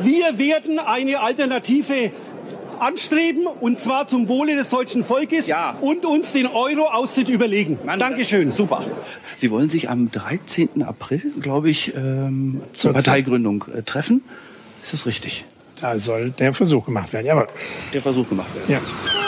Wir werden eine Alternative anstreben und zwar zum Wohle des deutschen Volkes Ja. und uns den Euro-Austritt überlegen. Mann, Dankeschön. Super. Sie wollen sich am 13. April, glaube ich, ähm, zur 14. Parteigründung äh, treffen. Ist das richtig? Da soll der Versuch gemacht werden. Jawohl. Der Versuch gemacht werden. Ja.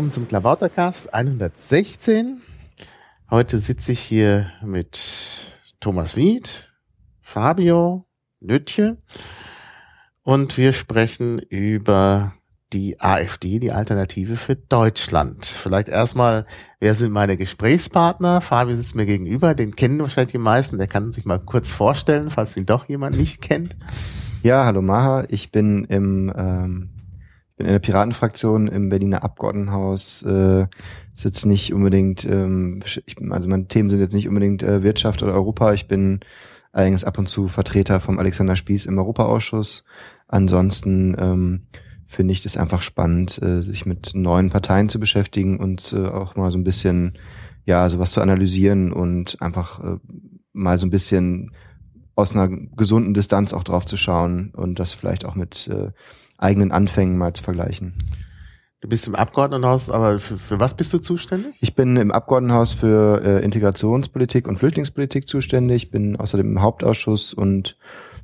Willkommen zum Klabautercast 116. Heute sitze ich hier mit Thomas Wied, Fabio, Lütje und wir sprechen über die AfD, die Alternative für Deutschland. Vielleicht erstmal, wer sind meine Gesprächspartner? Fabio sitzt mir gegenüber, den kennen wahrscheinlich die meisten. Der kann sich mal kurz vorstellen, falls ihn doch jemand nicht kennt. Ja, hallo Maha. Ich bin im ähm, in der Piratenfraktion im Berliner Abgeordnetenhaus. Äh, sitze nicht unbedingt. Ähm, ich, also meine Themen sind jetzt nicht unbedingt äh, Wirtschaft oder Europa. Ich bin allerdings ab und zu Vertreter vom Alexander Spieß im Europaausschuss. Ansonsten ähm, finde ich das einfach spannend, äh, sich mit neuen Parteien zu beschäftigen und äh, auch mal so ein bisschen ja sowas zu analysieren und einfach äh, mal so ein bisschen aus einer gesunden Distanz auch drauf zu schauen und das vielleicht auch mit äh, eigenen Anfängen mal zu vergleichen. Du bist im Abgeordnetenhaus, aber für, für was bist du zuständig? Ich bin im Abgeordnetenhaus für äh, Integrationspolitik und Flüchtlingspolitik zuständig, bin außerdem im Hauptausschuss und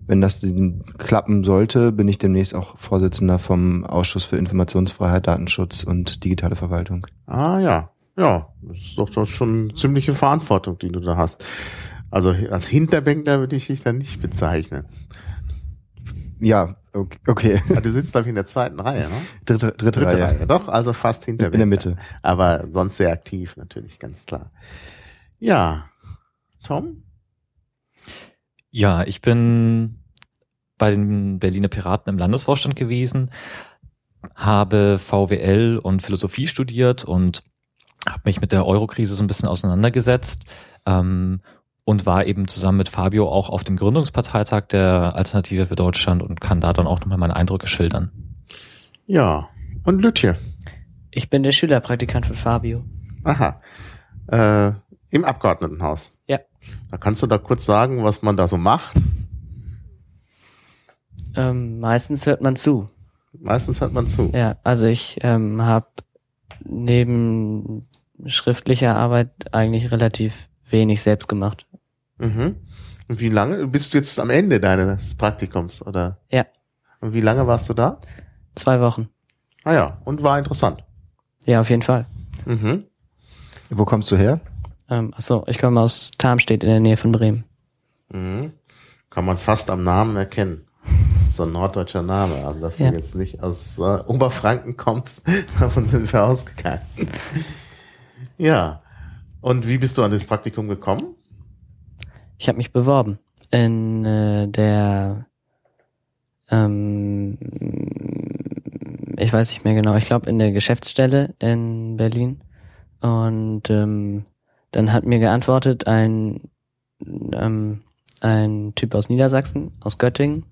wenn das denn klappen sollte, bin ich demnächst auch Vorsitzender vom Ausschuss für Informationsfreiheit, Datenschutz und digitale Verwaltung. Ah ja, ja, das ist doch, doch schon eine ziemliche Verantwortung, die du da hast. Also als Hinterbänkler würde ich dich dann nicht bezeichnen. Ja, okay. Du sitzt, glaube ich, in der zweiten Reihe, ne? Dritte, dritte, Dritte Reihe. Reihe. Doch, also fast Hinterbänkler. In der Mitte. Aber sonst sehr aktiv, natürlich, ganz klar. Ja, Tom? Ja, ich bin bei den Berliner Piraten im Landesvorstand gewesen, habe VWL und Philosophie studiert und habe mich mit der Eurokrise so ein bisschen auseinandergesetzt ähm, und war eben zusammen mit Fabio auch auf dem Gründungsparteitag der Alternative für Deutschland und kann da dann auch nochmal meine Eindrücke schildern. Ja. Und Lütje? Ich bin der Schülerpraktikant von Fabio. Aha. Äh, Im Abgeordnetenhaus? Ja. Da kannst du da kurz sagen, was man da so macht? Ähm, meistens hört man zu. Meistens hört man zu. Ja, also ich ähm, habe neben schriftlicher Arbeit eigentlich relativ wenig selbst gemacht. Mhm. Und wie lange? Bist du jetzt am Ende deines Praktikums, oder? Ja. Und wie lange warst du da? Zwei Wochen. Ah ja, und war interessant. Ja, auf jeden Fall. Mhm. Wo kommst du her? Ähm, achso, ich komme aus Tarmstedt in der Nähe von Bremen. Mhm. Kann man fast am Namen erkennen. Das ist so ein norddeutscher Name. Also, dass Ja. du jetzt nicht aus äh, Oberfranken kommst, davon sind wir ausgegangen. ja. Und wie bist du an das Praktikum gekommen? Ich habe mich beworben in äh, der ähm, ich weiß nicht mehr genau, ich glaube in der Geschäftsstelle in Berlin und ähm, dann hat mir geantwortet ein ähm, ein Typ aus Niedersachsen, aus Göttingen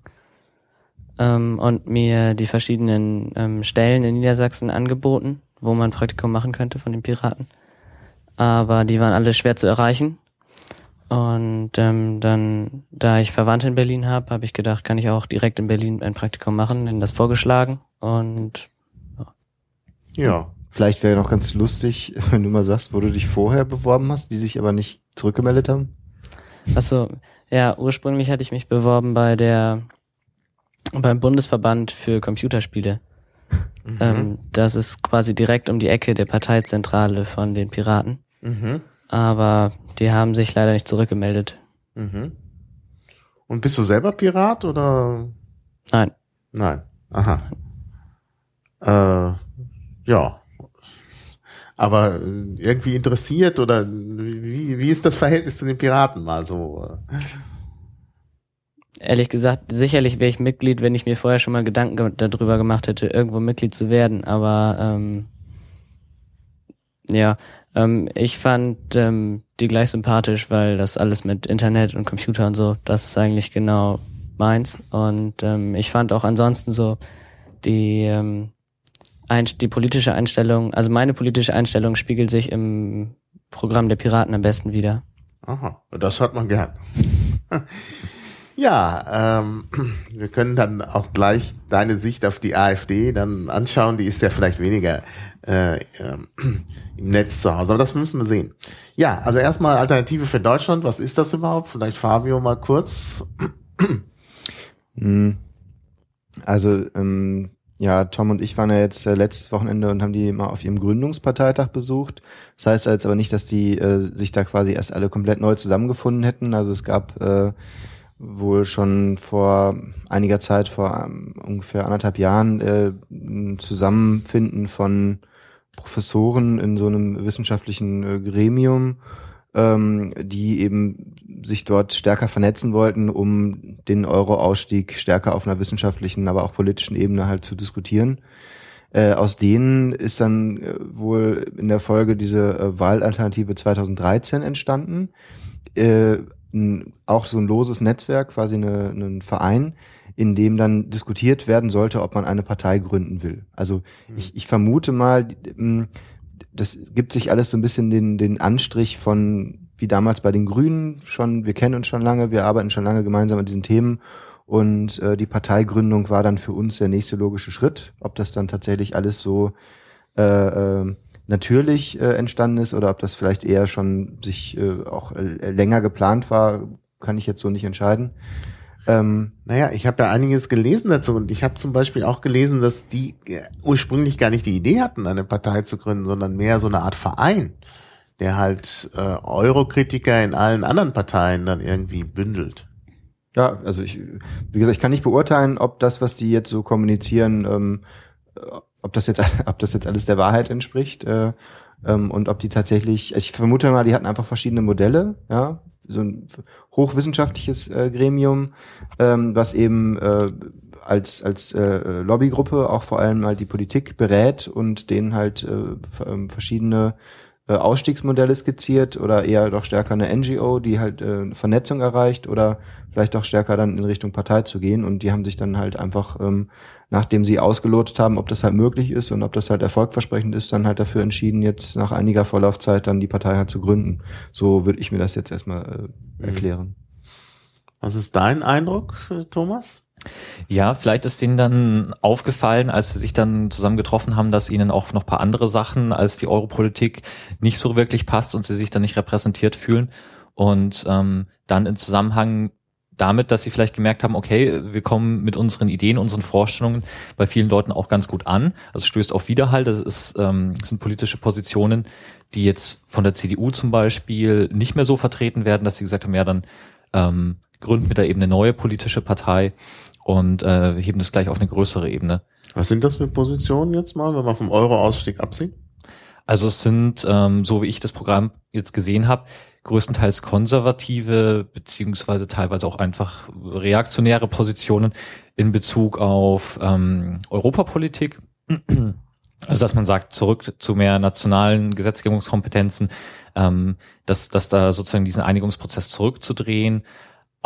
ähm, und mir die verschiedenen ähm, Stellen in Niedersachsen angeboten, wo man Praktikum machen könnte von den Piraten. Aber die waren alle schwer zu erreichen. Und ähm, dann, da ich Verwandte in Berlin habe, habe ich gedacht, kann ich auch direkt in Berlin ein Praktikum machen, denn das vorgeschlagen. Und Ja. Vielleicht wäre noch ganz lustig, wenn du mal sagst, wo du dich vorher beworben hast, die sich aber nicht zurückgemeldet haben. achso, ja, ursprünglich hatte ich mich beworben bei der beim Bundesverband für Computerspiele. Ähm, das ist quasi direkt um die Ecke der Parteizentrale von den Piraten. Mhm. Aber die haben sich leider nicht zurückgemeldet. Mhm. Und bist du selber Pirat oder? Nein. Nein. Aha. Äh, ja. aber irgendwie interessiert oder wie, wie ist das Verhältnis zu den Piraten mal so? Ehrlich gesagt, sicherlich wäre ich Mitglied, wenn ich mir vorher schon mal Gedanken ge- darüber gemacht hätte, irgendwo Mitglied zu werden. Aber ähm, ja, ähm, ich fand ähm, die gleich sympathisch, weil das alles mit Internet und Computer und so, das ist eigentlich genau meins. Und ähm, ich fand auch ansonsten so die ähm, ein, die politische Einstellung, also meine politische Einstellung spiegelt sich im Programm der Piraten am besten wieder. Aha, das hört man gern. ja, ähm, wir können dann auch gleich deine Sicht auf die AfD dann anschauen. Die ist ja vielleicht weniger äh, ähm, im Netz zu Hause, aber das müssen wir sehen. Ja, also erstmal Alternative für Deutschland. Was ist das überhaupt? Vielleicht Fabio mal kurz. Hm. Also, ähm, ja, Tom und ich waren ja jetzt äh, letztes Wochenende und haben die mal auf ihrem Gründungsparteitag besucht. Das heißt jetzt aber nicht, dass die äh, sich da quasi erst alle komplett neu zusammengefunden hätten. Also es gab äh, wohl schon vor einiger Zeit, vor ähm, ungefähr anderthalb Jahren, äh, ein Zusammenfinden von Professoren in so einem wissenschaftlichen äh, Gremium, ähm, die eben sich dort stärker vernetzen wollten, um den Euro-Ausstieg stärker auf einer wissenschaftlichen, aber auch politischen Ebene halt zu diskutieren. Äh, aus denen ist dann äh, wohl in der Folge diese äh, Wahlalternative 2013 entstanden. Äh, n, auch so ein loses Netzwerk, quasi eine, ein Verein, in dem dann diskutiert werden sollte, ob man eine Partei gründen will. Also ich, ich vermute mal, m, das gibt sich alles so ein bisschen den, den Anstrich von, wie damals bei den Grünen schon, wir kennen uns schon lange, wir arbeiten schon lange gemeinsam an diesen Themen und äh, die Parteigründung war dann für uns der nächste logische Schritt. Ob das dann tatsächlich alles so äh, äh, natürlich äh, entstanden ist oder ob das vielleicht eher schon sich äh, auch äh, länger geplant war, kann ich jetzt so nicht entscheiden. Ähm, Naja, ich habe ja einiges gelesen dazu und ich habe zum Beispiel auch gelesen, dass die äh, ursprünglich gar nicht die Idee hatten, eine Partei zu gründen, sondern mehr so eine Art Verein, der halt äh, Eurokritiker in allen anderen Parteien dann irgendwie bündelt. Ja, also ich, wie gesagt, ich kann nicht beurteilen, ob das, was die jetzt so kommunizieren, ähm, äh, ob das jetzt, ob das jetzt alles der Wahrheit entspricht äh, ähm, und ob die tatsächlich, also ich vermute mal, die hatten einfach verschiedene Modelle, ja, so ein hochwissenschaftliches äh, Gremium, ähm, was eben äh, als als äh, Lobbygruppe auch vor allem halt die Politik berät und denen halt äh, ähm, verschiedene äh, Ausstiegsmodelle skizziert oder eher doch stärker eine NGO, die halt äh, Vernetzung erreicht oder vielleicht auch stärker dann in Richtung Partei zu gehen und die haben sich dann halt einfach, ähm, nachdem sie ausgelotet haben, ob das halt möglich ist und ob das halt erfolgversprechend ist, dann halt dafür entschieden, jetzt nach einiger Vorlaufzeit dann die Partei halt zu gründen. So würde ich mir das jetzt erstmal äh, erklären. Was ist dein Eindruck, Thomas? Ja, vielleicht ist denen dann aufgefallen, als sie sich dann zusammen getroffen haben, dass ihnen auch noch paar andere Sachen als die Europolitik nicht so wirklich passt und sie sich dann nicht repräsentiert fühlen. Und ähm, dann im Zusammenhang damit, dass sie vielleicht gemerkt haben, okay, wir kommen mit unseren Ideen, unseren Vorstellungen bei vielen Leuten auch ganz gut an. Also stößt auf Widerhall. Das ist, ähm, das sind politische Positionen, die jetzt von der CDU zum Beispiel nicht mehr so vertreten werden, dass sie gesagt haben, ja, dann ähm, gründen wir da eben eine neue politische Partei und äh, heben das gleich auf eine größere Ebene. Was sind das für Positionen jetzt mal, wenn man vom Euro-Ausstieg absieht? Also es sind, ähm, so wie ich das Programm jetzt gesehen habe, größtenteils konservative beziehungsweise teilweise auch einfach reaktionäre Positionen in Bezug auf ähm, Europapolitik. Also dass man sagt, zurück zu mehr nationalen Gesetzgebungskompetenzen, ähm, dass, dass da sozusagen diesen Einigungsprozess zurückzudrehen.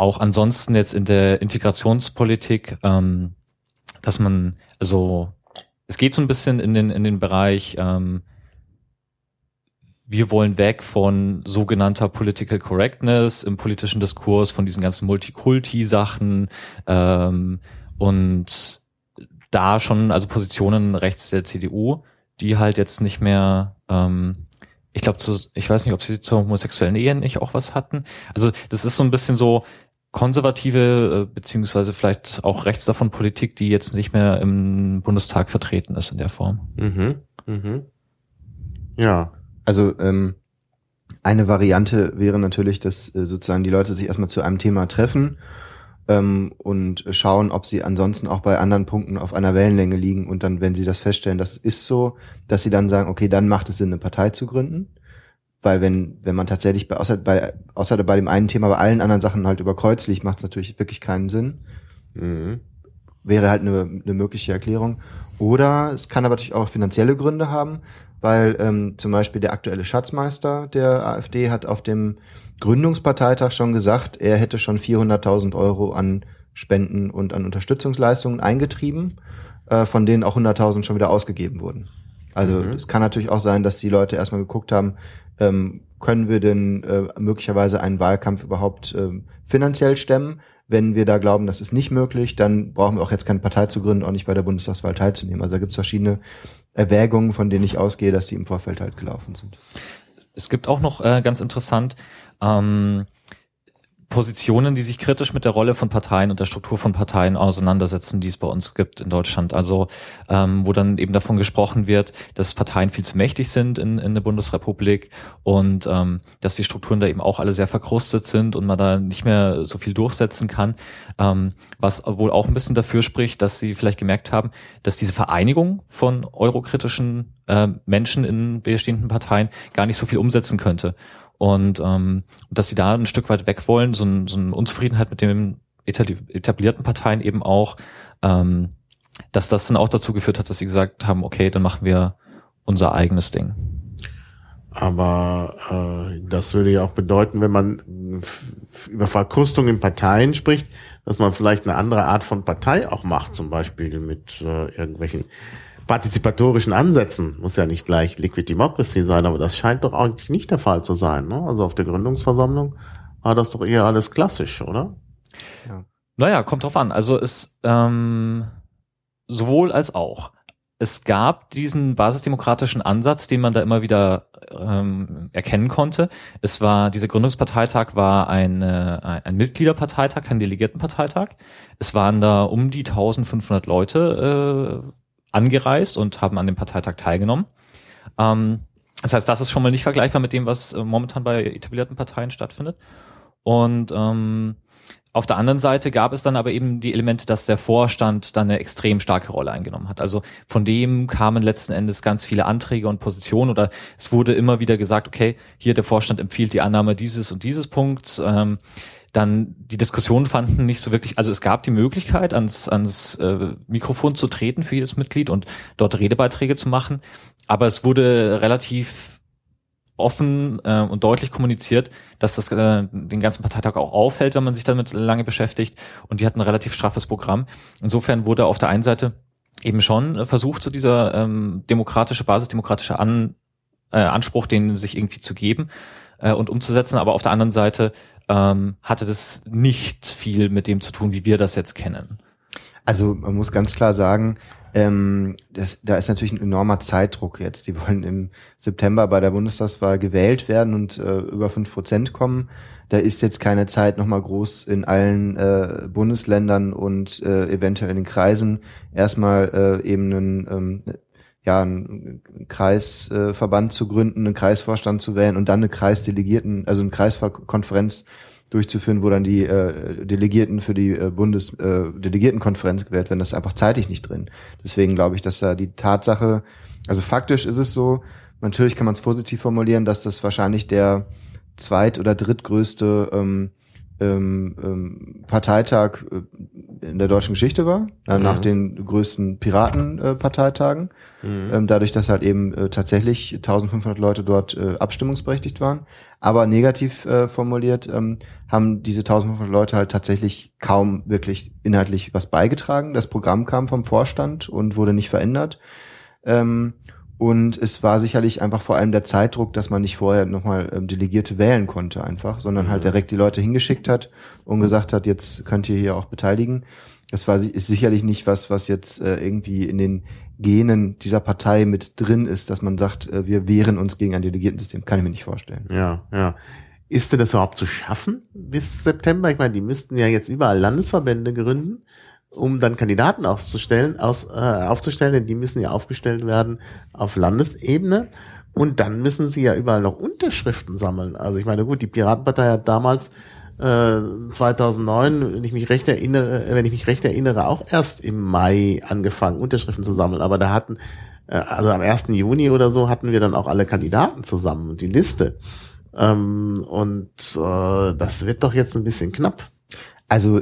Auch ansonsten jetzt in der Integrationspolitik, ähm, dass man, also es geht so ein bisschen in den, in den Bereich, ähm, wir wollen weg von sogenannter Political Correctness im politischen Diskurs, von diesen ganzen Multikulti-Sachen ähm, und da schon, also Positionen rechts der CDU, die halt jetzt nicht mehr, ähm, ich glaube, ich weiß nicht, ob sie zur homosexuellen Ehe nicht auch was hatten. Also das ist so ein bisschen so konservative, äh, beziehungsweise vielleicht auch rechts davon Politik, die jetzt nicht mehr im Bundestag vertreten ist in der Form. Mhm. Mhm. Ja. Also ähm, eine Variante wäre natürlich, dass äh, sozusagen die Leute sich erstmal zu einem Thema treffen ähm, und schauen, ob sie ansonsten auch bei anderen Punkten auf einer Wellenlänge liegen und dann, wenn sie das feststellen, das ist so, dass sie dann sagen, okay, dann macht es Sinn, eine Partei zu gründen. Weil wenn, wenn man tatsächlich bei, außer, bei, außer bei dem einen Thema bei allen anderen Sachen halt über Kreuz liegt, macht es natürlich wirklich keinen Sinn. Mhm. Wäre halt eine, eine mögliche Erklärung. Oder es kann aber natürlich auch finanzielle Gründe haben, weil ähm, zum Beispiel der aktuelle Schatzmeister der AfD hat auf dem Gründungsparteitag schon gesagt, er hätte schon 400.000 Euro an Spenden und an Unterstützungsleistungen eingetrieben, äh, von denen auch 100.000 schon wieder ausgegeben wurden. Also Mhm. es kann natürlich auch sein, dass die Leute erstmal geguckt haben, ähm, können wir denn äh, möglicherweise einen Wahlkampf überhaupt ähm, finanziell stemmen? Wenn wir da glauben, das ist nicht möglich, dann brauchen wir auch jetzt keine Partei zu gründen, auch nicht bei der Bundestagswahl teilzunehmen. Also da gibt es verschiedene Erwägungen, von denen ich ausgehe, dass die im Vorfeld halt gelaufen sind. Es gibt auch noch äh, ganz interessant ähm, Positionen, die sich kritisch mit der Rolle von Parteien und der Struktur von Parteien auseinandersetzen, die es bei uns gibt in Deutschland. Also ähm, wo dann eben davon gesprochen wird, dass Parteien viel zu mächtig sind in, in der Bundesrepublik und ähm, dass die Strukturen da eben auch alle sehr verkrustet sind und man da nicht mehr so viel durchsetzen kann. Ähm, was wohl auch ein bisschen dafür spricht, dass sie vielleicht gemerkt haben, dass diese Vereinigung von eurokritischen äh, Menschen in bestehenden Parteien gar nicht so viel umsetzen könnte und ähm, dass sie da ein Stück weit weg wollen, so, ein, so eine Unzufriedenheit mit den etabli- etablierten Parteien eben auch, ähm, dass das dann auch dazu geführt hat, dass sie gesagt haben, okay, dann machen wir unser eigenes Ding. Aber äh, das würde ja auch bedeuten, wenn man über Verkrustung in Parteien spricht, dass man vielleicht eine andere Art von Partei auch macht, zum Beispiel mit äh, irgendwelchen partizipatorischen Ansätzen. Muss ja nicht gleich Liquid Democracy sein, aber das scheint doch eigentlich nicht der Fall zu sein. Ne? Also auf der Gründungsversammlung war das doch eher alles klassisch, oder? Naja, kommt drauf an. Also es ähm, sowohl als auch. Es gab diesen basisdemokratischen Ansatz, den man da immer wieder ähm, erkennen konnte. Es war, dieser Gründungsparteitag war ein, äh, ein Mitgliederparteitag, kein Delegiertenparteitag. Es waren da um die 1500 Leute äh, angereist und haben an dem Parteitag teilgenommen. Ähm, das heißt, das ist schon mal nicht vergleichbar mit dem, was äh, momentan bei etablierten Parteien stattfindet. Und ähm, auf der anderen Seite gab es dann aber eben die Elemente, dass der Vorstand dann eine extrem starke Rolle eingenommen hat. Also von dem kamen letzten Endes ganz viele Anträge und Positionen oder es wurde immer wieder gesagt, okay, hier der Vorstand empfiehlt die Annahme dieses und dieses Punkts. Ähm, dann die Diskussionen fanden nicht so wirklich, also es gab die Möglichkeit, ans, ans äh, Mikrofon zu treten für jedes Mitglied und dort Redebeiträge zu machen, aber es wurde relativ offen äh, und deutlich kommuniziert, dass das äh, den ganzen Parteitag auch auffällt, wenn man sich damit lange beschäftigt. Und die hatten ein relativ straffes Programm. Insofern wurde auf der einen Seite eben schon versucht, so dieser ähm, demokratische, basisdemokratische An, äh, Anspruch, den sich irgendwie zu geben äh, und umzusetzen. Aber auf der anderen Seite ähm, hatte das nicht viel mit dem zu tun, wie wir das jetzt kennen. Also man muss ganz klar sagen, ähm, das, da ist natürlich ein enormer Zeitdruck jetzt. Die wollen im September bei der Bundestagswahl gewählt werden und äh, über fünf Prozent kommen. Da ist jetzt keine Zeit, nochmal groß in allen äh, Bundesländern und äh, eventuell in den Kreisen erstmal äh, eben einen, ähm, ja, einen Kreisverband zu gründen, einen Kreisvorstand zu wählen und dann eine Kreisdelegierten, also eine Kreiskonferenz durchzuführen, wo dann die äh, Delegierten für die äh, Bundesdelegiertenkonferenz äh, gewählt werden. Das ist einfach zeitlich nicht drin. Deswegen glaube ich, dass da die Tatsache, also faktisch ist es so, natürlich kann man es positiv formulieren, dass das wahrscheinlich der zweit- oder drittgrößte ähm, ähm, ähm, Parteitag äh, in der deutschen Geschichte war, äh, nach den größten Piratenparteitagen. Mhm. Ähm, dadurch, dass halt eben äh, tatsächlich 1500 Leute dort äh, abstimmungsberechtigt waren. Aber negativ äh, formuliert ähm, haben diese 1500 Leute halt tatsächlich kaum wirklich inhaltlich was beigetragen. Das Programm kam vom Vorstand und wurde nicht verändert. Ähm, und es war sicherlich einfach vor allem der Zeitdruck, dass man nicht vorher nochmal ähm, Delegierte wählen konnte einfach, sondern halt direkt die Leute hingeschickt hat und gesagt hat, jetzt könnt ihr hier auch beteiligen. Das war ist sicherlich nicht was, was jetzt äh, irgendwie in den Genen dieser Partei mit drin ist, dass man sagt, äh, wir wehren uns gegen ein Delegiertensystem. Kann ich mir nicht vorstellen. Ja, ja. Ist denn das überhaupt zu schaffen bis September? Ich meine, die müssten ja jetzt überall Landesverbände gründen, um dann Kandidaten aufzustellen, aus, äh, aufzustellen, denn die müssen ja aufgestellt werden auf Landesebene. Und dann müssen sie ja überall noch Unterschriften sammeln. Also ich meine, gut, die Piratenpartei hat damals äh, 2009, wenn ich mich recht erinnere, wenn ich mich recht erinnere, auch erst im Mai angefangen, Unterschriften zu sammeln. Aber da hatten, äh, also am 1. Juni oder so hatten wir dann auch alle Kandidaten zusammen und die Liste. Ähm, und äh, das wird doch jetzt ein bisschen knapp. Also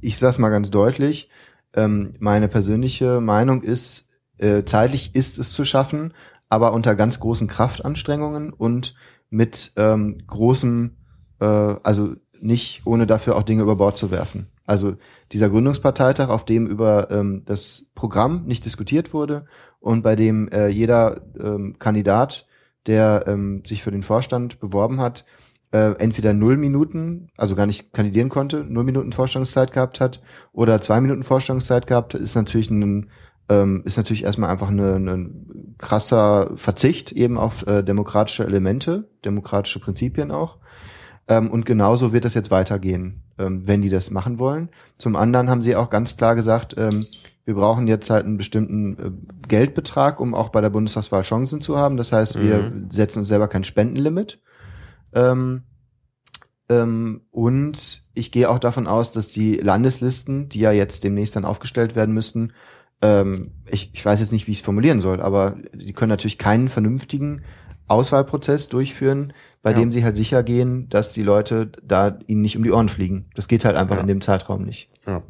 ich sag's mal ganz deutlich, ähm, meine persönliche Meinung ist, äh, zeitlich ist es zu schaffen, aber unter ganz großen Kraftanstrengungen und mit ähm, großem, äh, also nicht ohne dafür auch Dinge über Bord zu werfen. Also dieser Gründungsparteitag, auf dem über ähm, das Programm nicht diskutiert wurde und bei dem äh, jeder ähm, Kandidat, der ähm, sich für den Vorstand beworben hat, äh, entweder null Minuten, also gar nicht kandidieren konnte, null Minuten Vorstellungszeit gehabt hat oder zwei Minuten Vorstellungszeit gehabt, ist natürlich ein ähm, ist natürlich erstmal einfach ein eine krasser Verzicht eben auf äh, demokratische Elemente, demokratische Prinzipien auch. Ähm, und genauso wird das jetzt weitergehen, ähm, wenn die das machen wollen. Zum anderen haben sie auch ganz klar gesagt, ähm, wir brauchen jetzt halt einen bestimmten äh, Geldbetrag, um auch bei der Bundestagswahl Chancen zu haben. Das heißt, wir Mhm. setzen uns selber kein Spendenlimit. Ähm, ähm, und ich gehe auch davon aus, dass die Landeslisten, die ja jetzt demnächst dann aufgestellt werden müssten, ähm, ich, ich weiß jetzt nicht, wie ich es formulieren soll, aber die können natürlich keinen vernünftigen Auswahlprozess durchführen, bei Ja. dem sie halt sicher gehen, dass die Leute da ihnen nicht um die Ohren fliegen. Das geht halt einfach Ja. in dem Zeitraum nicht. Ja.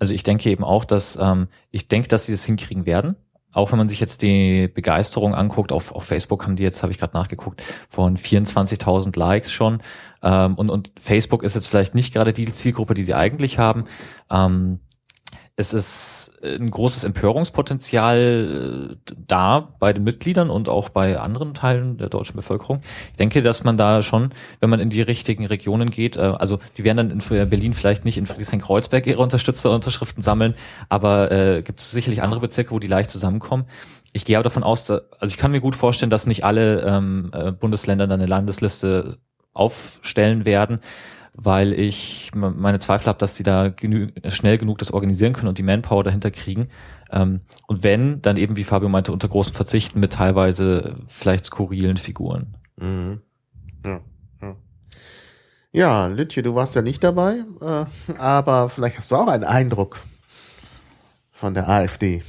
Also ich denke eben auch, dass ähm, ich denke, dass sie das hinkriegen werden. Auch wenn man sich jetzt die Begeisterung anguckt, auf, auf Facebook haben die jetzt, habe ich gerade nachgeguckt, von 24.000 Likes schon. Ähm, und, und Facebook ist jetzt vielleicht nicht gerade die Zielgruppe, die sie eigentlich haben. Ähm, es ist ein großes Empörungspotenzial äh, da bei den Mitgliedern und auch bei anderen Teilen der deutschen Bevölkerung. Ich denke, dass man da schon, wenn man in die richtigen Regionen geht, äh, also die werden dann in Berlin vielleicht nicht in Friedrichshain-Kreuzberg ihre Unterstützer Unterschriften sammeln, aber äh, gibt es sicherlich andere Bezirke, wo die leicht zusammenkommen. Ich gehe aber davon aus, also ich kann mir gut vorstellen, dass nicht alle ähm, äh, Bundesländer dann eine Landesliste aufstellen werden, weil ich me- meine Zweifel habe, dass sie da genü schnell genug das organisieren können und die Manpower dahinter kriegen. Ähm, und wenn, dann eben, wie Fabio meinte, unter großen Verzichten mit teilweise vielleicht skurrilen Figuren. Mhm. Ja, ja. ja, Lütje, du warst ja nicht dabei, äh, aber vielleicht hast du auch einen Eindruck von der AfD.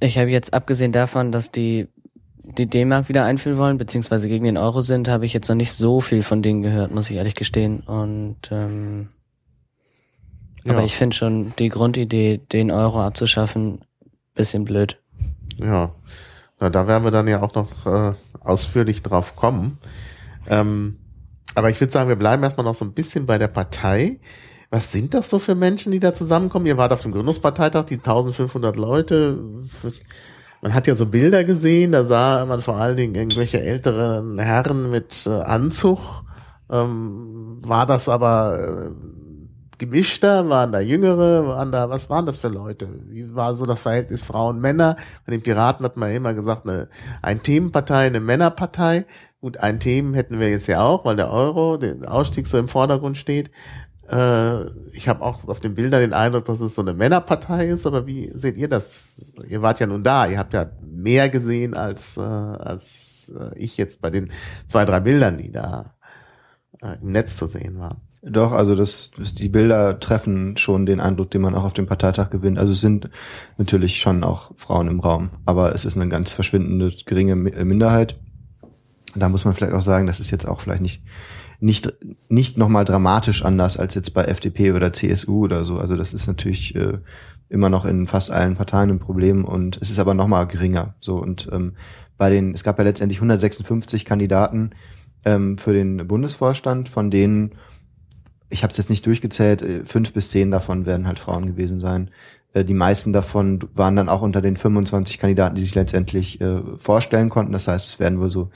Ich habe jetzt abgesehen davon, dass die die D-Mark wieder einführen wollen, beziehungsweise gegen den Euro sind, habe ich jetzt noch nicht so viel von denen gehört, muss ich ehrlich gestehen. Und ähm, Ja. aber ich finde schon die Grundidee, den Euro abzuschaffen, bisschen blöd. Ja, na, da werden wir dann ja auch noch äh, ausführlich drauf kommen. Ähm, aber ich würde sagen, wir bleiben erstmal noch so ein bisschen bei der Partei. Was sind das so für Menschen, die da zusammenkommen? Ihr wart auf dem Gründungsparteitag, die 1500 Leute. Man hat ja so Bilder gesehen, da sah man vor allen Dingen irgendwelche älteren Herren mit äh, Anzug. Ähm, war das aber äh, gemischter? Waren da Jüngere? Waren da, was waren das für Leute? Wie war so das Verhältnis Frauen-Männer? Bei den Piraten hat man immer gesagt, eine, ein Themenpartei, eine Männerpartei. Gut, ein Themen hätten wir jetzt ja auch, weil der Euro, der Ausstieg so im Vordergrund steht. Äh, ich habe auch auf den Bildern den Eindruck, dass es so eine Männerpartei ist, aber wie seht ihr das? Ihr wart ja nun da, ihr habt ja mehr gesehen als, äh, als äh, ich jetzt bei den zwei, drei Bildern, die da äh, im Netz zu sehen waren. Doch, also das, die Bilder treffen schon den Eindruck, den man auch auf dem Parteitag gewinnt. Also es sind natürlich schon auch Frauen im Raum, aber es ist eine ganz verschwindende geringe Mi- Minderheit. Da muss man vielleicht auch sagen, das ist jetzt auch vielleicht nicht nicht nicht nochmal dramatisch anders als jetzt bei FDP oder CSU oder so. Also das ist natürlich äh, immer noch in fast allen Parteien ein Problem und es ist aber nochmal geringer. So und ähm, bei den es gab ja letztendlich 156 Kandidaten ähm, für den Bundesvorstand, von denen ich habe es jetzt nicht durchgezählt, äh, fünf bis zehn davon werden halt Frauen gewesen sein. Äh, Die meisten davon waren dann auch unter den 25 Kandidaten, die sich letztendlich äh, vorstellen konnten. Das heißt, es werden wohl so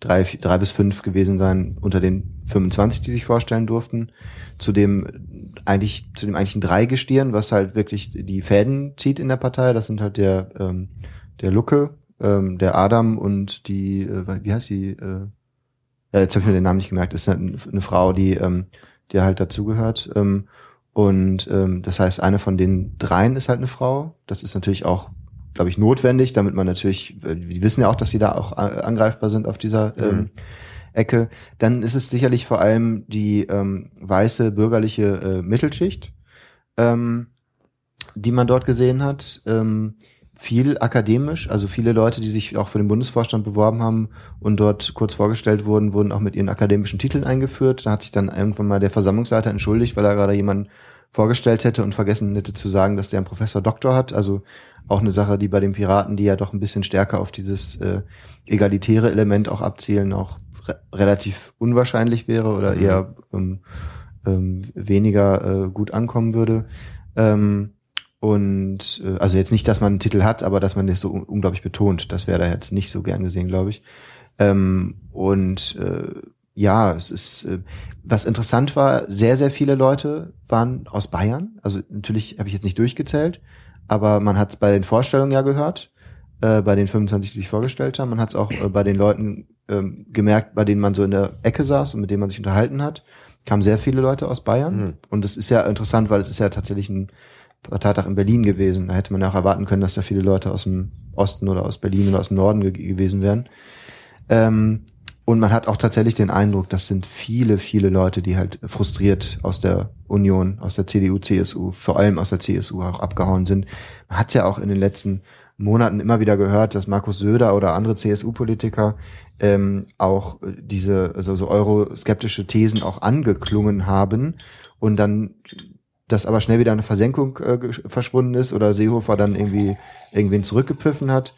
drei, drei bis fünf gewesen sein unter den 25, die sich vorstellen durften. Zu dem eigentlich, zu dem eigentlichen Dreigestirn, was halt wirklich die Fäden zieht in der Partei. Das sind halt der, ähm, der Lucke, ähm, der Adam und die, äh, wie heißt die, äh, jetzt habe ich mir den Namen nicht gemerkt, ist eine, eine Frau, die, ähm, die halt dazugehört. Ähm, und ähm, das heißt, eine von den dreien ist halt eine Frau. Das ist natürlich auch, glaube ich, notwendig, damit man natürlich, äh, die wissen ja auch, dass sie da auch a- angreifbar sind auf dieser ähm, Ecke, dann ist es sicherlich vor allem die ähm, weiße bürgerliche äh, Mittelschicht, ähm, die man dort gesehen hat. Ähm, viel akademisch, also viele Leute, die sich auch für den Bundesvorstand beworben haben und dort kurz vorgestellt wurden, wurden auch mit ihren akademischen Titeln eingeführt. Da hat sich dann irgendwann mal der Versammlungsleiter entschuldigt, weil er gerade jemanden vorgestellt hätte und vergessen hätte zu sagen, dass der einen Professor Doktor hat. Also auch eine Sache, die bei den Piraten, die ja doch ein bisschen stärker auf dieses äh, egalitäre Element auch abzielen, auch re relativ unwahrscheinlich wäre oder Mhm. eher ähm, ähm, weniger äh, gut ankommen würde. Ähm, und äh, also jetzt nicht, dass man einen Titel hat, aber dass man das so un unglaublich betont. Das wäre da jetzt nicht so gern gesehen, glaube ich. Ähm, und äh, ja, es ist, äh, was interessant war, sehr, sehr viele Leute waren aus Bayern. Also natürlich habe ich jetzt nicht durchgezählt, aber man hat es bei den Vorstellungen ja gehört, äh, bei den 25, die sich vorgestellt haben. Man hat es auch äh, bei den Leuten ähm, gemerkt, bei denen man so in der Ecke saß und mit denen man sich unterhalten hat, kamen sehr viele Leute aus Bayern. Mhm. Und das ist ja interessant, weil es ist ja tatsächlich ein Parteitag in Berlin gewesen. Da hätte man auch erwarten können, dass da viele Leute aus dem Osten oder aus Berlin oder aus dem Norden ge gewesen wären. Ähm, und man hat auch tatsächlich den Eindruck, das sind viele, viele Leute, die halt frustriert aus der Union, aus der CDU, CSU, vor allem aus der CSU auch abgehauen sind. Man hat es ja auch in den letzten Monaten immer wieder gehört, dass Markus Söder oder andere CSU-Politiker ähm, auch diese also so euroskeptische Thesen auch angeklungen haben und dann das aber schnell wieder in eine Versenkung äh, verschwunden ist oder Seehofer dann irgendwie irgendwen zurückgepfiffen hat.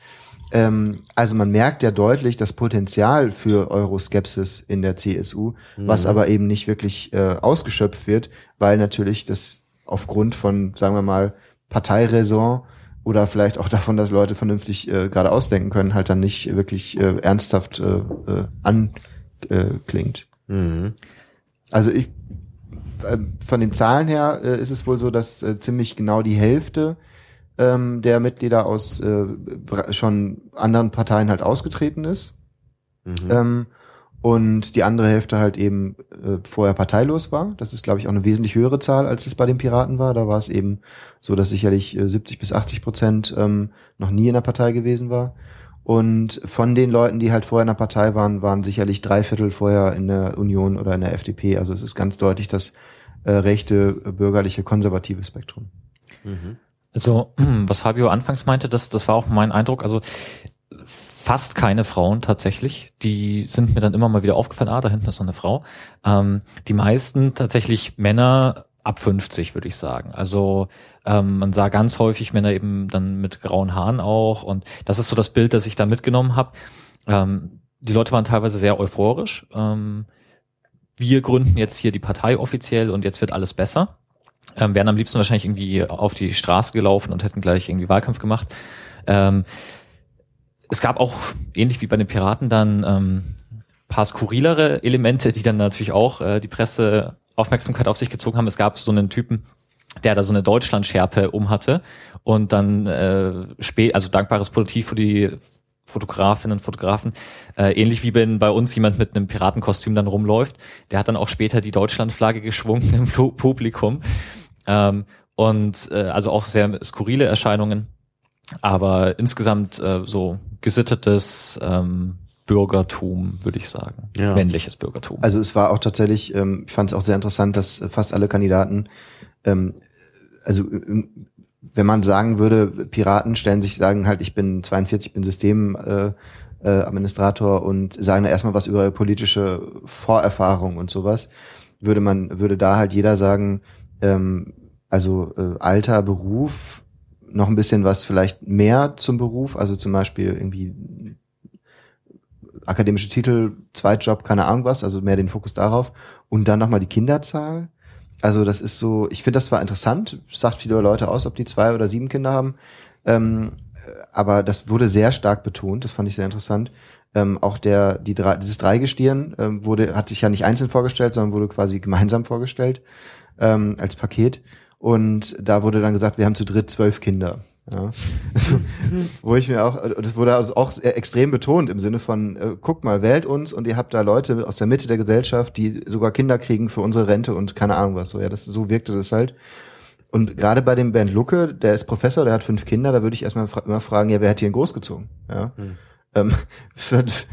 Ähm, also man merkt ja deutlich das Potenzial für Euroskepsis in der CSU, was aber eben nicht wirklich äh, ausgeschöpft wird, weil natürlich das aufgrund von, sagen wir mal, Parteiräson oder vielleicht auch davon, dass Leute vernünftig äh, gerade ausdenken können, halt dann nicht wirklich äh, ernsthaft äh, äh, anklingt. Mhm. Also ich äh, von den Zahlen her äh, ist es wohl so, dass äh, ziemlich genau die Hälfte ähm, der Mitglieder aus äh, schon anderen Parteien halt ausgetreten ist. Mhm. Ähm, und die andere Hälfte halt eben äh, vorher parteilos war. Das ist, glaube ich, auch eine wesentlich höhere Zahl, als es bei den Piraten war. Da war es eben so, dass sicherlich äh, 70 bis 80 Prozent ähm, noch nie in der Partei gewesen war. Und von den Leuten, die halt vorher in der Partei waren, waren sicherlich drei Viertel vorher in der Union oder in der FDP. Also es ist ganz deutlich das äh, rechte, äh, bürgerliche, konservative Spektrum. Also, was Fabio anfangs meinte, das, das war auch mein Eindruck. Also fast keine Frauen tatsächlich. Die sind mir dann immer mal wieder aufgefallen, ah, da hinten ist so eine Frau. Ähm, die meisten tatsächlich Männer ab 50, würde ich sagen. Also ähm, man sah ganz häufig Männer eben dann mit grauen Haaren auch. Und das ist so das Bild, das ich da mitgenommen habe. Ähm, die Leute waren teilweise sehr euphorisch. Ähm, wir gründen jetzt hier die Partei offiziell und jetzt wird alles besser. Ähm, wären am liebsten wahrscheinlich irgendwie auf die Straße gelaufen und hätten gleich irgendwie Wahlkampf gemacht. Ähm, es gab auch, ähnlich wie bei den Piraten, dann ähm, paar skurrilere Elemente, die dann natürlich auch äh, die Presse Aufmerksamkeit auf sich gezogen haben. Es gab so einen Typen, der da so eine Deutschlandschärpe um hatte und dann äh, spät, also dankbares Politiv für die Fotografinnen und Fotografen, äh, ähnlich wie wenn bei uns jemand mit einem Piratenkostüm dann rumläuft. Der hat dann auch später die Deutschlandflagge geschwungen im Pu- Publikum. Ähm, und äh, also auch sehr skurrile Erscheinungen, aber insgesamt äh, so gesittetes ähm, Bürgertum, würde ich sagen. Ja. Männliches Bürgertum. Also es war auch tatsächlich, ähm, ich fand es auch sehr interessant, dass äh, fast alle Kandidaten, ähm, also ähm, wenn man sagen würde, Piraten stellen sich, sagen halt, ich bin 42, bin Systemadministrator äh, äh, Administrator und sagen da erstmal was über politische Vorerfahrung und sowas, würde man, würde da halt jeder sagen, ähm, also äh, Alter, Beruf, noch ein bisschen was vielleicht mehr zum Beruf, also zum Beispiel irgendwie akademische Titel, Zweitjob, keine Ahnung was, also mehr den Fokus darauf. Und dann nochmal die Kinderzahl. Also das ist so, ich finde das zwar interessant, sagt viele Leute aus, ob die zwei oder sieben Kinder haben, ähm, aber das wurde sehr stark betont, das fand ich sehr interessant. Ähm, auch der, die drei, dieses Dreigestirn ähm, wurde, hat sich ja nicht einzeln vorgestellt, sondern wurde quasi gemeinsam vorgestellt ähm, als Paket. Und da wurde dann gesagt, wir haben zu dritt zwölf Kinder. Ja. Also, wo ich mir auch, das wurde also auch extrem betont im Sinne von, äh, guckt mal, wählt uns und ihr habt da Leute aus der Mitte der Gesellschaft, die sogar Kinder kriegen für unsere Rente und keine Ahnung was. So, ja, das, so wirkte das halt. Und gerade bei dem Bernd Lucke, der ist Professor, der hat fünf Kinder, da würde ich erstmal fra immer fragen, ja, wer hat hier ihn großgezogen? Ja. ähm, wird,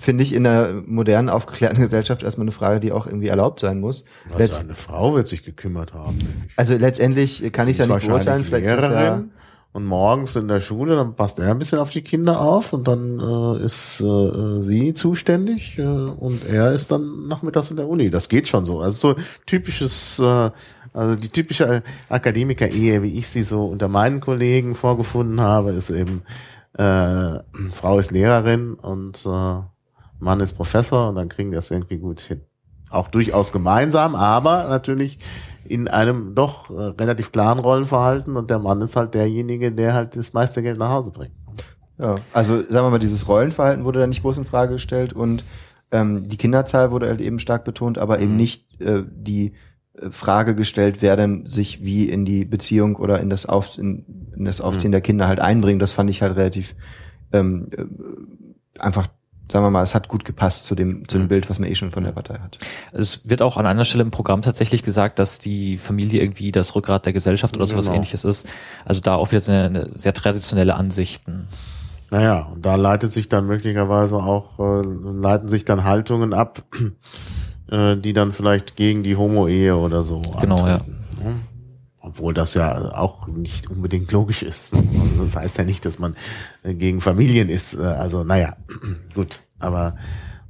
finde ich, in einer modernen, aufgeklärten Gesellschaft erstmal eine Frage, die auch irgendwie erlaubt sein muss. Also Letzt, eine Frau wird sich gekümmert haben. also letztendlich kann ich es ja nicht beurteilen. Vielleicht ist es ja, und morgens in der Schule, dann passt er ein bisschen auf die Kinder auf und dann äh, ist äh, sie zuständig äh, und er ist dann nachmittags in der Uni. Das geht schon so. Also so typisches, äh, also die typische Akademiker-Ehe, wie ich sie so unter meinen Kollegen vorgefunden habe, ist eben äh, Frau ist Lehrerin und äh, Mann ist Professor und dann kriegen die das irgendwie gut hin. Auch durchaus gemeinsam, aber natürlich in einem doch äh, relativ klaren Rollenverhalten und der Mann ist halt derjenige, der halt das meiste Geld nach Hause bringt. ja, also sagen wir mal, dieses Rollenverhalten wurde da nicht groß in Frage gestellt und ähm, die Kinderzahl wurde halt eben stark betont, aber eben nicht äh, die äh, Frage gestellt, wer denn sich wie in die Beziehung oder in das, Auf, in, in das Aufziehen der Kinder halt einbringt. Das fand ich halt relativ ähm, äh, einfach, sagen wir mal, es hat gut gepasst zu dem, zu dem Bild, was man eh schon von der Partei hat. Es wird auch an einer Stelle im Programm tatsächlich gesagt, dass die Familie irgendwie das Rückgrat der Gesellschaft oder sowas Genau. ähnliches ist. Also da auch wieder eine, eine sehr traditionelle Ansichten. Naja, und da leitet sich dann möglicherweise auch, äh, leiten sich dann Haltungen ab, äh, die dann vielleicht gegen die Homo-Ehe oder so Genau, ja. antreten, ne? Obwohl das ja auch nicht unbedingt logisch ist. Also Das heißt ja nicht, dass man äh, gegen Familien ist. Äh, Also naja, gut. Aber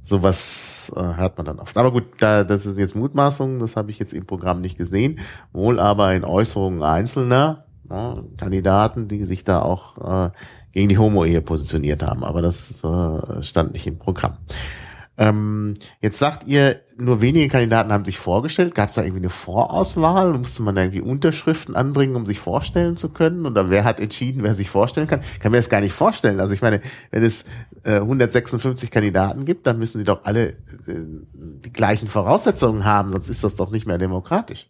sowas äh, hört man dann oft. Aber gut, da, das ist jetzt Mutmaßung, das habe ich jetzt im Programm nicht gesehen. Wohl aber in Äußerungen Einzelner, ja, Kandidaten, die sich da auch gegen die Homo-Ehe positioniert haben. Aber das stand nicht im Programm. Ähm, jetzt sagt ihr, nur wenige Kandidaten haben sich vorgestellt. Gab es da irgendwie eine Vorauswahl? Musste man da irgendwie Unterschriften anbringen, um sich vorstellen zu können? Oder wer hat entschieden, wer sich vorstellen kann? Kann mir das gar nicht vorstellen. Also ich meine, wenn es äh, 156 Kandidaten gibt, dann müssen sie doch alle äh, die gleichen Voraussetzungen haben, sonst ist das doch nicht mehr demokratisch.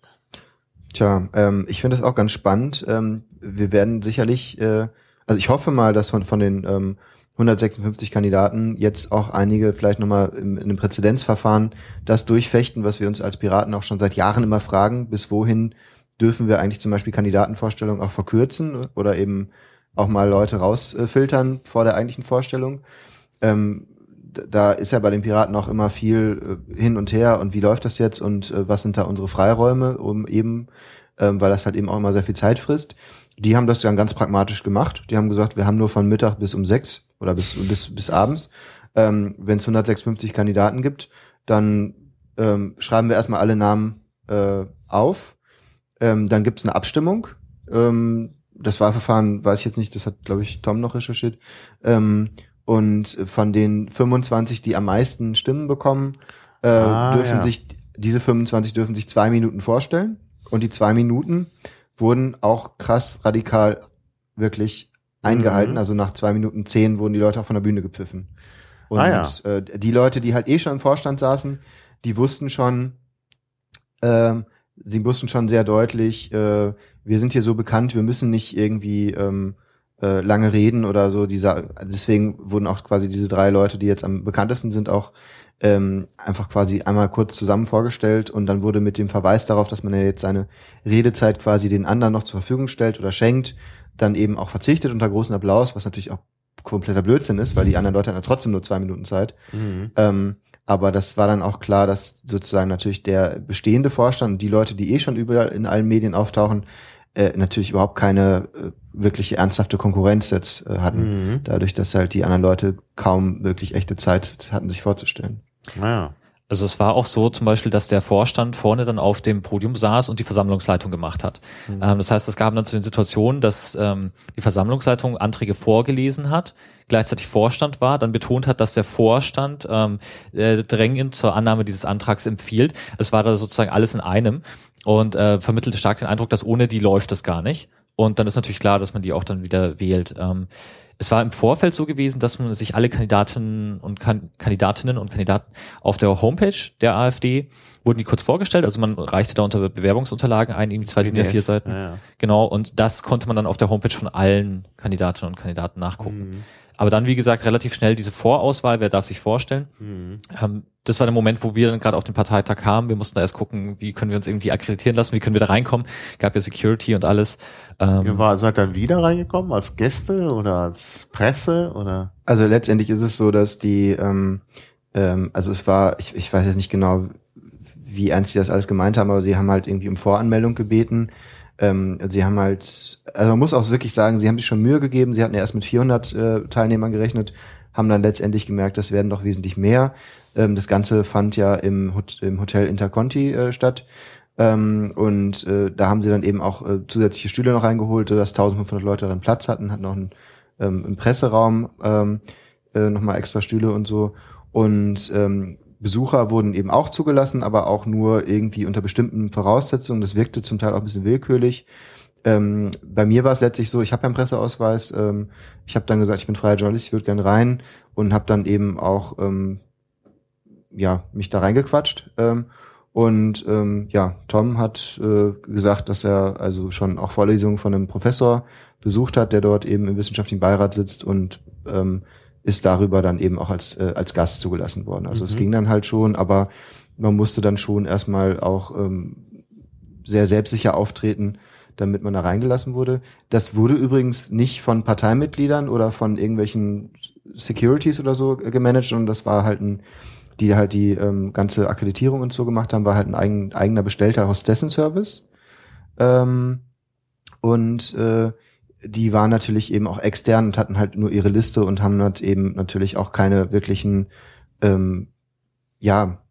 Tja, ähm, ich finde das auch ganz spannend. Ähm, wir werden sicherlich, äh, also ich hoffe mal, dass von, von den ähm, 156 Kandidaten jetzt auch einige vielleicht nochmal in, in einem Präzedenzverfahren das durchfechten, was wir uns als Piraten auch schon seit Jahren immer fragen, bis wohin dürfen wir eigentlich zum Beispiel Kandidatenvorstellungen auch verkürzen oder eben auch mal Leute rausfiltern vor der eigentlichen Vorstellung. Ähm, da ist ja bei den Piraten auch immer viel äh, hin und her und wie läuft das jetzt und äh, was sind da unsere Freiräume, um eben, ähm, weil das halt eben auch immer sehr viel Zeit frisst. Die haben das dann ganz pragmatisch gemacht. Die haben gesagt, wir haben nur von Mittag bis um sechs oder bis, bis, bis abends. Ähm, Wenn es 156 Kandidaten gibt, dann ähm, schreiben wir erstmal alle Namen äh, auf. Ähm, dann gibt's eine Abstimmung. Ähm, das Wahlverfahren weiß ich jetzt nicht, das hat, glaube ich, Tom noch recherchiert. Ähm, und von den 25, die am meisten Stimmen bekommen, äh, Ah, dürfen ja. sich, diese 25 dürfen sich zwei Minuten vorstellen. Und die zwei Minuten wurden auch krass radikal wirklich eingehalten. Mhm. Also nach zwei Minuten zehn wurden die Leute auch von der Bühne gepfiffen. Und Ah, äh, die Leute, die halt eh schon im Vorstand saßen, die wussten schon, ähm, sie wussten schon sehr deutlich, äh, wir sind hier so bekannt, wir müssen nicht irgendwie ähm, äh, lange reden oder so. Dieser, deswegen wurden auch quasi diese drei Leute, die jetzt am bekanntesten sind, auch ähm, einfach quasi einmal kurz zusammen vorgestellt und dann wurde mit dem Verweis darauf, dass man ja jetzt seine Redezeit quasi den anderen noch zur Verfügung stellt oder schenkt, dann eben auch verzichtet unter großen Applaus, was natürlich auch kompletter Blödsinn ist, weil die anderen Leute hatten ja trotzdem nur zwei Minuten Zeit. Ähm, aber das war dann auch klar, dass sozusagen natürlich der bestehende Vorstand und die Leute, die eh schon überall in allen Medien auftauchen, äh, natürlich überhaupt keine äh, wirkliche ernsthafte Konkurrenz jetzt äh, hatten. Mhm. Dadurch, dass halt die anderen Leute kaum wirklich echte Zeit hatten, sich vorzustellen. Naja. Also es war auch so zum Beispiel, dass der Vorstand vorne dann auf dem Podium saß und die Versammlungsleitung gemacht hat. Ähm, das heißt, es gab dann zu den Situationen, dass ähm, die Versammlungsleitung Anträge vorgelesen hat, gleichzeitig Vorstand war, dann betont hat, dass der Vorstand ähm, äh, drängend zur Annahme dieses Antrags empfiehlt. Es war da sozusagen alles in einem und äh, vermittelte stark den Eindruck, dass ohne die läuft es gar nicht. Und dann ist natürlich klar, dass man die auch dann wieder wählt. Ähm, es war im Vorfeld so gewesen, dass man sich alle Kandidatinnen und kan Kandidatinnen und Kandidaten auf der Homepage der AfD wurden die kurz vorgestellt. Also man reichte da unter Bewerbungsunterlagen ein, irgendwie zwei DIN vier Seiten. Ja, ja. Genau. Und das konnte man dann auf der Homepage von allen Kandidatinnen und Kandidaten nachgucken. Aber dann, wie gesagt, relativ schnell diese Vorauswahl, wer darf sich vorstellen. Mhm. Ähm, das war der Moment, wo wir dann gerade auf den Parteitag kamen. Wir mussten da erst gucken, wie können wir uns irgendwie akkreditieren lassen, wie können wir da reinkommen. Gab ja Security und alles. Ähm, Ihr war, seid dann wieder reingekommen als Gäste oder als Presse oder? Also letztendlich ist es so, dass die, ähm, ähm, also es war, ich, ich weiß jetzt nicht genau, wie ernst sie das alles gemeint haben, aber sie haben halt irgendwie um Voranmeldung gebeten. Ähm, sie haben halt, also man muss auch wirklich sagen, sie haben sich schon Mühe gegeben. Sie hatten ja erst mit 400 äh, Teilnehmern gerechnet, haben dann letztendlich gemerkt, das werden doch wesentlich mehr. Ähm, das Ganze fand ja im, Hot im Hotel Interconti äh, statt. Ähm, und äh, da haben sie dann eben auch äh, zusätzliche Stühle noch reingeholt, sodass 1500 Leute darin Platz hatten, hatten noch einen, ähm, einen Presseraum, ähm, äh, nochmal extra Stühle und so. Und ähm, Besucher wurden eben auch zugelassen, aber auch nur irgendwie unter bestimmten Voraussetzungen. Das wirkte zum Teil auch ein bisschen willkürlich. Ähm, bei mir war es letztlich so, ich habe einen Presseausweis. Ähm, ich habe dann gesagt, ich bin freier Journalist, ich würde gern rein und habe dann eben auch ähm, ja mich da reingequatscht. Ähm, und ähm, ja, Tom hat äh, gesagt, dass er also schon auch Vorlesungen von einem Professor besucht hat, der dort eben im wissenschaftlichen Beirat sitzt und ähm, ist darüber dann eben auch als, äh, als Gast zugelassen worden. Also es Mhm. ging dann halt schon, aber man musste dann schon erstmal auch ähm, sehr selbstsicher auftreten, damit man da reingelassen wurde. Das wurde übrigens nicht von Parteimitgliedern oder von irgendwelchen Securities oder so gemanagt, sondern das war halt ein, die halt die ähm, ganze Akkreditierung und so gemacht haben, war halt ein eigen, eigener bestellter Hostessenservice. Ähm, und äh, die waren natürlich eben auch extern und hatten halt nur ihre Liste und haben halt eben natürlich auch keine wirklichen, ähm, ja,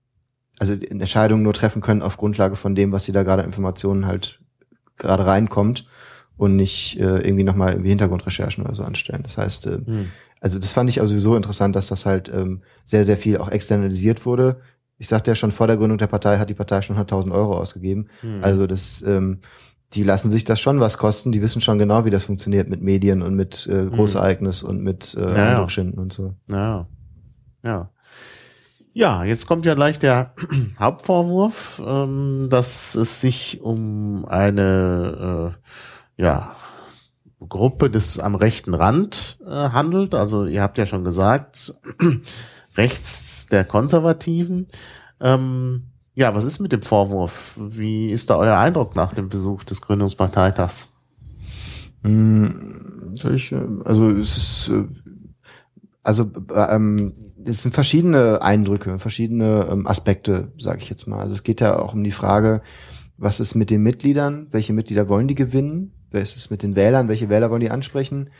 also Entscheidungen nur treffen können auf Grundlage von dem, was sie da gerade Informationen halt gerade reinkommt und nicht äh, irgendwie nochmal irgendwie Hintergrundrecherchen oder so anstellen. Das heißt, äh, Hm. also das fand ich also sowieso interessant, dass das halt ähm, sehr, sehr viel auch externalisiert wurde. Ich sagte ja schon, vor der Gründung der Partei hat die Partei schon 100.000 Euro ausgegeben. Hm. Also das, ähm, die lassen sich das schon was kosten. Die wissen schon genau, wie das funktioniert mit Medien und mit äh, Großereignis und mit äh, Ja, ja. Eindruckschinden und so. Ja. Ja. Ja, jetzt kommt ja gleich der Hauptvorwurf, ähm, dass es sich um eine äh, ja, Gruppe des am rechten Rand äh, handelt. Also ihr habt ja schon gesagt, rechts der Konservativen. Ähm, ja, was ist mit dem Vorwurf? Wie ist da euer Eindruck nach dem Besuch des Gründungsparteitags? Ich, äh, also es ist äh, also äh, ähm, es sind verschiedene Eindrücke, verschiedene ähm, Aspekte, sage ich jetzt mal. Also es geht ja auch um die Frage, was ist mit den Mitgliedern, welche Mitglieder wollen die gewinnen, was ist mit den Wählern, welche Wähler wollen die ansprechen.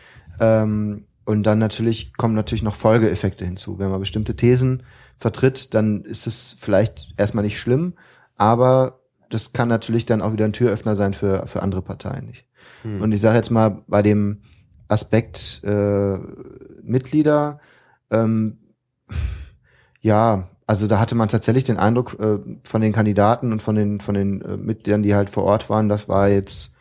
Ähm, und dann natürlich kommen natürlich noch Folgeeffekte hinzu. Wenn man bestimmte Thesen vertritt, dann ist es vielleicht erstmal nicht schlimm, aber das kann natürlich dann auch wieder ein Türöffner sein für, für andere Parteien. Nicht? Hm. Und ich sage jetzt mal bei dem Aspekt äh, Mitglieder, ähm, ja, also da hatte man tatsächlich den Eindruck äh, von den Kandidaten und von den von den äh, Mitgliedern, die halt vor Ort waren, das war jetzt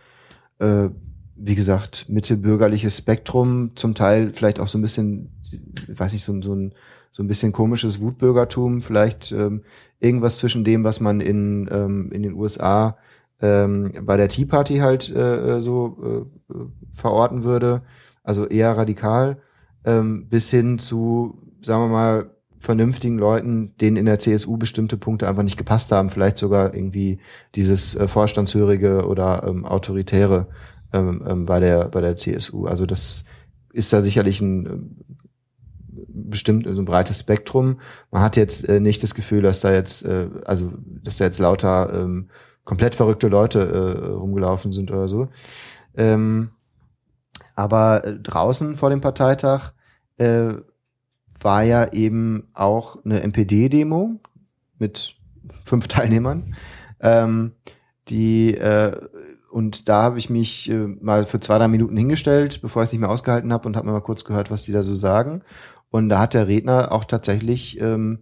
äh, wie gesagt Mitte bürgerliches Spektrum, zum Teil vielleicht auch so ein bisschen, ich weiß nicht, so, ein- so ein so ein bisschen komisches Wutbürgertum, vielleicht ähm, irgendwas zwischen dem, was man in ähm, in den USA ähm, bei der Tea Party halt äh, äh, so äh, verorten würde, also eher radikal, ähm, bis hin zu, sagen wir mal, vernünftigen Leuten, denen in der CSU bestimmte Punkte einfach nicht gepasst haben, vielleicht sogar irgendwie dieses äh, Vorstandshörige oder ähm, Autoritäre ähm, ähm, bei der bei der CSU. Also das ist da sicherlich ein ähm, bestimmt so ein breites Spektrum. Man hat jetzt äh, nicht das Gefühl, dass da jetzt, äh, also dass da jetzt lauter ähm, komplett verrückte Leute äh, rumgelaufen sind oder so. Ähm, aber äh, draußen vor dem Parteitag äh, war ja eben auch eine NPD-Demo mit fünf Teilnehmern. Ähm, die äh, und da habe ich mich äh, mal für zwei, drei Minuten hingestellt, bevor ich es nicht mehr ausgehalten habe und habe mir mal kurz gehört, was die da so sagen. Und da hat der Redner auch tatsächlich ähm,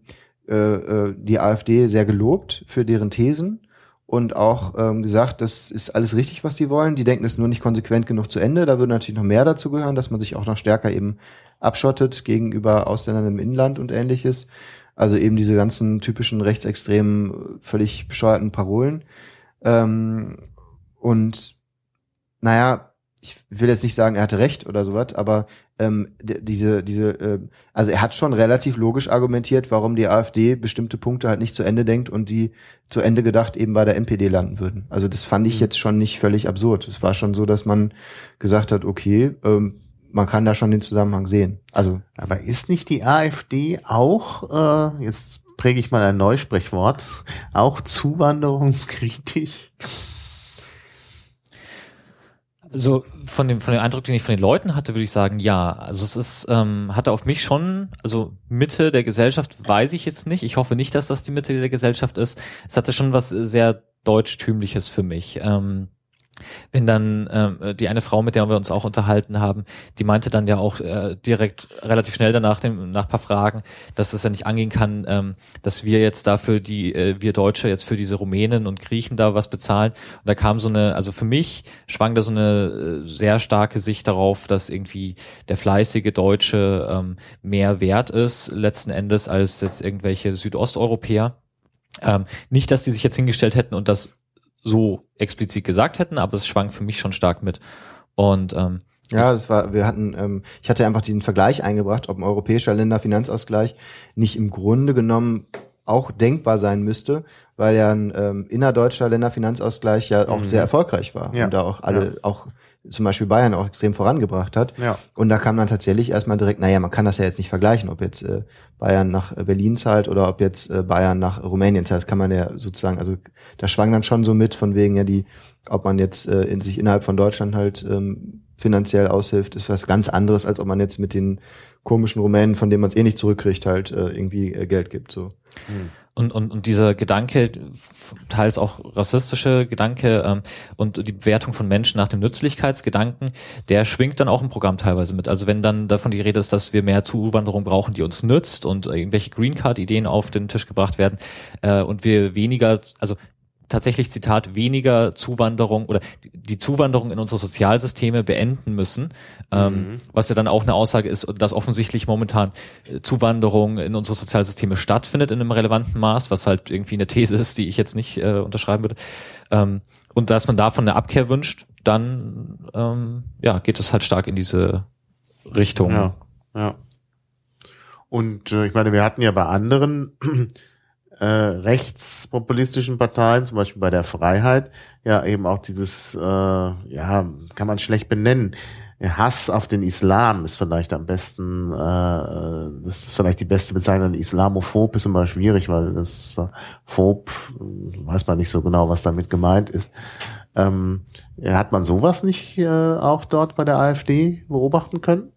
äh, äh, die AfD sehr gelobt für deren Thesen und auch ähm, gesagt, das ist alles richtig, was die wollen. Die denken es nur nicht konsequent genug zu Ende. Da würde natürlich noch mehr dazu gehören, dass man sich auch noch stärker eben abschottet gegenüber Ausländern im Inland und ähnliches. Also eben diese ganzen typischen rechtsextremen, völlig bescheuerten Parolen. Ähm, und naja, ich will jetzt nicht sagen, er hatte recht oder sowas, aber ähm, diese, diese, äh, also er hat schon relativ logisch argumentiert, warum die AfD bestimmte Punkte halt nicht zu Ende denkt und die zu Ende gedacht eben bei der NPD landen würden. Also das fand ich jetzt schon nicht völlig absurd. Es war schon so, dass man gesagt hat, okay, ähm, man kann da schon den Zusammenhang sehen. Also Aber ist nicht die AfD auch, äh, jetzt präge ich mal ein Neusprechwort, auch zuwanderungskritisch? Also von dem, von dem Eindruck, den ich von den Leuten hatte, würde ich sagen, ja. Also es ist, ähm, hatte auf mich schon, also Mitte der Gesellschaft weiß ich jetzt nicht. Ich hoffe nicht, dass das die Mitte der Gesellschaft ist. Es hatte schon was sehr deutschtümliches für mich. Ähm, wenn dann ähm, die eine Frau, mit der wir uns auch unterhalten haben, die meinte dann ja auch äh, direkt relativ schnell danach, dem, nach paar Fragen, dass es ja nicht angehen kann, ähm, dass wir jetzt dafür die, äh, wir Deutsche jetzt für diese Rumänen und Griechen da was bezahlen. Und da kam so eine, also für mich schwang da so eine äh, sehr starke Sicht darauf, dass irgendwie der fleißige Deutsche ähm, mehr wert ist letzten Endes als jetzt irgendwelche Südosteuropäer. Ähm, nicht, dass die sich jetzt hingestellt hätten und das so explizit gesagt hätten, aber es schwang für mich schon stark mit. Und ähm, Ja, das war, wir hatten, ähm, ich hatte einfach den Vergleich eingebracht, ob ein europäischer Länderfinanzausgleich nicht im Grunde genommen auch denkbar sein müsste, weil ja ein ähm, innerdeutscher Länderfinanzausgleich ja auch sehr erfolgreich war Ja. und da auch alle, auch zum Beispiel Bayern auch extrem vorangebracht hat. Ja. Und da kam dann tatsächlich erstmal direkt, naja, man kann das ja jetzt nicht vergleichen, ob jetzt äh, Bayern nach äh, Berlin zahlt oder ob jetzt äh, Bayern nach Rumänien zahlt. Das kann man ja sozusagen, also da schwang dann schon so mit, von wegen ja die, ob man jetzt äh, in, sich innerhalb von Deutschland halt ähm, finanziell aushilft, ist was ganz anderes, als ob man jetzt mit den komischen Rumänen, von denen man es eh nicht zurückkriegt, halt äh, irgendwie äh, Geld gibt. So. Und, und, und dieser Gedanke, teils auch rassistische Gedanke ähm, und die Bewertung von Menschen nach dem Nützlichkeitsgedanken, der schwingt dann auch im Programm teilweise mit. Also wenn dann davon die Rede ist, dass wir mehr Zuwanderung brauchen, die uns nützt und irgendwelche Green Card-Ideen auf den Tisch gebracht werden äh, und wir weniger, also tatsächlich Zitat weniger Zuwanderung oder die- Zuwanderung in unsere Sozialsysteme beenden müssen, ähm, was ja dann auch eine Aussage ist, dass offensichtlich momentan äh, Zuwanderung in unsere Sozialsysteme stattfindet in einem relevanten Maß, was halt irgendwie eine These ist, die ich jetzt nicht äh, unterschreiben würde. Ähm, und dass man davon eine Abkehr wünscht, dann ähm, ja geht es halt stark in diese Richtung. Ja, ja. Und äh, ich meine, wir hatten ja bei anderen äh, rechtspopulistischen Parteien, zum Beispiel bei der Freiheit, ja eben auch dieses, äh, ja, kann man schlecht benennen. Hass auf den Islam ist vielleicht am besten, äh, das ist vielleicht die beste Bezeichnung. Islamophob ist immer schwierig, weil das äh, Phob, weiß man nicht so genau, was damit gemeint ist. Ähm, hat man sowas nicht äh, auch dort bei der AfD beobachten können?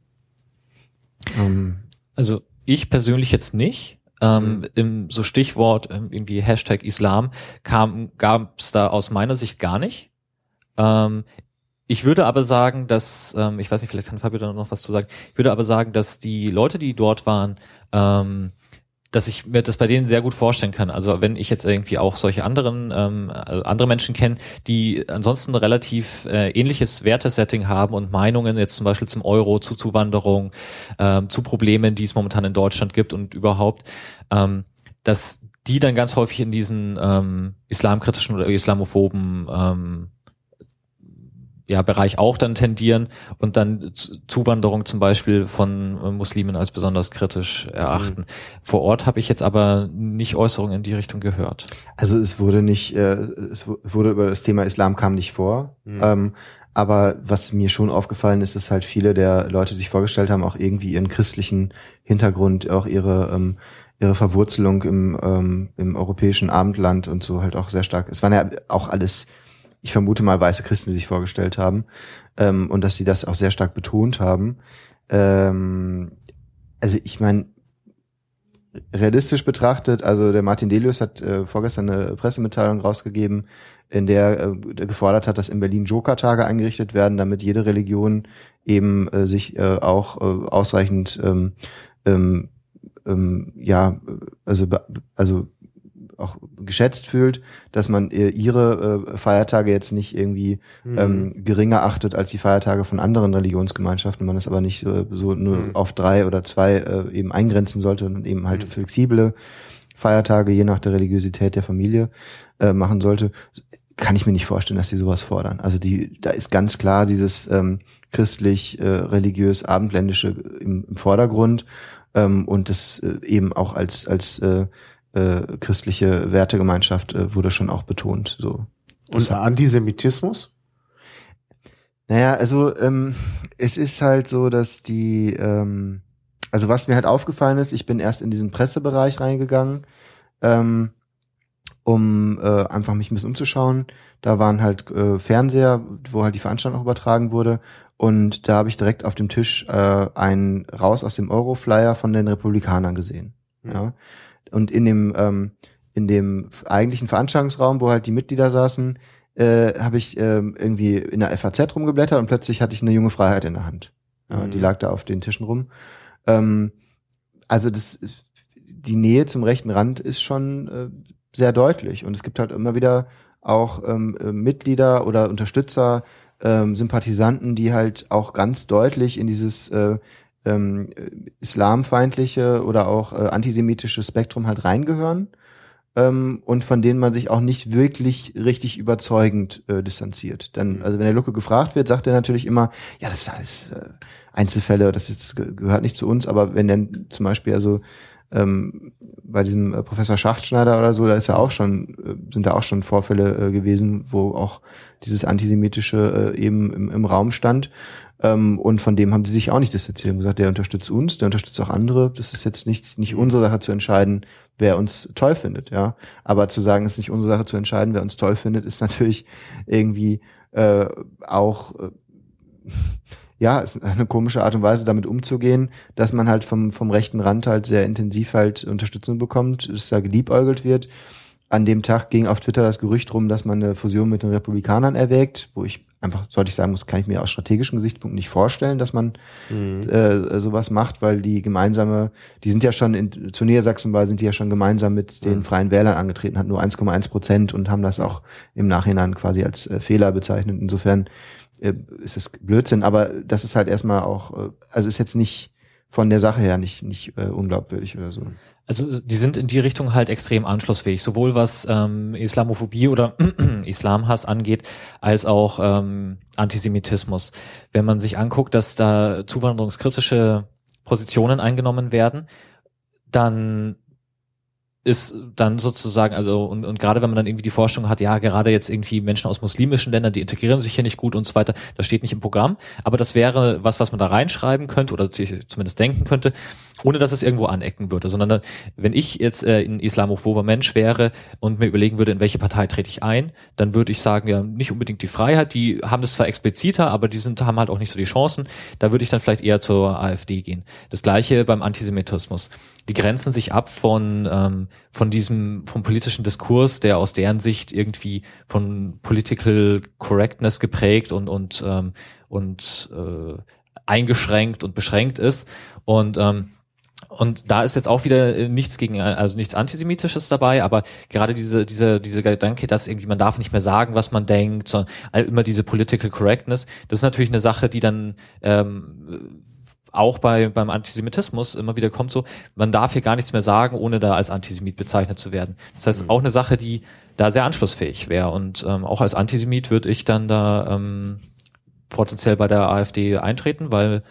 Ähm, Also ich persönlich jetzt nicht. Ähm, Im so Stichwort ähm, irgendwie Hashtag Islam kam gab es da aus meiner Sicht gar nicht. Ähm, ich würde aber sagen, dass ähm, ich weiß nicht, vielleicht kann Fabio da noch was zu sagen. Ich würde aber sagen, dass die Leute, die dort waren, ähm, dass ich mir das bei denen sehr gut vorstellen kann. Also wenn ich jetzt irgendwie auch solche anderen ähm, also andere Menschen kenne, die ansonsten relativ äh, ähnliches Wertesetting haben und Meinungen jetzt zum Beispiel zum Euro, zu Zuwanderung, ähm, zu Problemen, die es momentan in Deutschland gibt und überhaupt, ähm, dass die dann ganz häufig in diesen ähm, islamkritischen oder islamophoben ähm, ja, Bereich auch dann tendieren und dann Zuwanderung zum Beispiel von äh, Muslimen als besonders kritisch erachten. Vor Ort habe ich jetzt aber nicht Äußerungen in die Richtung gehört. Also es wurde nicht, äh, es wu- wurde über das Thema Islam kam nicht vor. Ähm, aber was mir schon aufgefallen ist, ist halt viele der Leute, die sich vorgestellt haben, auch irgendwie ihren christlichen Hintergrund, auch ihre ähm, ihre Verwurzelung im ähm, im europäischen Abendland und so halt auch sehr stark. Es waren ja auch alles, ich vermute mal weiße Christen, die sich vorgestellt haben ähm, und dass sie das auch sehr stark betont haben. Ähm, also ich meine, realistisch betrachtet, also der Martin Delius hat äh, vorgestern eine Pressemitteilung rausgegeben, in der äh, gefordert hat, dass in Berlin Joker-Tage eingerichtet werden, damit jede Religion eben äh, sich äh, auch äh, ausreichend ähm, ähm, ähm, ja also be- also auch geschätzt fühlt, dass man äh, ihre äh, Feiertage jetzt nicht irgendwie ähm, geringer achtet als die Feiertage von anderen Religionsgemeinschaften, man das aber nicht äh, so nur auf drei oder zwei äh, eben eingrenzen sollte und eben halt flexible Feiertage je nach der Religiosität der Familie äh, machen sollte. kann ich mir nicht vorstellen, dass sie sowas fordern. Also die, da ist ganz klar dieses ähm, christlich, äh, religiös, abendländische im, im Vordergrund ähm, und das äh, eben auch als als äh, äh, christliche Wertegemeinschaft äh, wurde schon auch betont. So. Und Antisemitismus? Naja, also ähm, es ist halt so, dass die, ähm, also was mir halt aufgefallen ist, ich bin erst in diesen Pressebereich reingegangen, ähm, um äh, einfach mich ein bisschen umzuschauen. Da waren halt äh, Fernseher, wo halt die Veranstaltung auch übertragen wurde. Und da habe ich direkt auf dem Tisch äh, einen raus aus dem Euroflyer von den Republikanern gesehen. Mhm. Ja. Und in dem ähm, in dem eigentlichen Veranstaltungsraum, wo halt die Mitglieder saßen, äh, habe ich ähm, irgendwie in der FAZ rumgeblättert und plötzlich hatte ich eine junge Freiheit in der Hand. Ja, Mhm. Die lag da auf den Tischen rum. Ähm, also das die Nähe zum rechten Rand ist schon äh, sehr deutlich und es gibt halt immer wieder auch ähm, äh, Mitglieder oder Unterstützer, ähm, Sympathisanten, die halt auch ganz deutlich in dieses äh, ähm, äh, islamfeindliche oder auch äh, antisemitische Spektrum halt reingehören ähm, und von denen man sich auch nicht wirklich richtig überzeugend äh, distanziert. Dann, also wenn der Lucke gefragt wird, sagt er natürlich immer, ja, das ist alles äh, Einzelfälle, das ist, ge- gehört nicht zu uns, aber wenn dann zum Beispiel also ähm, bei diesem äh, Professor Schachtschneider oder so, da ist ja auch schon, äh, sind da auch schon Vorfälle äh, gewesen, wo auch dieses antisemitische äh, eben im, im Raum stand. Ähm, und von dem haben sie sich auch nicht distanziert und gesagt, der unterstützt uns, der unterstützt auch andere. Das ist jetzt nicht, nicht unsere Sache zu entscheiden, wer uns toll findet, ja. Aber zu sagen, es ist nicht unsere Sache zu entscheiden, wer uns toll findet, ist natürlich irgendwie äh, auch äh, ja, ist eine komische Art und Weise, damit umzugehen, dass man halt vom, vom rechten Rand halt sehr intensiv halt Unterstützung bekommt, dass da geliebäugelt wird. An dem Tag ging auf Twitter das Gerücht rum, dass man eine Fusion mit den Republikanern erwägt, wo ich einfach, sollte ich sagen muss, kann ich mir aus strategischen Gesichtspunkten nicht vorstellen, dass man äh, sowas macht, weil die gemeinsame, die sind ja schon in, zu Niedersachsenwahl sind die ja schon gemeinsam mit den Freien Wählern angetreten, hat nur 1,1 Prozent und haben das auch im Nachhinein quasi als äh, Fehler bezeichnet. Insofern äh, ist es Blödsinn, aber das ist halt erstmal auch, äh, also ist jetzt nicht von der Sache her nicht, nicht äh, unglaubwürdig oder so. Also die sind in die Richtung halt extrem anschlussfähig, sowohl was ähm, Islamophobie oder Islamhass angeht, als auch ähm, Antisemitismus. Wenn man sich anguckt, dass da zuwanderungskritische Positionen eingenommen werden, dann ist dann sozusagen, also und, und gerade wenn man dann irgendwie die Forschung hat, ja, gerade jetzt irgendwie Menschen aus muslimischen Ländern, die integrieren sich hier nicht gut und so weiter, das steht nicht im Programm, aber das wäre was, was man da reinschreiben könnte oder zumindest denken könnte, ohne dass es irgendwo anecken würde, sondern wenn ich jetzt äh, ein islamophober Mensch wäre und mir überlegen würde, in welche Partei trete ich ein, dann würde ich sagen, ja, nicht unbedingt die Freiheit, die haben das zwar expliziter, aber die sind, haben halt auch nicht so die Chancen, da würde ich dann vielleicht eher zur AfD gehen. Das gleiche beim Antisemitismus. Die grenzen sich ab von, ähm, von diesem, vom politischen Diskurs, der aus deren Sicht irgendwie von Political Correctness geprägt und, und, ähm, und äh, eingeschränkt und beschränkt ist. Und ähm, und da ist jetzt auch wieder nichts gegen, also nichts Antisemitisches dabei, aber gerade diese, diese, diese Gedanke, dass irgendwie man darf nicht mehr sagen, was man denkt, sondern immer diese Political Correctness, das ist natürlich eine Sache, die dann ähm, auch bei, beim Antisemitismus immer wieder kommt so, man darf hier gar nichts mehr sagen, ohne da als Antisemit bezeichnet zu werden. Das heißt, auch eine Sache, die da sehr anschlussfähig wäre. Und ähm, auch als Antisemit würde ich dann da ähm, potenziell bei der AfD eintreten, weil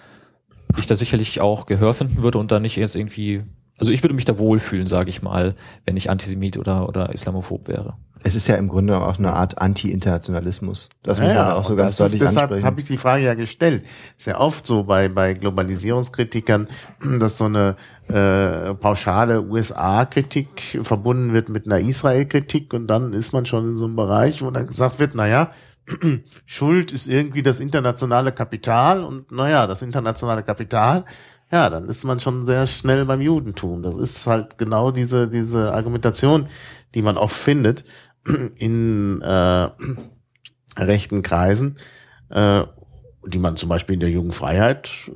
ich da sicherlich auch Gehör finden würde und da nicht jetzt irgendwie, also ich würde mich da wohlfühlen, sage ich mal, wenn ich Antisemit oder, oder Islamophob wäre. Es ist ja im Grunde auch eine Art Anti-Internationalismus. Das muss man auch so ganz das deutlich ist, deshalb ansprechen. habe ich die Frage ja gestellt. Ist ja oft so bei, bei Globalisierungskritikern, dass so eine äh, pauschale USA-Kritik verbunden wird mit einer Israel-Kritik und dann ist man schon in so einem Bereich, wo dann gesagt wird, naja, Schuld ist irgendwie das internationale Kapital und naja, das internationale Kapital, ja, dann ist man schon sehr schnell beim Judentum. Das ist halt genau diese, diese Argumentation, die man oft findet in äh, rechten Kreisen, äh, die man zum Beispiel in der jungen Freiheit,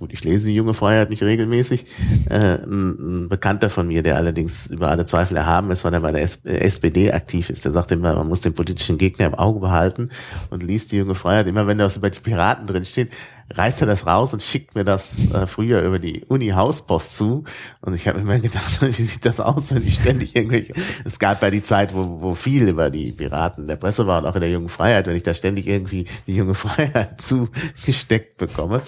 gut, ich lese die junge Freiheit nicht regelmäßig, äh, ein, ein Bekannter von mir, der allerdings über alle Zweifel erhaben ist, weil er bei der S äh, SPD aktiv ist, der sagt immer, man muss den politischen Gegner im Auge behalten und liest die junge Freiheit immer, wenn da was über die Piraten drin steht, reißt er das raus und schickt mir das äh, früher über die Uni-Hauspost zu. Und ich habe immer gedacht, wie sieht das aus, wenn ich ständig irgendwelche, es gab ja die Zeit, wo, wo viel über die Piraten in der Presse war und auch in der jungen Freiheit, wenn ich da ständig irgendwie die junge Freiheit zugesteckt bekomme.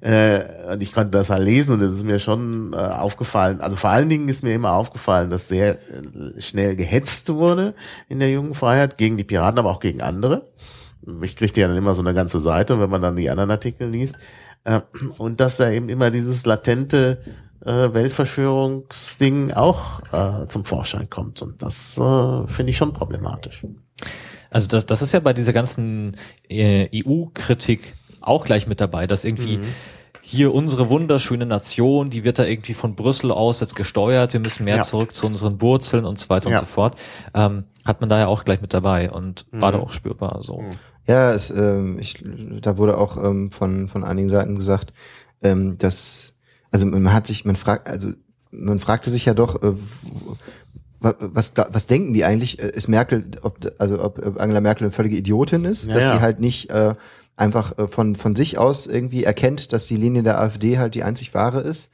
Äh, und ich konnte das halt lesen und es ist mir schon äh, aufgefallen, also vor allen Dingen ist mir immer aufgefallen, dass sehr äh, schnell gehetzt wurde in der jungen Freiheit gegen die Piraten, aber auch gegen andere ich kriegte ja dann immer so eine ganze Seite, wenn man dann die anderen Artikel liest. Äh, und dass da eben immer dieses latente äh, Weltverschwörungsding auch äh, zum Vorschein kommt. Und das finde ich schon problematisch. Also das, das ist ja bei dieser ganzen EU-Kritik auch gleich mit dabei, dass irgendwie mhm. Hier unsere wunderschöne Nation, die wird da irgendwie von Brüssel aus jetzt gesteuert, wir müssen mehr ja. zurück zu unseren Wurzeln und so weiter ja. und so fort. Ähm, hat man da ja auch gleich mit dabei und mhm. war da auch spürbar so. Mhm. Ja, es, ähm, ich, da wurde auch ähm, von, von einigen Seiten gesagt, ähm, dass, also man hat sich, man fragt, also man fragte sich ja doch, äh, was, was denken die eigentlich? Äh, ist Merkel, ob, also ob Angela Merkel eine völlige Idiotin ist, ja, dass ja. sie halt nicht äh, einfach äh, von, von sich aus irgendwie erkennt, dass die Linie der AfD halt die einzig wahre ist.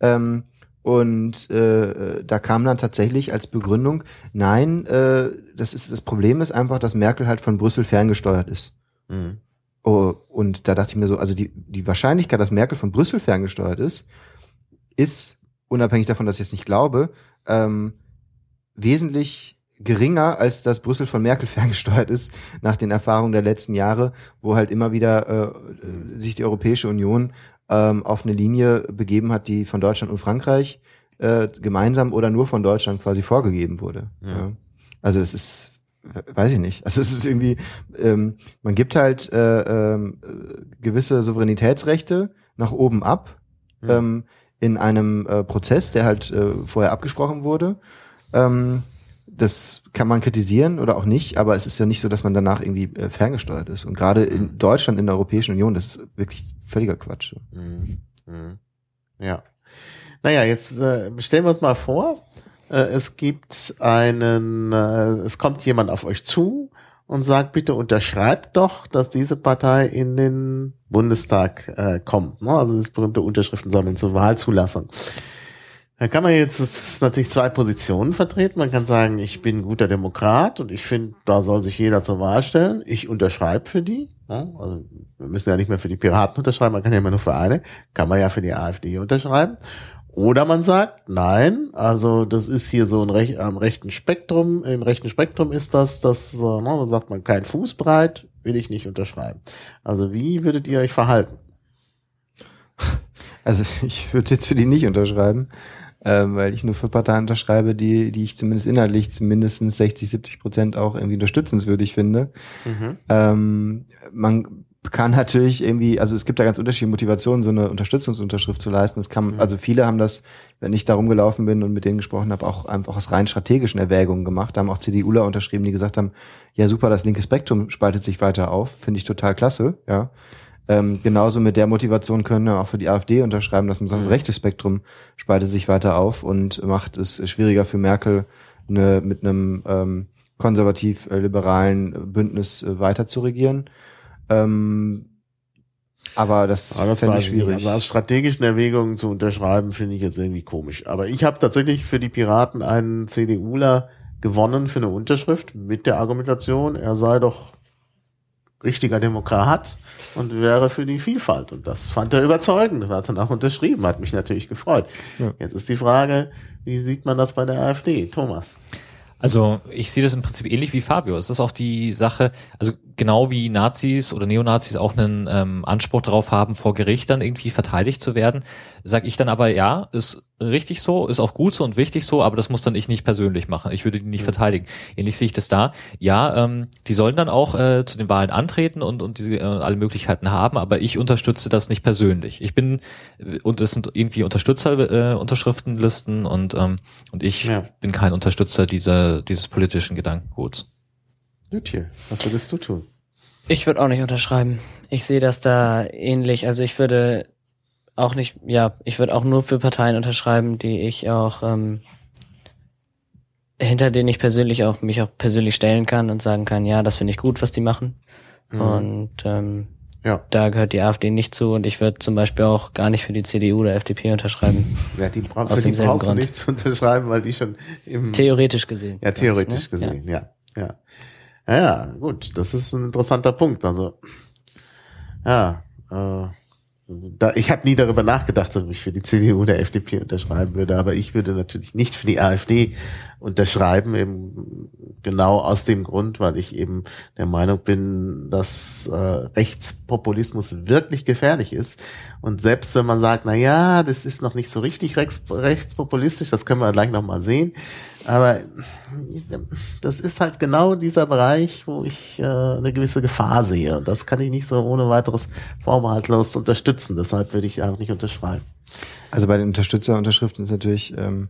Ähm, und äh, da kam dann tatsächlich als Begründung, nein, äh, das ist das Problem ist einfach, dass Merkel halt von Brüssel ferngesteuert ist. Mhm. Oh, und da dachte ich mir so, also die, die Wahrscheinlichkeit, dass Merkel von Brüssel ferngesteuert ist, ist, unabhängig davon, dass ich es nicht glaube, ähm, wesentlich geringer, als dass Brüssel von Merkel ferngesteuert ist, nach den Erfahrungen der letzten Jahre, wo halt immer wieder äh, sich die Europäische Union ähm, auf eine Linie begeben hat, die von Deutschland und Frankreich äh, gemeinsam oder nur von Deutschland quasi vorgegeben wurde. Ja. Ja. Also es ist, weiß ich nicht. Also es ist irgendwie, ähm, man gibt halt äh, äh, gewisse Souveränitätsrechte nach oben ab ja. ähm, in einem äh, Prozess, der halt äh, vorher abgesprochen wurde. Ähm, das kann man kritisieren oder auch nicht, aber es ist ja nicht so, dass man danach irgendwie äh, ferngesteuert ist. Und gerade in Deutschland, in der Europäischen Union, das ist wirklich völliger Quatsch. Mhm. Mhm. Ja. Naja, jetzt äh, stellen wir uns mal vor, äh, es gibt einen, äh, es kommt jemand auf euch zu und sagt, bitte unterschreibt doch, dass diese Partei in den Bundestag äh, kommt. Ne? Also das berühmte Unterschriftensammeln zur Wahlzulassung. Da kann man jetzt natürlich zwei Positionen vertreten. Man kann sagen, ich bin guter Demokrat und ich finde, da soll sich jeder zur Wahl stellen. Ich unterschreibe für die. Ja, also wir müssen ja nicht mehr für die Piraten unterschreiben, man kann ja immer nur für eine. Kann man ja für die AfD unterschreiben. Oder man sagt, nein, also das ist hier so ein Rech am rechten Spektrum, im rechten Spektrum ist das, das, äh, ne, da sagt man kein Fußbreit, will ich nicht unterschreiben. Also wie würdet ihr euch verhalten? Also ich würde jetzt für die nicht unterschreiben ähm, weil ich nur für Parteien unterschreibe, die, die ich zumindest inhaltlich mindestens 60, 70 Prozent auch irgendwie unterstützenswürdig finde. Mhm. Ähm, man kann natürlich irgendwie, also es gibt da ganz unterschiedliche Motivationen, so eine Unterstützungsunterschrift zu leisten. Das kann, mhm. also viele haben das, wenn ich da rumgelaufen bin und mit denen gesprochen habe, auch einfach aus rein strategischen Erwägungen gemacht. Da haben auch CDUler unterschrieben, die gesagt haben, ja super, das linke Spektrum spaltet sich weiter auf, finde ich total klasse, ja. Ähm, genauso mit der Motivation können wir auch für die AfD unterschreiben, dass man sagt, das mhm. rechte Spektrum spaltet sich weiter auf und macht es schwieriger für Merkel, eine, mit einem ähm, konservativ-liberalen Bündnis äh, weiter zu regieren. Ähm, aber das, aber das fände ich schwierig. Also aus strategischen Erwägungen zu unterschreiben, finde ich jetzt irgendwie komisch. Aber ich habe tatsächlich für die Piraten einen CDUler gewonnen für eine Unterschrift mit der Argumentation, er sei doch richtiger Demokrat und wäre für die Vielfalt. Und das fand er überzeugend und hat dann auch unterschrieben, hat mich natürlich gefreut. Ja. Jetzt ist die Frage, wie sieht man das bei der AfD? Thomas. Also ich sehe das im Prinzip ähnlich wie Fabio. Es ist auch die Sache, also genau wie Nazis oder Neonazis auch einen ähm, Anspruch darauf haben, vor Gericht dann irgendwie verteidigt zu werden, sage ich dann aber, ja, ist richtig so, ist auch gut so und wichtig so, aber das muss dann ich nicht persönlich machen. Ich würde die nicht mhm. verteidigen. Ähnlich sehe ich das da. Ja, ähm, die sollen dann auch äh, zu den Wahlen antreten und, und diese äh, alle Möglichkeiten haben, aber ich unterstütze das nicht persönlich. Ich bin, äh, und es sind irgendwie Unterstützer, äh, Unterschriftenlisten und, ähm, und ich ja. bin kein Unterstützer dieser, dieses politischen Gedankenguts. Lütje, was würdest du tun? Ich würde auch nicht unterschreiben. Ich sehe das da ähnlich. Also ich würde auch nicht, ja, ich würde auch nur für Parteien unterschreiben, die ich auch, ähm, hinter denen ich persönlich auch mich auch persönlich stellen kann und sagen kann, ja, das finde ich gut, was die machen. Mhm. Und ähm, Ja. Da gehört die AfD nicht zu und ich würde zum Beispiel auch gar nicht für die CDU oder FDP unterschreiben. Ja, die, bra Aus für die brauchst du Grund. nicht zu unterschreiben, weil die schon im Theoretisch gesehen. Ja, theoretisch ne? gesehen, ja. ja. Ja, ja, gut, das ist ein interessanter Punkt. Also, ja, äh, da, ich habe nie darüber nachgedacht, ob ich für die CDU oder FDP unterschreiben würde, aber ich würde natürlich nicht für die AfD unterschreiben, eben genau aus dem Grund, weil ich eben der Meinung bin, dass äh, Rechtspopulismus wirklich gefährlich ist. Und selbst wenn man sagt, na ja, das ist noch nicht so richtig rechts, rechtspopulistisch, das können wir gleich nochmal sehen, aber das ist halt genau dieser Bereich, wo ich äh, eine gewisse Gefahr sehe. Und das kann ich nicht so ohne weiteres vorbehaltlos unterstützen. Deshalb würde ich auch nicht unterschreiben. Also bei den Unterstützerunterschriften ist natürlich, ähm,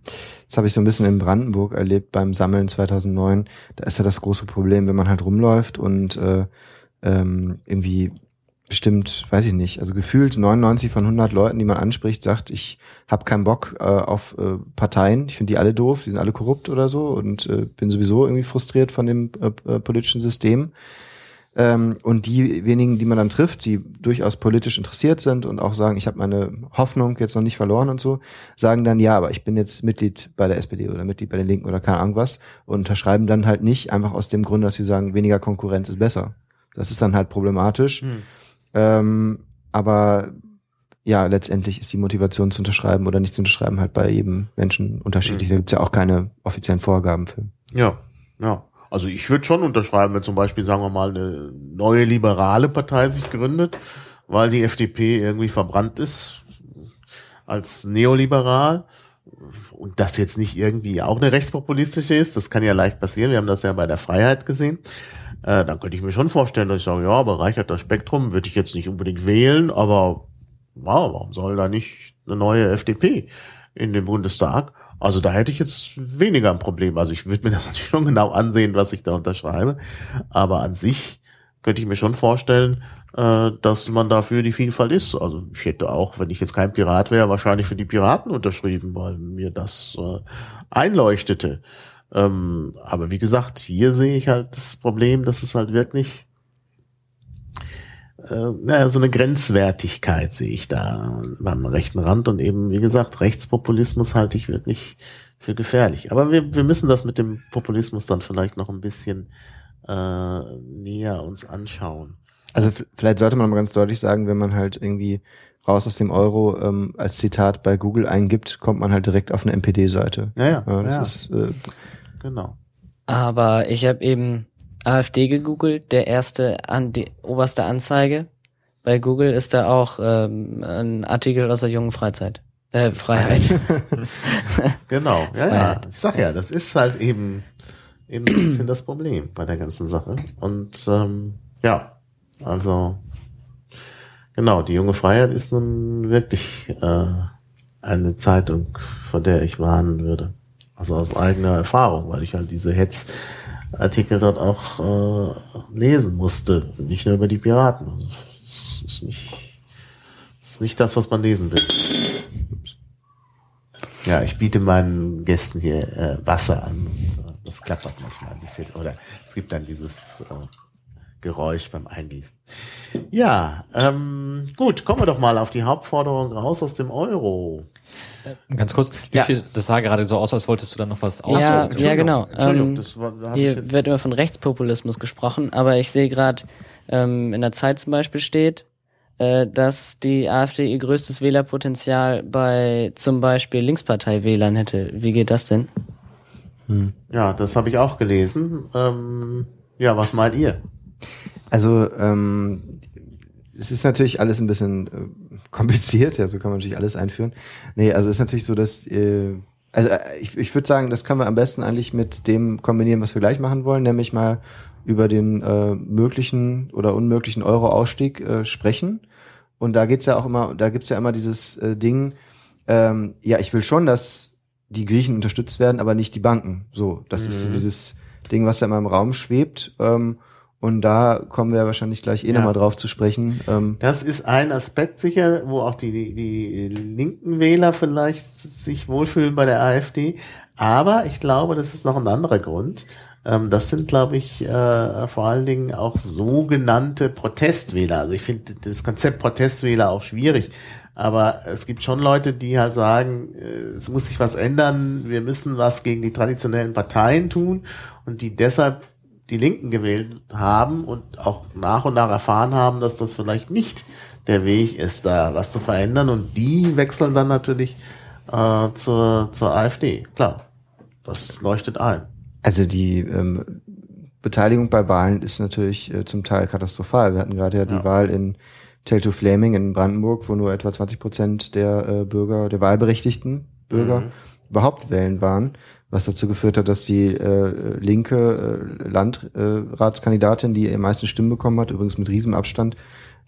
das habe ich so ein bisschen in Brandenburg erlebt beim Sammeln 2009. Da ist ja das große Problem, wenn man halt rumläuft und äh, ähm, irgendwie bestimmt, weiß ich nicht, also gefühlt 99 von 100 Leuten, die man anspricht, sagt, ich habe keinen Bock äh, auf äh, Parteien, ich finde die alle doof, die sind alle korrupt oder so und äh, bin sowieso irgendwie frustriert von dem äh, äh, politischen System. Ähm, und die wenigen, die man dann trifft, die durchaus politisch interessiert sind und auch sagen, ich habe meine Hoffnung jetzt noch nicht verloren und so, sagen dann, ja, aber ich bin jetzt Mitglied bei der SPD oder Mitglied bei den Linken oder keine Ahnung was und unterschreiben dann halt nicht, einfach aus dem Grund, dass sie sagen, weniger Konkurrenz ist besser. Das ist dann halt problematisch. Ähm, aber ja, letztendlich ist die Motivation zu unterschreiben oder nicht zu unterschreiben halt bei jedem Menschen unterschiedlich. Da gibt's ja auch keine offiziellen Vorgaben für. Ja, ja. Also ich würde schon unterschreiben, wenn zum Beispiel, sagen wir mal, eine neue liberale Partei sich gründet, weil die FDP irgendwie verbrannt ist als neoliberal und das jetzt nicht irgendwie auch eine rechtspopulistische ist, das kann ja leicht passieren, wir haben das ja bei der Freiheit gesehen, äh, dann könnte ich mir schon vorstellen, dass ich sage, ja, bereichert das Spektrum, würde ich jetzt nicht unbedingt wählen, aber wow, warum soll da nicht eine neue FDP in den Bundestag? Also da hätte ich jetzt weniger ein Problem. Also ich würde mir das natürlich schon genau ansehen, was ich da unterschreibe. Aber an sich könnte ich mir schon vorstellen, äh, dass man dafür die Vielfalt ist. Also ich hätte auch, wenn ich jetzt kein Pirat wäre, wahrscheinlich für die Piraten unterschrieben, weil mir das äh, einleuchtete. Ähm, aber wie gesagt, hier sehe ich halt das Problem, dass es halt wirklich äh, naja, so eine Grenzwertigkeit sehe ich da beim rechten Rand und eben, wie gesagt, Rechtspopulismus halte ich wirklich für gefährlich. Aber wir, wir müssen das mit dem Populismus dann vielleicht noch ein bisschen äh, näher uns anschauen. Also vielleicht sollte man mal ganz deutlich sagen, wenn man halt irgendwie raus aus dem Euro ähm, als Zitat bei Google eingibt, kommt man halt direkt auf eine NPD-Seite. Ja, ja, Ja, das ja. ist äh, Genau. Aber ich habe eben AfD gegoogelt, der erste, an die oberste Anzeige. Bei Google ist da auch ähm, ein Artikel aus der jungen Freizeit. Äh, Freiheit. Genau, ja, ja. Freiheit. Ich sag ja, das ist halt eben, eben ein bisschen das Problem bei der ganzen Sache. Und ähm, ja, also genau, die junge Freiheit ist nun wirklich äh, eine Zeitung, vor der ich warnen würde. Also aus eigener Erfahrung, weil ich halt diese Hetzartikel dort auch äh, lesen musste, nicht nur über die Piraten. Es ist nicht, es ist nicht das, was man lesen will. Ja, ich biete meinen Gästen hier äh, Wasser an. Und, äh, das klappert manchmal ein bisschen. Oder es gibt dann dieses äh, Geräusch beim Eingießen. Ja, ähm, gut, kommen wir doch mal auf die Hauptforderung raus aus dem Euro. Ganz kurz, Ja. Das sah gerade so aus, als wolltest du da noch was Ja, ausführen. ja, Entschuldigung, genau. Entschuldigung, Ähm, das war, da Hier jetzt, wird immer von Rechtspopulismus gesprochen, aber ich sehe gerade ähm, in der Zeit zum Beispiel steht, äh, dass die AfD ihr größtes Wählerpotenzial bei zum Beispiel Linkspartei-Wählern hätte. Wie geht das denn? ja, das habe ich auch gelesen. Ähm, ja, was meint ihr? Also ähm, es ist natürlich alles ein bisschen äh, kompliziert, ja, so kann man natürlich alles einführen. Nee, also es ist natürlich so, dass äh, also äh, ich, ich würde sagen, das können wir am besten eigentlich mit dem kombinieren, was wir gleich machen wollen, nämlich mal über den äh, möglichen oder unmöglichen Euro-Ausstieg äh, sprechen. Und da geht's ja auch immer, da gibt's ja immer dieses äh, Ding, ähm, ja, ich will schon, dass die Griechen unterstützt werden, aber nicht die Banken. So, das ist so dieses Ding, was da immer im Raum schwebt. Ähm, und da kommen wir wahrscheinlich gleich eh Ja. nochmal drauf zu sprechen. Ähm, Das ist ein Aspekt sicher, wo auch die, die, die linken Wähler vielleicht sich wohlfühlen bei der AfD. Aber ich glaube, das ist noch ein anderer Grund. Ähm, das sind, glaube ich, äh, vor allen Dingen auch sogenannte Protestwähler. Also ich finde das Konzept Protestwähler auch schwierig. Aber es gibt schon Leute, die halt sagen, äh, es muss sich was ändern, wir müssen was gegen die traditionellen Parteien tun und die deshalb die Linken gewählt haben und auch nach und nach erfahren haben, dass das vielleicht nicht der Weg ist, da was zu verändern. Und die wechseln dann natürlich äh, zur, zur AfD. Klar, das leuchtet ein. Also die ähm, Beteiligung bei Wahlen ist natürlich äh, zum Teil katastrophal. Wir hatten gerade ja die Ja. Wahl in Tell to Flaming in Brandenburg, wo nur etwa 20 Prozent der äh, Bürger, der wahlberechtigten Bürger Mhm. überhaupt wählen waren, was dazu geführt hat, dass die äh, linke äh, Landratskandidatin, die am meisten Stimmen bekommen hat, übrigens mit Riesenabstand,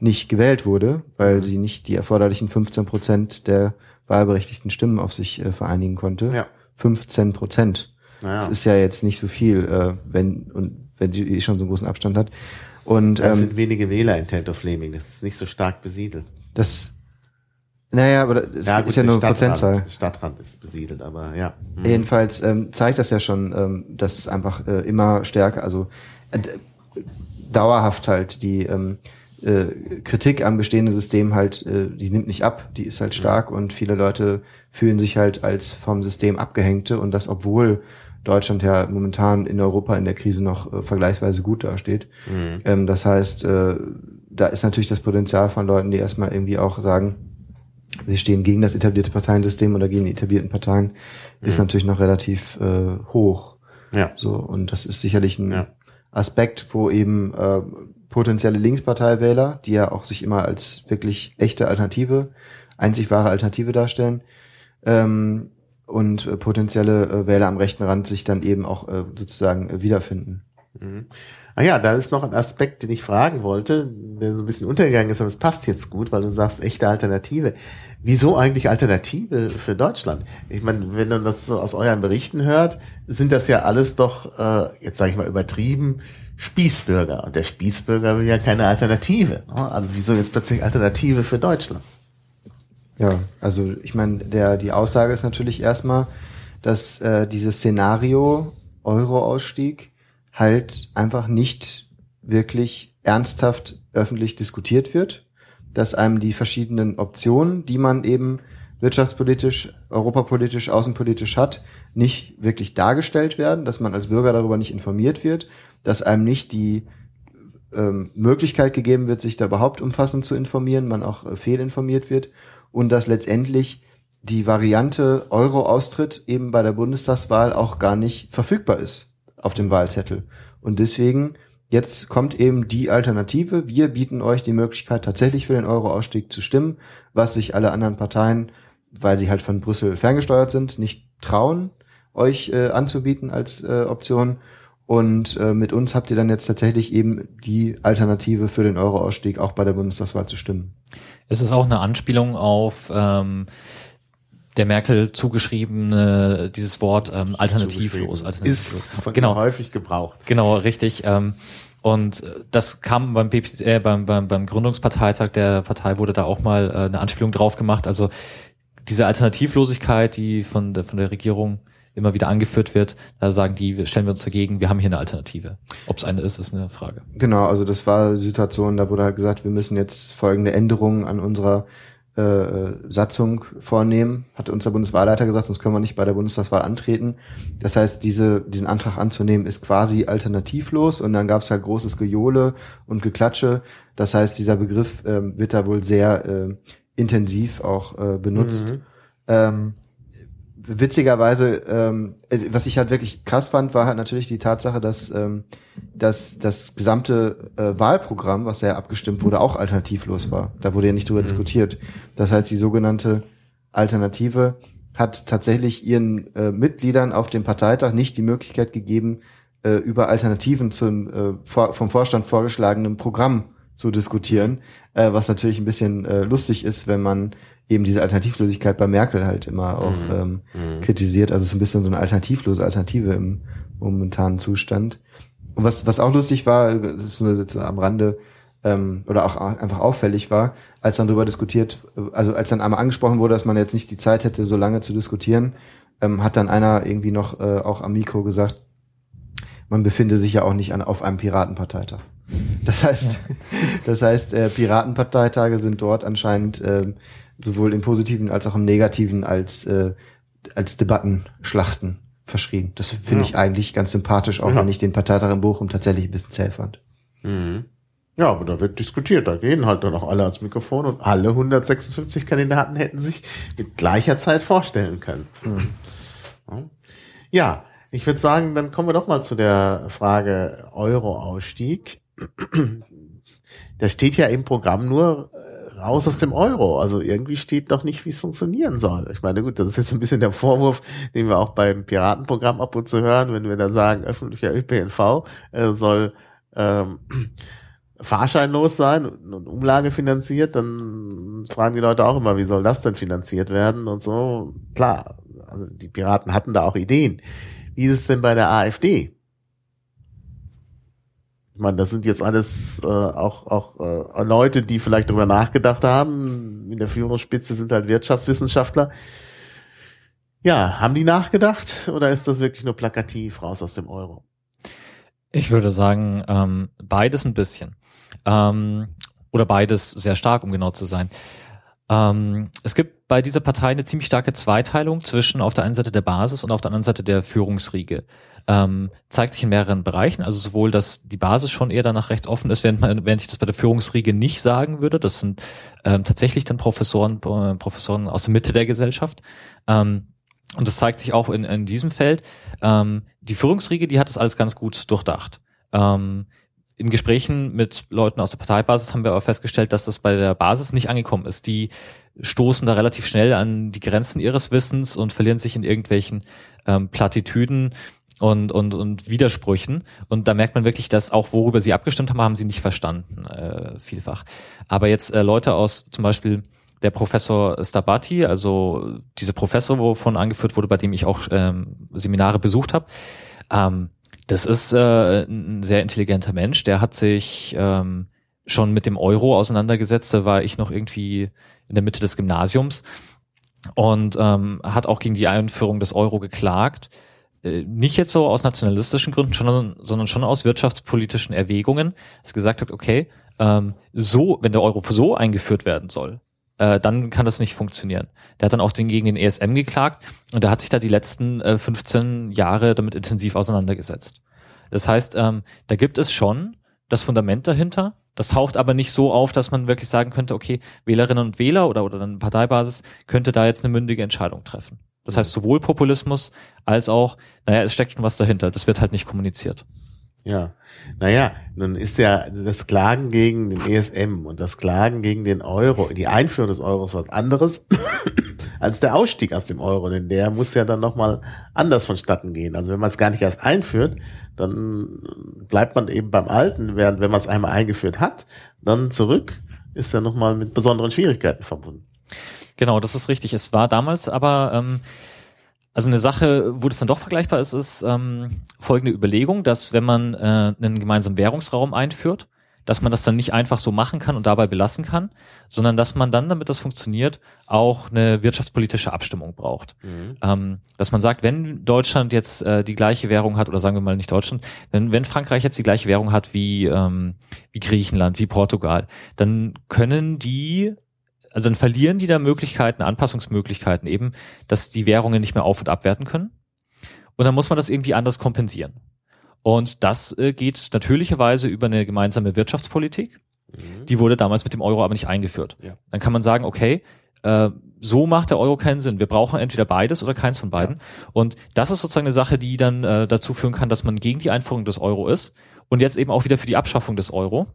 nicht gewählt wurde, weil sie nicht die erforderlichen 15 Prozent der wahlberechtigten Stimmen auf sich äh, vereinigen konnte. Ja. 15 Prozent. Naja. Das ist ja jetzt nicht so viel, äh, wenn und wenn sie eh schon so einen großen Abstand hat. Und Das ähm, sind wenige Wähler in Tent of Flaming. Das ist nicht so stark besiedelt. das, naja, aber das ist ja der nur eine Stadtrand- Prozentzahl. Stadtrand ist besiedelt, aber ja. Hm. Jedenfalls ähm, zeigt das ja schon, ähm, dass es einfach äh, immer stärker, also äh, dauerhaft halt die ähm, äh, Kritik am bestehenden System halt, äh, die nimmt nicht ab, die ist halt stark und viele Leute fühlen sich halt als vom System abgehängte und das, obwohl Deutschland ja momentan in Europa in der Krise noch äh, vergleichsweise gut dasteht. Mhm. Ähm, das heißt, äh, da ist natürlich das Potenzial von Leuten, die erstmal irgendwie auch sagen, sie stehen gegen das etablierte Parteiensystem oder gegen die etablierten Parteien, ist natürlich noch relativ äh, hoch. Ja. So, und das ist sicherlich ein Ja. Aspekt, wo eben äh, potenzielle Linksparteiwähler, die ja auch sich immer als wirklich echte Alternative, einzig wahre Alternative darstellen, ähm, und äh, potenzielle äh, Wähler am rechten Rand sich dann eben auch äh, sozusagen äh, wiederfinden. Ah ja, da ist noch ein Aspekt, den ich fragen wollte, der so ein bisschen untergegangen ist, aber es passt jetzt gut, weil du sagst, echte Alternative. Wieso eigentlich Alternative für Deutschland? Ich meine, wenn man das so aus euren Berichten hört, sind das ja alles doch, äh, jetzt sage ich mal übertrieben, Spießbürger. Und der Spießbürger will ja keine Alternative. ne? Also wieso jetzt plötzlich Alternative für Deutschland? Ja, also ich meine, der die Aussage ist natürlich erstmal, dass äh, dieses Szenario Euro-Ausstieg halt einfach nicht wirklich ernsthaft öffentlich diskutiert wird, dass einem die verschiedenen Optionen, die man eben wirtschaftspolitisch, europapolitisch, außenpolitisch hat, nicht wirklich dargestellt werden, dass man als Bürger darüber nicht informiert wird, dass einem nicht die ähm, Möglichkeit gegeben wird, sich da überhaupt umfassend zu informieren, man auch äh, fehlinformiert wird und dass letztendlich die Variante Euro-Austritt eben bei der Bundestagswahl auch gar nicht verfügbar ist auf dem Wahlzettel. Und deswegen, jetzt kommt eben die Alternative. Wir bieten euch die Möglichkeit, tatsächlich für den Euro-Ausstieg zu stimmen, was sich alle anderen Parteien, weil sie halt von Brüssel ferngesteuert sind, nicht trauen, euch äh, anzubieten als äh, Option. Und äh, mit uns habt ihr dann jetzt tatsächlich eben die Alternative für den Euro-Ausstieg auch bei der Bundestagswahl zu stimmen. Es ist auch eine Anspielung auf ähm, der Merkel zugeschriebene dieses Wort ähm, alternativlos. alternativlos. Ist von genau, häufig gebraucht. genau, richtig. Ähm, und äh, das kam beim, BP, äh, beim, beim, beim Gründungsparteitag der Partei wurde da auch mal äh, eine Anspielung drauf gemacht. Also diese Alternativlosigkeit, die von der, von der Regierung immer wieder angeführt wird, da sagen die, stellen wir uns dagegen, wir haben hier eine Alternative. Ob es eine ist, ist eine Frage. Genau, also das war die Situation, da wurde halt gesagt, wir müssen jetzt folgende Änderungen an unserer äh, Satzung vornehmen, hat unser Bundeswahlleiter gesagt, sonst können wir nicht bei der Bundestagswahl antreten. Das heißt, diese, diesen Antrag anzunehmen ist quasi alternativlos und dann gab es halt großes Gejohle und Geklatsche. Das heißt, dieser Begriff ähm, wird da wohl sehr äh, intensiv auch äh, benutzt. Ähm, witzigerweise, ähm, äh, was ich halt wirklich krass fand, war halt natürlich die Tatsache, dass, ähm, dass das gesamte äh, Wahlprogramm, was ja abgestimmt wurde, auch alternativlos war. Da wurde ja nicht drüber diskutiert. Das heißt, die sogenannte Alternative hat tatsächlich ihren äh, Mitgliedern auf dem Parteitag nicht die Möglichkeit gegeben, äh, über Alternativen zum äh, vor, vom Vorstand vorgeschlagenen Programm zu diskutieren, äh, was natürlich ein bisschen äh, lustig ist, wenn man eben diese Alternativlosigkeit bei Merkel halt immer auch ähm, kritisiert. Also es ist ein bisschen so eine alternativlose Alternative im momentanen Zustand. Und was, was auch lustig war, das ist nur jetzt so am Rande, ähm, oder auch einfach auffällig war, als dann darüber diskutiert, also als dann einmal angesprochen wurde, dass man jetzt nicht die Zeit hätte, so lange zu diskutieren, ähm, hat dann einer irgendwie noch äh, auch am Mikro gesagt, man befinde sich ja auch nicht an, auf einem Piratenparteitag. Das heißt, das heißt, äh, Piratenparteitage sind dort anscheinend äh, sowohl im Positiven als auch im Negativen als äh, als Debattenschlachten verschrien. Das finde Ja. ich eigentlich ganz sympathisch, auch Ja. wenn ich den Parteitag in Bochum tatsächlich ein bisschen zäh fand. Mhm. Ja, aber da wird diskutiert. Da gehen halt dann auch alle ans Mikrofon und alle 156 Kandidaten hätten sich mit gleicher Zeit vorstellen können. Ja. Ja, ich würde sagen, dann kommen wir doch mal zu der Frage Euro-Ausstieg. Da steht ja im Programm nur raus aus dem Euro. Also irgendwie steht doch nicht, wie es funktionieren soll. Ich meine, gut, das ist jetzt ein bisschen der Vorwurf, den wir auch beim Piratenprogramm ab und zu hören, wenn wir da sagen, öffentlicher ÖPNV äh, soll ähm, fahrscheinlos sein und, und Umlage finanziert, dann fragen die Leute auch immer, wie soll das denn finanziert werden und so. Klar, also die Piraten hatten da auch Ideen. Wie ist es denn bei der AfD? Ich meine, das sind jetzt alles äh, auch, auch äh, Leute, die vielleicht darüber nachgedacht haben. In der Führungsspitze sind halt Wirtschaftswissenschaftler. Ja, haben die nachgedacht oder ist das wirklich nur plakativ raus aus dem Euro? Ich würde sagen, ähm, beides ein bisschen. Ähm, oder beides sehr stark, um genau zu sein. Ähm, es gibt bei dieser Partei eine ziemlich starke Zweiteilung zwischen auf der einen Seite der Basis und auf der anderen Seite der Führungsriege. Ähm, zeigt sich in mehreren Bereichen, also sowohl, dass die Basis schon eher danach recht offen ist, während, man, während ich das bei der Führungsriege nicht sagen würde. Das sind ähm, tatsächlich dann Professoren, äh, Professoren aus der Mitte der Gesellschaft. Ähm, und das zeigt sich auch in, in diesem Feld. Ähm, die Führungsriege, die hat das alles ganz gut durchdacht. Ähm, in Gesprächen mit Leuten aus der Parteibasis haben wir aber festgestellt, dass das bei der Basis nicht angekommen ist. Die stoßen da relativ schnell an die Grenzen ihres Wissens und verlieren sich in irgendwelchen ähm, Plattitüden und, und, und Widersprüchen. Und da merkt man wirklich, dass auch worüber sie abgestimmt haben, haben sie nicht verstanden, äh, vielfach. Aber jetzt äh, Leute aus zum Beispiel der Professor Stabati, also dieser Professor, wovon angeführt wurde, bei dem ich auch ähm, Seminare besucht habe, ähm, das ist äh, ein sehr intelligenter Mensch. Der hat sich ähm, schon mit dem Euro auseinandergesetzt. Da war ich noch irgendwie in der Mitte des Gymnasiums und ähm, hat auch gegen die Einführung des Euro geklagt. Äh, Nicht jetzt so aus nationalistischen Gründen, sondern, sondern schon aus wirtschaftspolitischen Erwägungen. Dass gesagt hat, okay, ähm, so, wenn der Euro so eingeführt werden soll, äh, dann kann das nicht funktionieren. Der hat dann auch den, gegen den ESM geklagt und der hat sich da die letzten äh, 15 Jahre damit intensiv auseinandergesetzt. Das heißt, ähm, da gibt es schon das Fundament dahinter. Das taucht aber nicht so auf, dass man wirklich sagen könnte, okay, Wählerinnen und Wähler oder, oder dann Parteibasis könnte da jetzt eine mündige Entscheidung treffen. Das heißt, sowohl Populismus als auch, naja, es steckt schon was dahinter. Das wird halt nicht kommuniziert. Ja, naja, nun ist ja das Klagen gegen den ESM und das Klagen gegen den Euro, die Einführung des Euros was anderes als der Ausstieg aus dem Euro, denn der muss ja dann nochmal anders vonstatten gehen. Also wenn man es gar nicht erst einführt, dann bleibt man eben beim Alten, während wenn man es einmal eingeführt hat, dann zurück, ist ja nochmal mit besonderen Schwierigkeiten verbunden. Genau, das ist richtig. Es war damals aber, ähm, also eine Sache, wo das dann doch vergleichbar ist, ist ähm, folgende Überlegung, dass wenn man äh, einen gemeinsamen Währungsraum einführt, dass man das dann nicht einfach so machen kann und dabei belassen kann, sondern dass man dann, damit das funktioniert, auch eine wirtschaftspolitische Abstimmung braucht. Ähm, dass man sagt, wenn Deutschland jetzt äh, die gleiche Währung hat, oder sagen wir mal nicht Deutschland, wenn, wenn Frankreich jetzt die gleiche Währung hat wie, ähm, wie Griechenland, wie Portugal, dann können die also dann verlieren die da Möglichkeiten, Anpassungsmöglichkeiten eben, dass die Währungen nicht mehr auf- und abwerten können. Und dann muss man das irgendwie anders kompensieren. Und das äh, geht natürlicherweise über eine gemeinsame Wirtschaftspolitik. Die wurde damals mit dem Euro aber nicht eingeführt. Ja. Dann kann man sagen, okay, äh, so macht der Euro keinen Sinn. Wir brauchen entweder beides oder keins von beiden. Und das ist sozusagen eine Sache, die dann äh, dazu führen kann, dass man gegen die Einführung des Euro ist und jetzt eben auch wieder für die Abschaffung des Euro.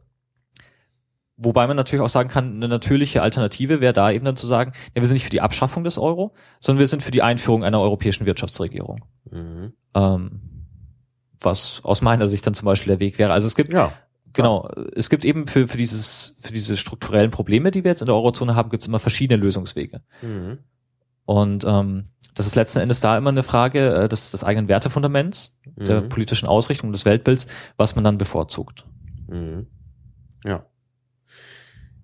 Wobei man natürlich auch sagen kann, eine natürliche Alternative wäre da eben dann zu sagen, ja, wir sind nicht für die Abschaffung des Euro, sondern wir sind für die Einführung einer europäischen Wirtschaftsregierung. Mhm. Ähm, was aus meiner Sicht dann zum Beispiel der Weg wäre. Also es gibt Ja. Genau. Es gibt eben für, für dieses, für diese strukturellen Probleme, die wir jetzt in der Eurozone haben, gibt es immer verschiedene Lösungswege. Mhm. Und ähm, das ist letzten Endes da immer eine Frage äh, des, des eigenen Wertefundaments, der Mhm. politischen Ausrichtung des Weltbilds, was man dann bevorzugt. Mhm. Ja.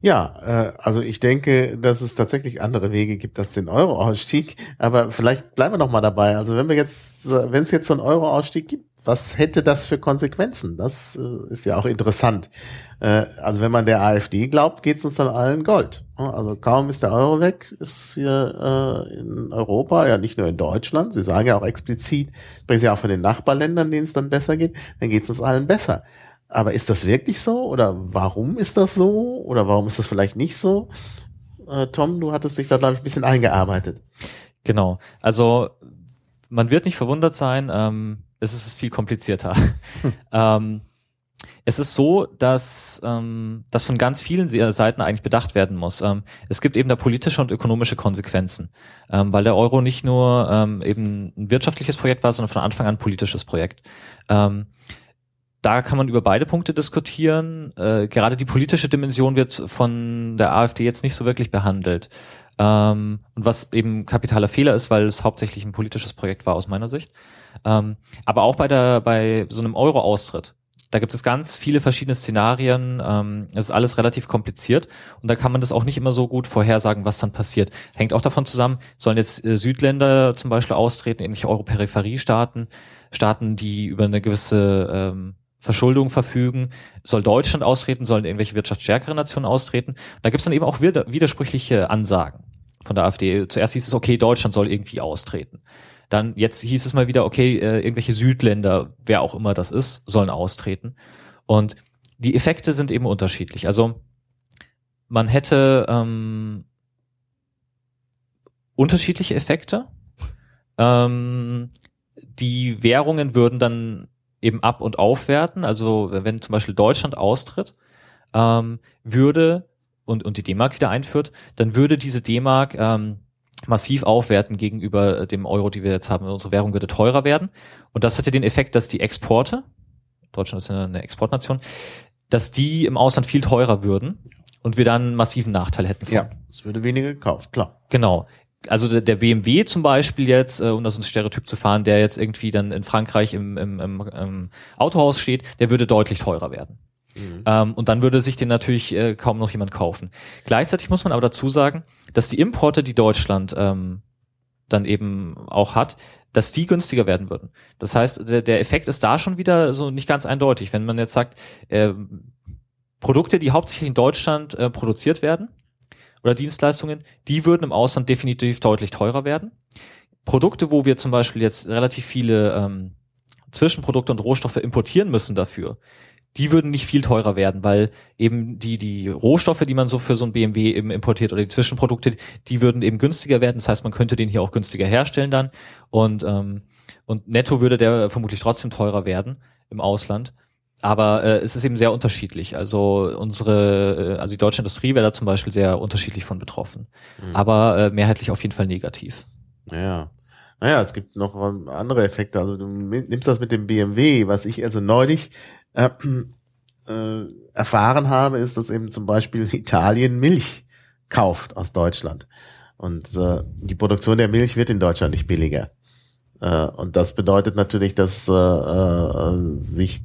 Ja, äh, also ich denke, dass es tatsächlich andere Wege gibt als den Euro-Ausstieg. Aber vielleicht bleiben wir noch mal dabei. Also wenn wir jetzt, wenn es jetzt so einen Euro-Ausstieg gibt, was hätte das für Konsequenzen? Das äh, ist ja auch interessant. Äh, also wenn man der AfD glaubt, geht es uns dann allen Gold. Also kaum ist der Euro weg, ist hier äh, in Europa, ja nicht nur in Deutschland, Sie sagen ja auch explizit, sprechen Sie auch von den Nachbarländern, denen es dann besser geht, dann geht es uns allen besser. Aber ist das wirklich so? Oder warum ist das so? Oder warum ist das vielleicht nicht so? Äh, Tom, du hattest dich da, glaube ich, ein bisschen eingearbeitet. Genau. Also man wird nicht verwundert sein, ähm, es ist viel komplizierter. ähm, es ist so, dass ähm, das von ganz vielen Seiten eigentlich bedacht werden muss. Ähm, es gibt eben da politische und ökonomische Konsequenzen, ähm, weil der Euro nicht nur ähm, eben ein wirtschaftliches Projekt war, sondern von Anfang an ein politisches Projekt. Ähm, da kann man über beide Punkte diskutieren. Äh, gerade die politische Dimension wird von der AfD jetzt nicht so wirklich behandelt. Ähm, und was eben kapitaler Fehler ist, weil es hauptsächlich ein politisches Projekt war aus meiner Sicht. Ähm, aber auch bei der, bei so einem Euro-Austritt. Da gibt es ganz viele verschiedene Szenarien. Ähm, es ist alles relativ kompliziert und da kann man das auch nicht immer so gut vorhersagen, was dann passiert. Hängt auch davon zusammen, sollen jetzt äh, Südländer zum Beispiel austreten, ähnliche Euro-Peripherie-Staaten, Staaten, die über eine gewisse ähm, Verschuldung verfügen, soll Deutschland austreten, sollen irgendwelche wirtschaftsstärkere Nationen austreten. Da gibt es dann eben auch widersprüchliche Ansagen von der AfD. Zuerst hieß es, okay, Deutschland soll irgendwie austreten. Dann jetzt hieß es mal wieder, okay, äh, irgendwelche Südländer, wer auch immer das ist, sollen austreten. Und die Effekte sind eben unterschiedlich. Also man hätte ähm, unterschiedliche Effekte. Ähm, die Währungen würden dann eben ab- und aufwerten. Also wenn zum Beispiel Deutschland austritt, ähm, würde und, und die D-Mark wieder einführt, dann würde diese D-Mark ähm, massiv aufwerten gegenüber dem Euro, die wir jetzt haben. Unsere Währung würde teurer werden. Und das hätte den Effekt, dass die Exporte, Deutschland ist eine Exportnation, dass die im Ausland viel teurer würden und wir dann einen massiven Nachteil hätten. Von. Ja, es würde weniger gekauft, klar. Genau also der, BMW zum Beispiel jetzt, äh, um das ein Stereotyp zu fahren, der jetzt irgendwie dann in Frankreich im, im, im, im Autohaus steht, der würde deutlich teurer werden. Mhm. Ähm, und dann würde sich den natürlich äh, kaum noch jemand kaufen. Gleichzeitig muss man aber dazu sagen, dass die Importe, die Deutschland ähm, dann eben auch hat, dass die günstiger werden würden. Das heißt, der, der Effekt ist da schon wieder so nicht ganz eindeutig. Wenn man jetzt sagt, äh, Produkte, die hauptsächlich in Deutschland äh, produziert werden, oder Dienstleistungen, die würden im Ausland definitiv deutlich teurer werden. Produkte, wo wir zum Beispiel jetzt relativ viele ähm, Zwischenprodukte und Rohstoffe importieren müssen dafür, die würden nicht viel teurer werden, weil eben die, die Rohstoffe, die man so für so ein BMW eben importiert oder die Zwischenprodukte, die würden eben günstiger werden. Das heißt, man könnte den hier auch günstiger herstellen dann und, ähm, und netto würde der vermutlich trotzdem teurer werden im Ausland. Aber äh, es ist eben sehr unterschiedlich. Also unsere, äh, also die deutsche Industrie wäre da zum Beispiel sehr unterschiedlich von betroffen. Mhm. Aber äh, mehrheitlich auf jeden Fall negativ. Ja. Naja, es gibt noch andere Effekte. Also du nimmst das mit dem BMW, was ich also neulich äh, äh, erfahren habe, ist, dass eben zum Beispiel Italien Milch kauft aus Deutschland. Und äh, die Produktion der Milch wird in Deutschland nicht billiger. Äh, und das bedeutet natürlich, dass äh, äh, sich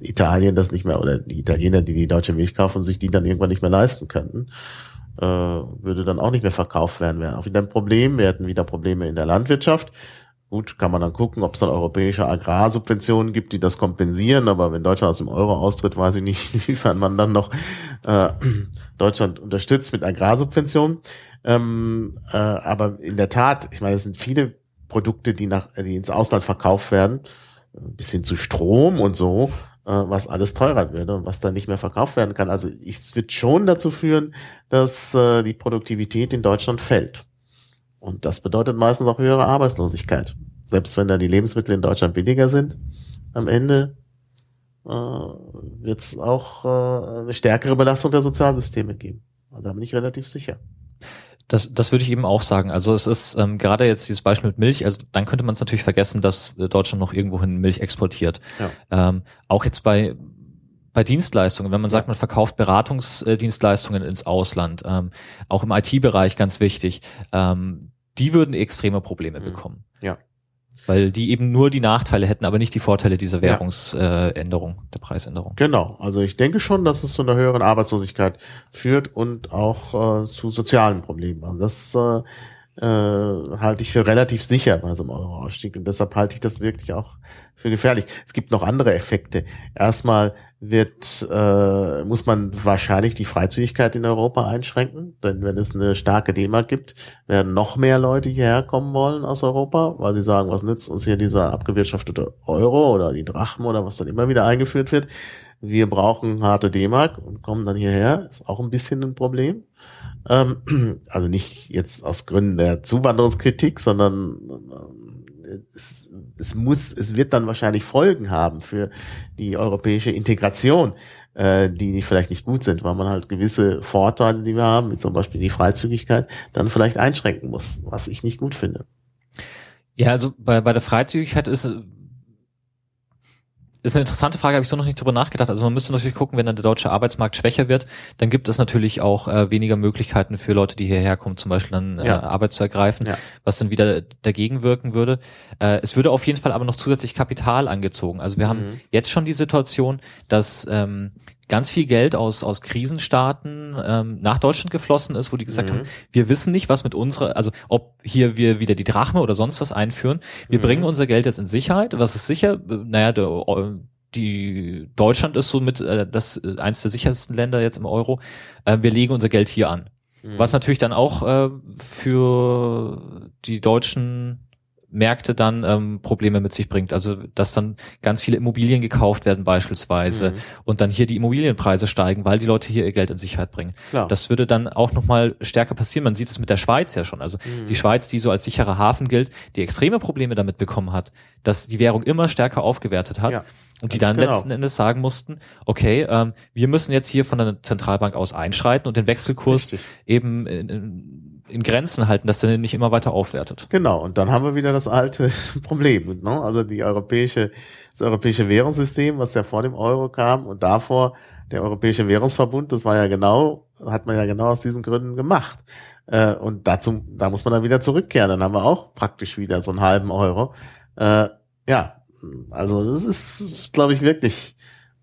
Italien das nicht mehr, oder die Italiener, die die deutsche Milch kaufen, sich die dann irgendwann nicht mehr leisten könnten, äh, würde dann auch nicht mehr verkauft werden. Wäre auch wieder ein Problem. Wir hätten wieder Probleme in der Landwirtschaft. Gut, kann man dann gucken, ob es dann europäische Agrarsubventionen gibt, die das kompensieren. Aber wenn Deutschland aus dem Euro austritt, weiß ich nicht, inwiefern man dann noch äh, Deutschland unterstützt mit Agrarsubventionen. Ähm, äh, aber in der Tat, ich meine, es sind viele Produkte, die nach, die ins Ausland verkauft werden, bis hin zu Strom und so, was alles teurer wird und was dann nicht mehr verkauft werden kann. Also es wird schon dazu führen, dass äh, die Produktivität in Deutschland fällt. Und das bedeutet meistens auch höhere Arbeitslosigkeit. Selbst wenn da die Lebensmittel in Deutschland billiger sind, am Ende äh, wird es auch äh, eine stärkere Belastung der Sozialsysteme geben. Da bin ich relativ sicher. Das, das würde ich eben auch sagen. Also es ist ähm, gerade jetzt dieses Beispiel mit Milch, also dann könnte man es natürlich vergessen, dass äh, Deutschland noch irgendwohin Milch exportiert. Ja. Ähm, auch jetzt bei bei Dienstleistungen, wenn man sagt, man verkauft Beratungsdienstleistungen ins Ausland, ähm, auch im IT-Bereich ganz wichtig, ähm, die würden extreme Probleme mhm. bekommen. Ja. Weil die eben nur die Nachteile hätten, aber nicht die Vorteile dieser Währungsänderung, der Preisänderung. Genau, also ich denke schon, dass es zu einer höheren Arbeitslosigkeit führt und auch äh, zu sozialen Problemen. Also das äh, äh, halte ich für relativ sicher bei so einem Euro-Ausstieg und deshalb halte ich das wirklich auch für gefährlich. Es gibt noch andere Effekte. Erstmal wird äh, muss man wahrscheinlich die Freizügigkeit in Europa einschränken, denn wenn es eine starke D-Mark gibt, werden noch mehr Leute hierher kommen wollen aus Europa, weil sie sagen, was nützt uns hier dieser abgewirtschaftete Euro oder die Drachen oder was dann immer wieder eingeführt wird. Wir brauchen harte D-Mark und kommen dann hierher. Ist auch ein bisschen ein Problem. Ähm, also nicht jetzt aus Gründen der Zuwanderungskritik, sondern äh, es, es muss, es wird dann wahrscheinlich Folgen haben für die europäische Integration, äh, die vielleicht nicht gut sind, weil man halt gewisse Vorteile, die wir haben, wie zum Beispiel die Freizügigkeit, dann vielleicht einschränken muss, was ich nicht gut finde. Ja, also bei, bei der Freizügigkeit ist ist eine interessante Frage, habe ich so noch nicht drüber nachgedacht. Also man müsste natürlich gucken, wenn dann der deutsche Arbeitsmarkt schwächer wird, dann gibt es natürlich auch äh, weniger Möglichkeiten für Leute, die hierher kommen, zum Beispiel dann äh, Ja. Arbeit zu ergreifen, Ja. was dann wieder dagegen wirken würde. Äh, es würde auf jeden Fall aber noch zusätzlich Kapital angezogen. Also wir haben Mhm. jetzt schon die Situation, dass ähm, ganz viel Geld aus, aus Krisenstaaten ähm, nach Deutschland geflossen ist, wo die gesagt Mhm. haben, wir wissen nicht, was mit unserer, also ob hier wir wieder die Drachme oder sonst was einführen. Wir Mhm. bringen unser Geld jetzt in Sicherheit. Was ist sicher? Naja, der, die Deutschland ist somit äh, das äh, eins der sichersten Länder jetzt im Euro. Äh, wir legen unser Geld hier an. Mhm. Was natürlich dann auch äh, für die deutschen Märkte dann ähm, Probleme mit sich bringt. Also dass dann ganz viele Immobilien gekauft werden beispielsweise Mhm. und dann hier die Immobilienpreise steigen, weil die Leute hier ihr Geld in Sicherheit bringen. Klar. Das würde dann auch nochmal stärker passieren. Man sieht es mit der Schweiz ja schon. Also Mhm. die Schweiz, die so als sicherer Hafen gilt, die extreme Probleme damit bekommen hat, dass die Währung immer stärker aufgewertet hat. Ja, und die ganz dann genau. letzten Endes sagen mussten, okay, ähm, wir müssen jetzt hier von der Zentralbank aus einschreiten und den Wechselkurs Richtig. eben in, in, in Grenzen halten, dass der nicht immer weiter aufwertet. Genau, und dann haben wir wieder das alte Problem. Ne? Also die europäische, das europäische Währungssystem, was ja vor dem Euro kam und davor der Europäische Währungsverbund, das war ja genau, hat man ja genau aus diesen Gründen gemacht. Äh, und dazu, da muss man dann wieder zurückkehren. Dann haben wir auch praktisch wieder so einen halben Euro. Äh, ja, also das ist, glaube ich, wirklich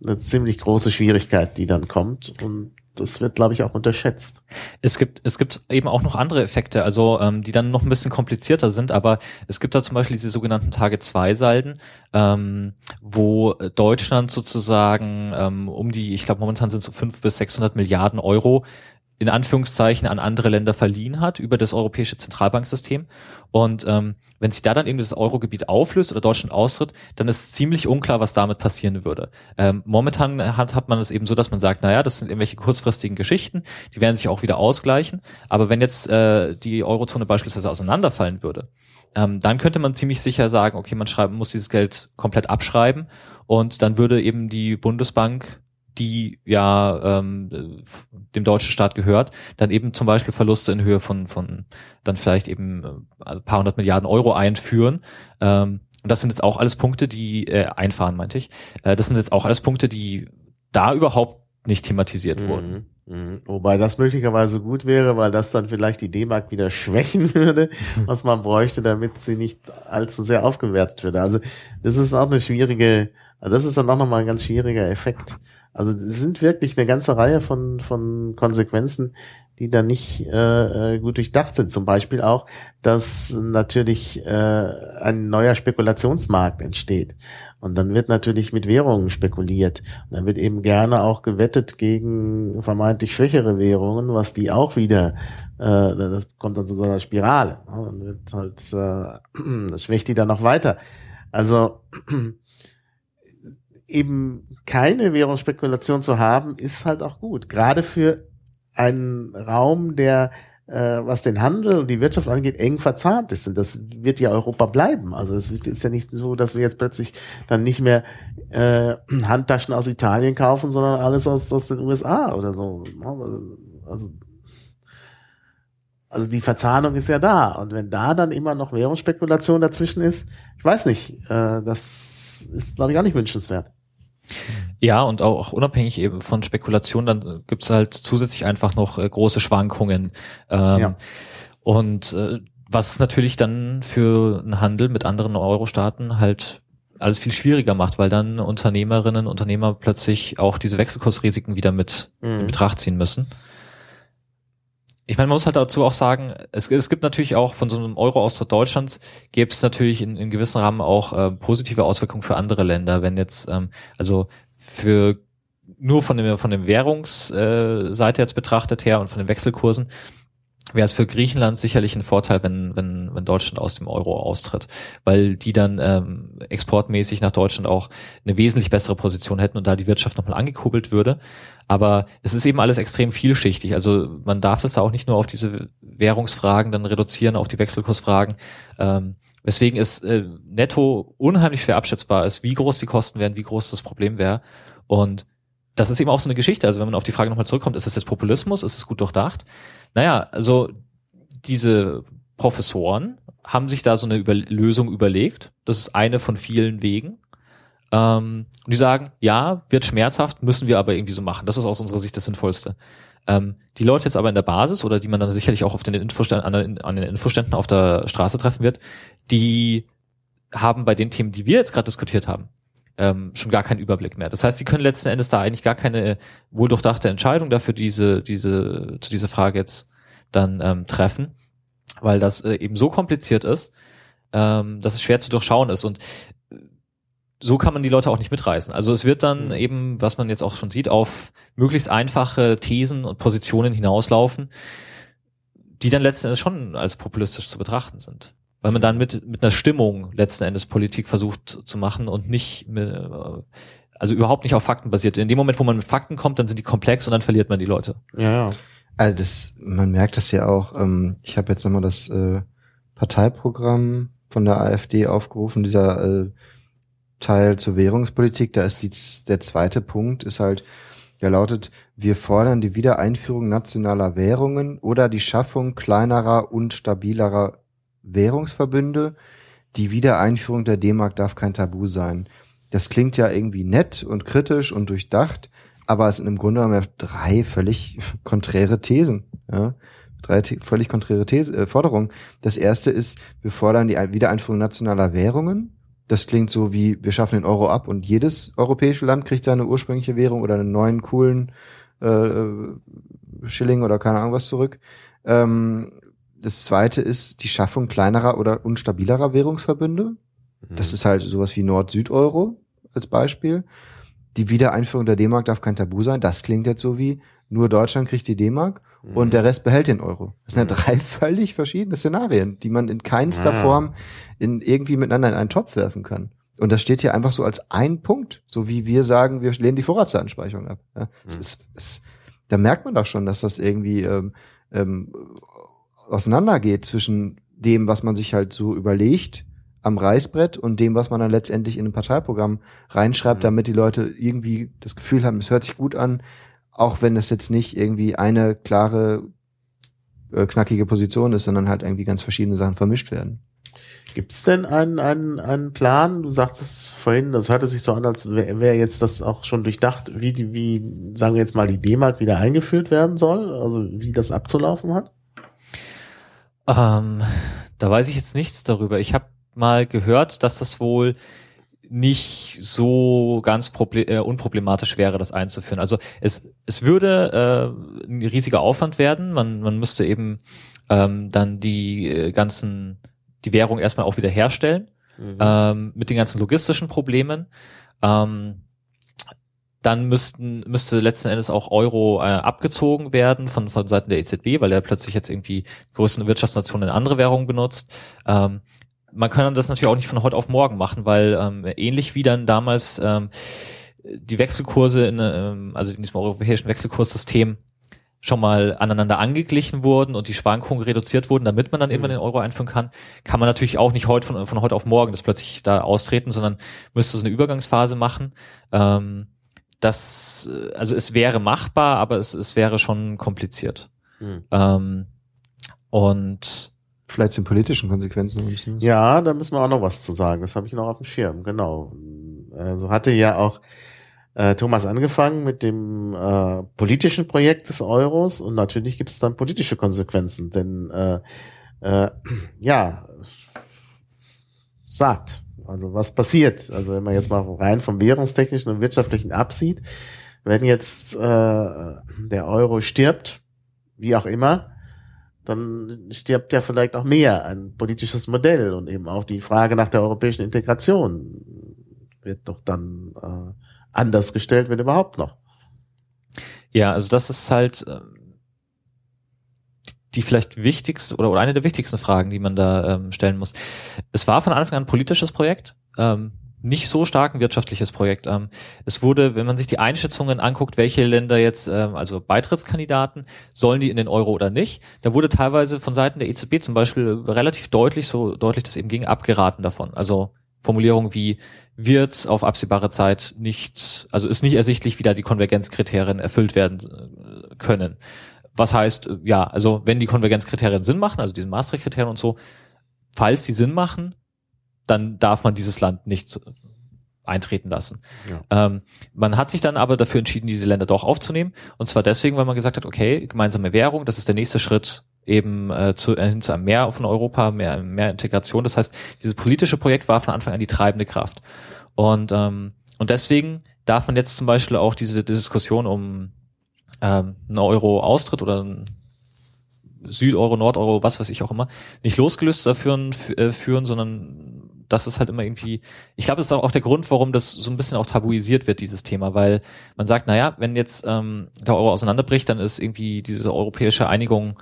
eine ziemlich große Schwierigkeit, die dann kommt. Und das wird, glaube ich, auch unterschätzt. Es gibt, es gibt eben auch noch andere Effekte, also ähm, die dann noch ein bisschen komplizierter sind, aber es gibt da zum Beispiel diese sogenannten Tage-2-Salden, ähm, wo Deutschland sozusagen ähm, um die, ich glaube momentan sind es so fünf bis 600 Milliarden Euro in Anführungszeichen an andere Länder verliehen hat über das europäische Zentralbanksystem. Und ähm, wenn sich da dann eben das Eurogebiet auflöst oder Deutschland austritt, dann ist ziemlich unklar, was damit passieren würde. Ähm, momentan hat, hat man es eben so, dass man sagt, naja, das sind irgendwelche kurzfristigen Geschichten, die werden sich auch wieder ausgleichen. Aber wenn jetzt äh, die Eurozone beispielsweise auseinanderfallen würde, ähm, dann könnte man ziemlich sicher sagen, okay, man schreiben, muss dieses Geld komplett abschreiben und dann würde eben die Bundesbank die ja ähm, dem deutschen Staat gehört, dann eben zum Beispiel Verluste in Höhe von, von dann vielleicht eben äh, ein paar hundert Milliarden Euro einführen. Ähm, und das sind jetzt auch alles Punkte, die äh, einfahren, meinte ich. Äh, das sind jetzt auch alles Punkte, die da überhaupt nicht thematisiert wurden. Mhm. Mhm. Wobei das möglicherweise gut wäre, weil das dann vielleicht die D-Mark wieder schwächen würde, was man bräuchte, damit sie nicht allzu sehr aufgewertet würde. Also das ist auch eine schwierige, also das ist dann auch nochmal ein ganz schwieriger Effekt. Also es sind wirklich eine ganze Reihe von, von Konsequenzen, die dann nicht äh, äh, gut durchdacht sind. Zum Beispiel auch, dass natürlich äh, ein neuer Spekulationsmarkt entsteht. Und dann wird natürlich mit Währungen spekuliert. Und dann wird eben gerne auch gewettet gegen vermeintlich schwächere Währungen, was die auch wieder, äh, das kommt dann zu so einer Spirale. Dann wird halt, äh, schwächt die dann noch weiter. Also eben keine Währungsspekulation zu haben, ist halt auch gut. Gerade für einen Raum, der äh, was den Handel und die Wirtschaft angeht, eng verzahnt ist. Und das wird ja Europa bleiben. Also es ist ja nicht so, dass wir jetzt plötzlich dann nicht mehr äh, Handtaschen aus Italien kaufen, sondern alles aus, aus den USA oder so. Also, also die Verzahnung ist ja da. Und wenn da dann immer noch Währungsspekulation dazwischen ist, ich weiß nicht, äh, das ist, glaube ich, auch nicht wünschenswert. Ja, und auch, unabhängig eben von Spekulation, dann gibt's halt zusätzlich einfach noch äh, große Schwankungen. Ähm, Ja. Und äh, was natürlich dann für einen Handel mit anderen Euro-Staaten halt alles viel schwieriger macht, weil dann Unternehmerinnen und Unternehmer plötzlich auch diese Wechselkursrisiken wieder mit Mhm. in Betracht ziehen müssen. Ich meine, man muss halt dazu auch sagen, es, es gibt natürlich auch von so einem Euro-Austritt Deutschlands, gäbe es natürlich in, in gewissen Rahmen auch äh, positive Auswirkungen für andere Länder, wenn jetzt, ähm, also für nur von dem von dem Währungsseite äh, jetzt betrachtet her und von den Wechselkursen wäre es für Griechenland sicherlich ein Vorteil, wenn, wenn, wenn Deutschland aus dem Euro austritt, weil die dann ähm, exportmäßig nach Deutschland auch eine wesentlich bessere Position hätten und da die Wirtschaft nochmal angekurbelt würde. Aber es ist eben alles extrem vielschichtig. Also man darf es auch nicht nur auf diese Währungsfragen dann reduzieren, auf die Wechselkursfragen. Ähm, weswegen es äh, netto unheimlich schwer abschätzbar ist, wie groß die Kosten wären, wie groß das Problem wäre. Und das ist eben auch so eine Geschichte. Also wenn man auf die Frage nochmal zurückkommt, ist es jetzt Populismus, ist es gut durchdacht? Naja, also diese Professoren haben sich da so eine Über Lösung überlegt. Das ist eine von vielen Wegen. Ähm, und die sagen, ja, wird schmerzhaft, müssen wir aber irgendwie so machen. Das ist aus unserer Sicht das Sinnvollste. Ähm, die Leute jetzt aber in der Basis oder die man dann sicherlich auch auf den Infoständen, an, an den Infoständen auf der Straße treffen wird, die haben bei den Themen, die wir jetzt gerade diskutiert haben, ähm, schon gar keinen Überblick mehr. Das heißt, die können letzten Endes da eigentlich gar keine wohldurchdachte Entscheidung dafür diese, diese, zu dieser Frage jetzt dann ähm, treffen, weil das äh, eben so kompliziert ist, ähm, dass es schwer zu durchschauen ist und äh, so kann man die Leute auch nicht mitreißen. Also es wird dann eben, was man jetzt auch schon sieht, auf möglichst einfache Thesen und Positionen hinauslaufen, die dann letzten Endes schon als populistisch zu betrachten sind. Weil man dann mit, mit einer Stimmung letzten Endes Politik versucht zu machen und nicht, mit, äh, also überhaupt nicht auf Fakten basiert. In dem Moment, wo man mit Fakten kommt, dann sind die komplex und dann verliert man die Leute. Ja, ja. Also das, man merkt das ja auch. Ähm, ich habe jetzt nochmal das äh, Parteiprogramm von der AfD aufgerufen, dieser äh, Teil zur Währungspolitik. Da ist die, der zweite Punkt, ist halt, der lautet, wir fordern die Wiedereinführung nationaler Währungen oder die Schaffung kleinerer und stabilerer Währungsverbünde. Die Wiedereinführung der D-Mark darf kein Tabu sein. Das klingt ja irgendwie nett und kritisch und durchdacht, aber es sind im Grunde genommen drei völlig konträre Thesen. Ja? Drei völlig konträre These, äh, Forderungen. Das erste ist, wir fordern die Ein- Wiedereinführung nationaler Währungen. Das klingt so wie, wir schaffen den Euro ab und jedes europäische Land kriegt seine ursprüngliche Währung oder einen neuen coolen äh, Schilling oder keine Ahnung was zurück. Ähm, das zweite ist die Schaffung kleinerer oder unstabilerer Währungsverbünde. Das ist halt sowas wie Nord-Süd-Euro als Beispiel. Die Wiedereinführung der D-Mark darf kein Tabu sein. Das klingt jetzt so wie, nur Deutschland kriegt die D-Mark und der Rest behält den Euro. Das sind ja drei völlig verschiedene Szenarien, die man in keinster Ja. Form in irgendwie miteinander in einen Topf werfen kann. Und das steht hier einfach so als ein Punkt, so wie wir sagen, wir lehnen die Vorratsdatenspeicherung ab. Ja, es ist, es, da merkt man doch schon, dass das irgendwie ähm, ähm, auseinandergeht zwischen dem, was man sich halt so überlegt am Reißbrett und dem, was man dann letztendlich in ein Parteiprogramm reinschreibt, damit die Leute irgendwie das Gefühl haben, es hört sich gut an, auch wenn es jetzt nicht irgendwie eine klare, äh, knackige Position ist, sondern halt irgendwie ganz verschiedene Sachen vermischt werden. Gibt es denn einen, einen, einen Plan? Du sagtest vorhin, das hörte sich so an, als wäre wär jetzt das auch schon durchdacht, wie, die, wie, sagen wir jetzt mal, die D-Mark wieder eingeführt werden soll, also wie das abzulaufen hat? Ähm, da weiß ich jetzt nichts darüber. Ich habe mal gehört, dass das wohl nicht so ganz äh, unproblematisch wäre, das einzuführen. Also es, es würde äh, ein riesiger Aufwand werden. Man, man müsste eben ähm, dann die äh, ganzen, die Währung erstmal auch wieder herstellen, ähm, mit den ganzen logistischen Problemen. Ähm, dann müssten, müsste letzten Endes auch Euro äh, abgezogen werden von, von Seiten der EZB, weil er plötzlich jetzt irgendwie größten Wirtschaftsnationen in andere Währungen benutzt. Ähm, man kann das natürlich auch nicht von heute auf morgen machen, weil ähm, ähnlich wie dann damals ähm, die Wechselkurse in, ähm, also in diesem europäischen Wechselkurssystem schon mal aneinander angeglichen wurden und die Schwankungen reduziert wurden, damit man dann irgendwann den Euro einführen kann, kann man natürlich auch nicht heute von, von heute auf morgen das plötzlich da austreten, sondern müsste so eine Übergangsphase machen. Ähm, das, äh, also es wäre machbar, aber es, es wäre schon kompliziert. Hm. Ähm, und Vielleicht zu den politischen Konsequenzen. Ja, da müssen wir auch noch was zu sagen. Das habe ich noch auf dem Schirm, genau. Also hatte ja auch äh, Thomas angefangen mit dem äh, politischen Projekt des Euros und natürlich gibt es dann politische Konsequenzen, denn äh, äh, ja, sagt. Also was passiert? Also wenn man jetzt mal rein vom währungstechnischen und wirtschaftlichen absieht, wenn jetzt äh, der Euro stirbt, wie auch immer, dann stirbt ja vielleicht auch mehr ein politisches Modell und eben auch die Frage nach der europäischen Integration wird doch dann äh, anders gestellt, wenn überhaupt noch. Ja, also das ist halt ähm, die vielleicht wichtigste oder, oder eine der wichtigsten Fragen, die man da ähm, stellen muss. Es war von Anfang an ein politisches Projekt. Ähm, nicht so stark ein wirtschaftliches Projekt. Ähm, es wurde, wenn man sich die Einschätzungen anguckt, welche Länder jetzt, ähm, also Beitrittskandidaten, sollen die in den Euro oder nicht, da wurde teilweise von Seiten der EZB zum Beispiel relativ deutlich, so deutlich das eben ging, abgeraten davon. Also Formulierungen wie wird auf absehbare Zeit nicht, also ist nicht ersichtlich, wie da die Konvergenzkriterien erfüllt werden äh, können. Was heißt, ja, also wenn die Konvergenzkriterien Sinn machen, also diese Maastricht-Kriterien und so, falls die Sinn machen, dann darf man dieses Land nicht eintreten lassen. Ja. Ähm, man hat sich dann aber dafür entschieden, diese Länder doch aufzunehmen. Und zwar deswegen, weil man gesagt hat, okay, gemeinsame Währung, das ist der nächste Schritt eben äh, zu, äh, hin zu einem mehr von Europa, mehr, mehr Integration. Das heißt, dieses politische Projekt war von Anfang an die treibende Kraft. Und, ähm, und deswegen darf man jetzt zum Beispiel auch diese Diskussion um ähm, einen Euro-Austritt oder ein Südeuro, Nordeuro, was weiß ich auch immer, nicht losgelöst dafür äh, führen, sondern das ist halt immer irgendwie, ich glaube, das ist auch der Grund, warum das so ein bisschen auch tabuisiert wird, dieses Thema, weil man sagt, naja, wenn jetzt ähm, der Euro auseinanderbricht, dann ist irgendwie diese europäische Einigung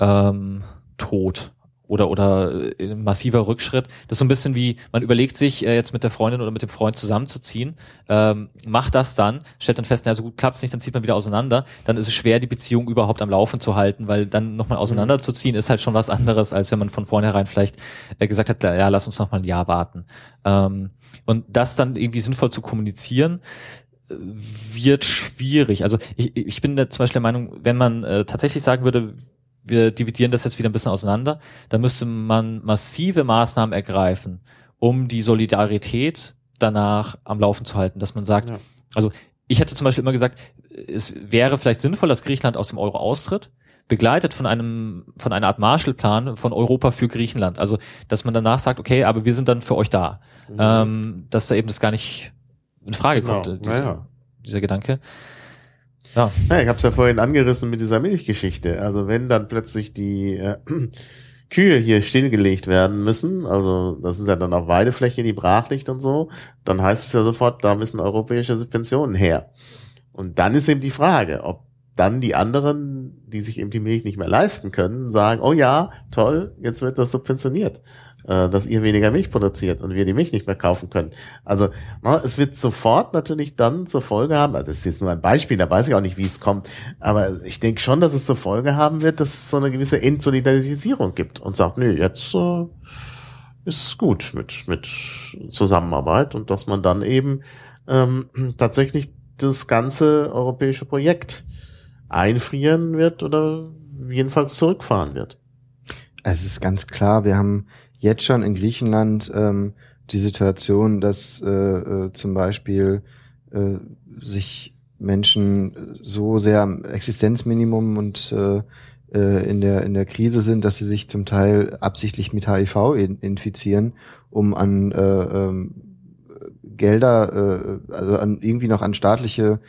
ähm, tot oder oder äh, massiver Rückschritt. Das ist so ein bisschen wie man überlegt sich äh, jetzt mit der Freundin oder mit dem Freund zusammenzuziehen, ähm, macht das dann, stellt dann fest, na so gut klappt's nicht, dann zieht man wieder auseinander. Dann ist es schwer, die Beziehung überhaupt am Laufen zu halten, weil dann nochmal auseinanderzuziehen ist halt schon was anderes, als wenn man von vornherein vielleicht äh, gesagt hat, ja, lass uns noch mal ein Jahr warten. Ähm, und das dann irgendwie sinnvoll zu kommunizieren, äh, wird schwierig. Also ich, ich bin da zum Beispiel der Meinung, wenn man äh, tatsächlich sagen würde, wir dividieren das jetzt wieder ein bisschen auseinander, da müsste man massive Maßnahmen ergreifen, um die Solidarität danach am Laufen zu halten, dass man sagt, ja. also ich hätte zum Beispiel immer gesagt, es wäre vielleicht sinnvoll, dass Griechenland aus dem Euro austritt, begleitet von einem, von einer Art Marshallplan von Europa für Griechenland. Also, dass man danach sagt, okay, aber wir sind dann für euch da. Mhm. Ähm, dass da eben das gar nicht in Frage genau. kommt, dieser, ja. dieser Gedanke. Ja. ja ich habe es ja vorhin angerissen mit dieser Milchgeschichte. Also wenn dann plötzlich die äh, Kühe hier stillgelegt werden müssen, also das ist ja dann auch Weidefläche, die brach liegt und so, dann heißt es ja sofort, da müssen europäische Subventionen her. Und dann ist eben die Frage, ob dann die anderen, die sich eben die Milch nicht mehr leisten können, sagen, oh ja, toll, jetzt wird das subventioniert äh, dass ihr weniger Milch produziert und wir die Milch nicht mehr kaufen können. Also na, es wird sofort natürlich dann zur Folge haben, also das ist jetzt nur ein Beispiel, da weiß ich auch nicht, wie es kommt, aber ich denke schon, dass es zur Folge haben wird, dass es so eine gewisse Entsolidarisierung gibt und sagt, nö, jetzt äh, ist gut mit, mit Zusammenarbeit und dass man dann eben ähm, tatsächlich das ganze europäische Projekt einfrieren wird oder jedenfalls zurückfahren wird. Es ist ganz klar, wir haben jetzt schon in Griechenland ähm, die Situation, dass äh, äh, zum Beispiel äh, sich Menschen so sehr am Existenzminimum und äh, äh, in der in der Krise sind, dass sie sich zum Teil absichtlich mit HIV in, infizieren, um an äh, ähm, Gelder, äh, also an irgendwie noch an staatliche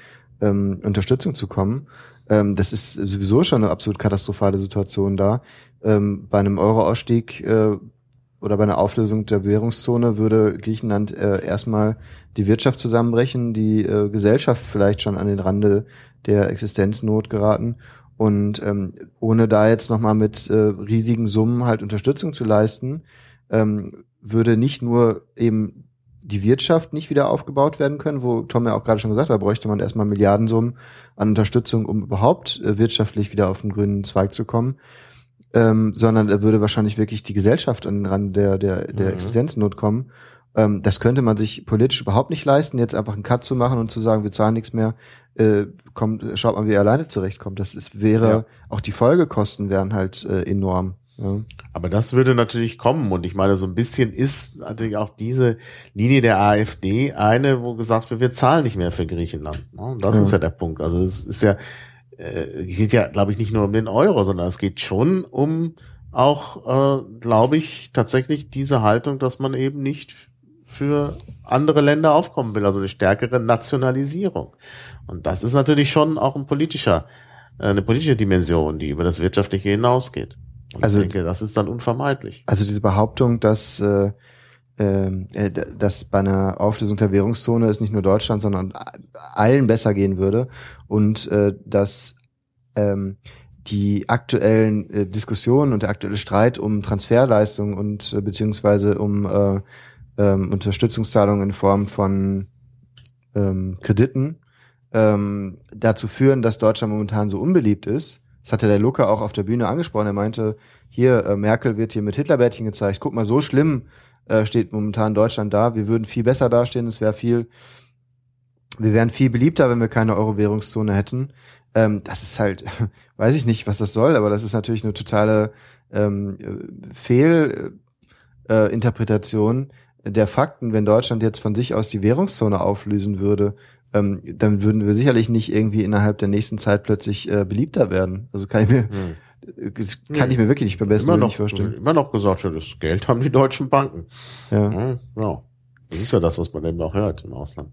ähm, Unterstützung zu kommen. Ähm, das ist sowieso schon eine absolut katastrophale Situation da. Ähm, bei einem Euro-Ausstieg äh, oder bei einer Auflösung der Währungszone würde Griechenland äh, erstmal die Wirtschaft zusammenbrechen, die äh, Gesellschaft vielleicht schon an den Rande der Existenznot geraten. Und ähm, ohne da jetzt nochmal mit äh, riesigen Summen halt Unterstützung zu leisten, ähm, würde nicht nur eben die Wirtschaft nicht wieder aufgebaut werden können, wo Tom ja auch gerade schon gesagt hat, da bräuchte man erstmal Milliardensummen an Unterstützung, um überhaupt äh, wirtschaftlich wieder auf den grünen Zweig zu kommen, ähm, sondern er würde wahrscheinlich wirklich die Gesellschaft an den Rand der, der, der mhm. Existenznot kommen. Ähm, das könnte man sich politisch überhaupt nicht leisten, jetzt einfach einen Cut zu machen und zu sagen, wir zahlen nichts mehr, äh, kommt, schaut mal, wie er alleine zurechtkommt. Das ist, wäre, ja. auch die Folgekosten wären halt äh, enorm. Ja. Aber das würde natürlich kommen und ich meine, so ein bisschen ist natürlich auch diese Linie der AfD eine, wo gesagt wird, wir zahlen nicht mehr für Griechenland. Ne? Das ja. ist ja der Punkt. Also es ist ja, äh, geht ja, glaube ich, nicht nur um den Euro, sondern es geht schon um auch, äh, glaube ich, tatsächlich diese Haltung, dass man eben nicht für andere Länder aufkommen will, also eine stärkere Nationalisierung. Und das ist natürlich schon auch ein politischer, äh, eine politische Dimension, die über das Wirtschaftliche hinausgeht. Und Also- ich denke, das ist dann unvermeidlich. Also diese Behauptung, dass, äh, äh, d- dass bei einer Auflösung der Währungszone es nicht nur Deutschland, sondern allen besser gehen würde und äh, dass ähm, die aktuellen äh, Diskussionen und der aktuelle Streit um Transferleistungen und äh, beziehungsweise um äh, ähm, Unterstützungszahlungen in Form von ähm, Krediten ähm, dazu führen, dass Deutschland momentan so unbeliebt ist. Das hatte der Luca auch auf der Bühne angesprochen. Er meinte, hier, äh, Merkel wird hier mit Hitlerbärtchen gezeigt. Guck mal, so schlimm äh, steht momentan Deutschland da. Wir würden viel besser dastehen. Es wäre viel, wir wären viel beliebter, wenn wir keine Euro-Währungszone hätten. Ähm, das ist halt, weiß ich nicht, was das soll, aber das ist natürlich eine totale ähm, Fehlinterpretation äh, Interpretation der Fakten. Wenn Deutschland jetzt von sich aus die Währungszone auflösen würde, ähm, dann würden wir sicherlich nicht irgendwie innerhalb der nächsten Zeit plötzlich äh, beliebter werden. Also kann ich mir, das kann Nee. ich mir wirklich nicht beim besten Immer noch, nicht vorstellen. immer noch gesagt, ja, das Geld haben die deutschen Banken. Ja. Ja, ja. Das ist ja das, was man eben auch hört im Ausland.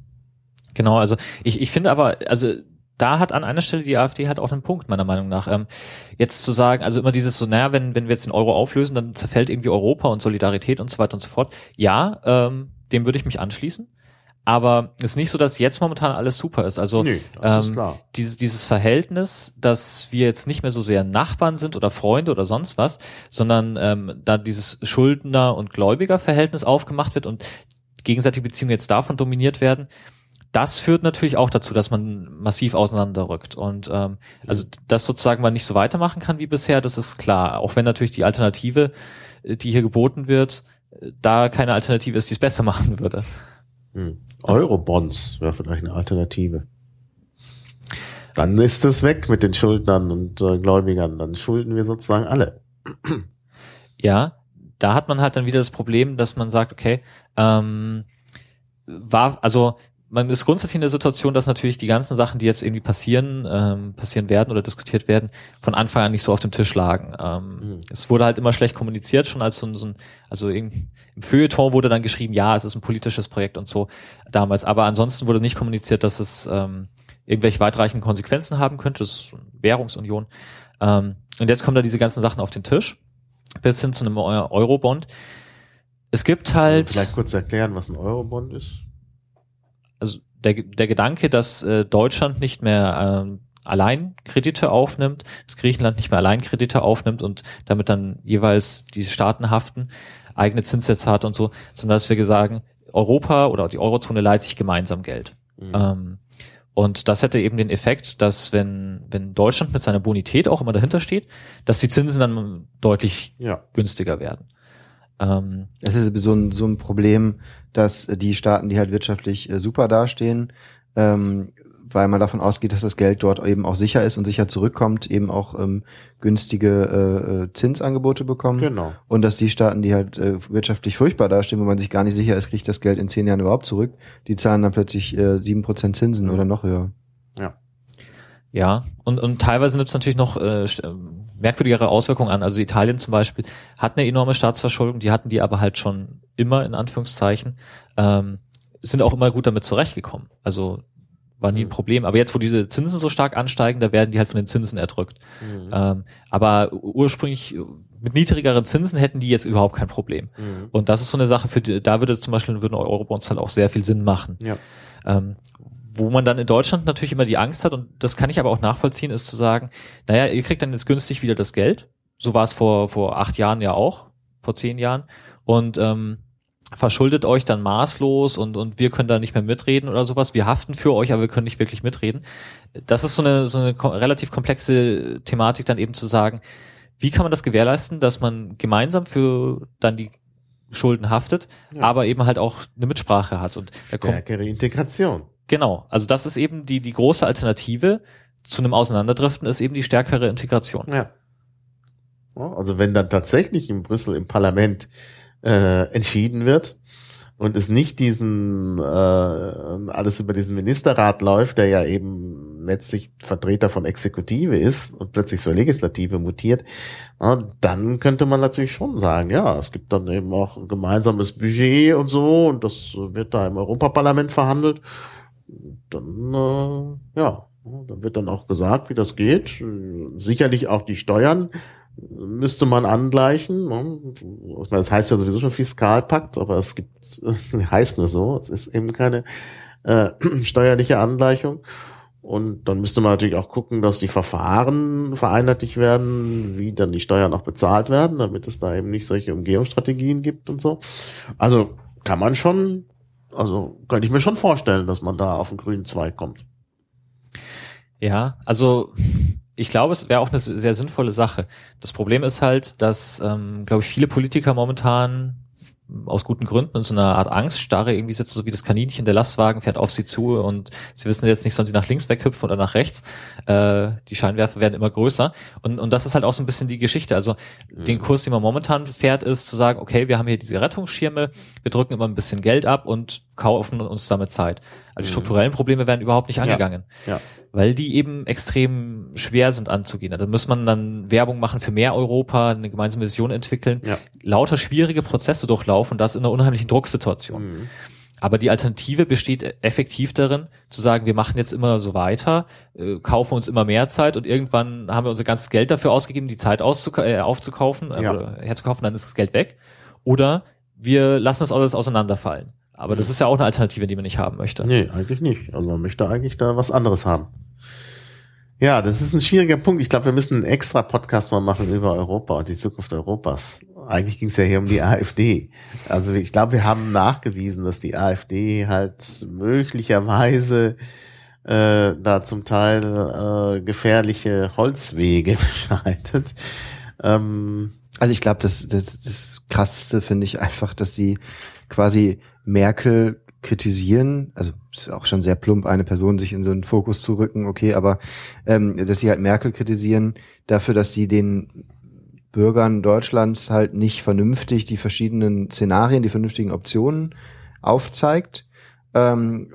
Genau, also ich, ich finde aber, also da hat an einer Stelle die AfD halt auch einen Punkt, meiner Meinung nach. Ähm, jetzt zu sagen, also immer dieses so, naja, wenn, wenn wir jetzt den Euro auflösen, dann zerfällt irgendwie Europa und Solidarität und so weiter und so fort. Ja, ähm, dem würde ich mich anschließen. Aber es ist nicht so, dass jetzt momentan alles super ist. Also Nee, ähm, dieses, dieses Verhältnis, dass wir jetzt nicht mehr so sehr Nachbarn sind oder Freunde oder sonst was, sondern ähm, da dieses Schuldner- und Gläubiger-Verhältnis aufgemacht wird und gegenseitige Beziehungen jetzt davon dominiert werden, das führt natürlich auch dazu, dass man massiv auseinanderrückt. Und ähm, also dass sozusagen man nicht so weitermachen kann wie bisher, das ist klar. Auch wenn natürlich die Alternative, äh, die hier geboten wird, äh, da keine Alternative ist, die es besser machen würde. Hm. Eurobonds wäre vielleicht eine Alternative. Dann ist es weg mit den Schuldnern und äh, Gläubigern. Dann schulden wir sozusagen alle. Ja, da hat man halt dann wieder das Problem, dass man sagt, okay, ähm, war, also man ist grundsätzlich in der Situation, dass natürlich die ganzen Sachen, die jetzt irgendwie passieren, ähm, passieren werden oder diskutiert werden, von Anfang an nicht so auf dem Tisch lagen. Ähm, Mhm. Es wurde halt immer schlecht kommuniziert, schon als so ein, so ein also im im Feuilleton wurde dann geschrieben, ja, es ist ein politisches Projekt und so damals, aber ansonsten wurde nicht kommuniziert, dass es ähm, irgendwelche weitreichenden Konsequenzen haben könnte, das ist Währungsunion. Ähm, und jetzt kommen da diese ganzen Sachen auf den Tisch, bis hin zu einem Eu- Eurobond. Es gibt halt Vielleicht kurz erklären, was ein Eurobond ist. also der, der Gedanke, dass äh, Deutschland nicht mehr ähm, allein Kredite aufnimmt, dass Griechenland nicht mehr allein Kredite aufnimmt und damit dann jeweils die Staaten haften, eigene Zinssätze hat und so, sondern dass wir sagen, Europa oder die Eurozone leiht sich gemeinsam Geld. Mhm. Ähm, und das hätte eben den Effekt, dass wenn, wenn Deutschland mit seiner Bonität auch immer dahinter steht, dass die Zinsen dann deutlich Ja. günstiger werden. Ähm, Das ist so ein, so ein Problem, dass die Staaten, die halt wirtschaftlich äh, super dastehen, ähm, weil man davon ausgeht, dass das Geld dort eben auch sicher ist und sicher zurückkommt, eben auch ähm, günstige äh, äh, Zinsangebote bekommen. Genau. Und dass die Staaten, die halt äh, wirtschaftlich furchtbar dastehen, wo man sich gar nicht sicher ist, kriegt das Geld in zehn Jahren überhaupt zurück, die zahlen dann plötzlich äh, sieben Prozent Zinsen oder noch höher. Ja, und, und teilweise nimmt es natürlich noch äh, ähm, merkwürdigere Auswirkungen an. Also Italien zum Beispiel hat eine enorme Staatsverschuldung, die hatten die aber halt schon immer in Anführungszeichen, ähm, sind auch immer gut damit zurechtgekommen. Also war nie ein Problem. Aber jetzt, wo diese Zinsen so stark ansteigen, da werden die halt von den Zinsen erdrückt. Mhm. Ähm, aber ursprünglich mit niedrigeren Zinsen hätten die jetzt überhaupt kein Problem. Mhm. Und das ist so eine Sache, für die, da würde zum Beispiel würden Eurobonds halt auch sehr viel Sinn machen. Ja. Ähm, wo man dann in Deutschland natürlich immer die Angst hat, und das kann ich aber auch nachvollziehen, ist zu sagen, naja, ihr kriegt dann jetzt günstig wieder das Geld. So war es vor, vor acht Jahren ja auch, vor zehn Jahren. Und ähm, verschuldet euch dann maßlos und, und wir können da nicht mehr mitreden oder sowas. Wir haften für euch, aber wir können nicht wirklich mitreden. Das ist so eine, so eine relativ komplexe Thematik, dann eben zu sagen, wie kann man das gewährleisten, dass man gemeinsam für dann die Schulden haftet, Ja. aber eben halt auch eine Mitsprache hat. Und Stärkere Integration. Genau, also das ist eben die, die große Alternative zu einem Auseinanderdriften, ist eben die stärkere Integration. Ja, Also wenn dann tatsächlich in Brüssel im Parlament äh, entschieden wird und es nicht diesen äh, alles über diesen Ministerrat läuft, der ja eben letztlich Vertreter von Exekutive ist und plötzlich zur Legislative mutiert, na, dann könnte man natürlich schon sagen, ja, es gibt dann eben auch ein gemeinsames Budget und so und das wird da im Europaparlament verhandelt. Dann, äh, ja, dann wird dann auch gesagt, wie das geht. Sicherlich auch die Steuern müsste man angleichen. Ne? Das heißt ja sowieso schon Fiskalpakt, aber es gibt, heißt nur so, es ist eben keine äh, steuerliche Angleichung. Und dann müsste man natürlich auch gucken, dass die Verfahren vereinheitlicht werden, wie dann die Steuern auch bezahlt werden, damit es da eben nicht solche Umgehungsstrategien gibt und so. Also kann man schon, also könnte ich mir schon vorstellen, dass man da auf den grünen Zweig kommt. Ja, also ich glaube, es wäre auch eine sehr sinnvolle Sache. Das Problem ist halt, dass, ähm, glaube ich, viele Politiker momentan aus guten Gründen in so einer Art Angststarre irgendwie sitzen, so wie das Kaninchen, der Lastwagen fährt auf sie zu und sie wissen jetzt nicht, sollen sie nach links weghüpfen oder nach rechts. Äh, die Scheinwerfer werden immer größer. Und, und das ist halt auch so ein bisschen die Geschichte. Also mhm. den Kurs, den man momentan fährt, ist zu sagen, okay, wir haben hier diese Rettungsschirme, wir drücken immer ein bisschen Geld ab und kaufen uns damit Zeit. Also die mhm. strukturellen Probleme werden überhaupt nicht angegangen. Ja. ja weil die eben extrem schwer sind anzugehen. Da muss man dann Werbung machen für mehr Europa, eine gemeinsame Vision entwickeln, ja. lauter schwierige Prozesse durchlaufen, das in einer unheimlichen Drucksituation. Mhm. Aber die Alternative besteht effektiv darin, zu sagen, wir machen jetzt immer so weiter, äh, kaufen uns immer mehr Zeit und irgendwann haben wir unser ganzes Geld dafür ausgegeben, die Zeit äh, aufzukaufen äh, ja. oder herzukaufen, dann ist das Geld weg. Oder wir lassen das alles auseinanderfallen. Aber das ist ja auch eine Alternative, die man nicht haben möchte. Nee, eigentlich nicht. Also man möchte eigentlich da was anderes haben. Ja, das ist ein schwieriger Punkt. Ich glaube, wir müssen einen extra Podcast mal machen über Europa und die Zukunft Europas. Eigentlich ging es ja hier um die AfD. Also ich glaube, wir haben nachgewiesen, dass die AfD halt möglicherweise äh, da zum Teil äh, gefährliche Holzwege beschreitet. Ähm, also ich glaube, das, das, das Krasseste finde ich einfach, dass sie quasi Merkel kritisieren, also ist auch schon sehr plump, eine Person sich in so einen Fokus zu rücken, okay, aber ähm, dass sie halt Merkel kritisieren dafür, dass sie den Bürgern Deutschlands halt nicht vernünftig die verschiedenen Szenarien, die vernünftigen Optionen aufzeigt ähm,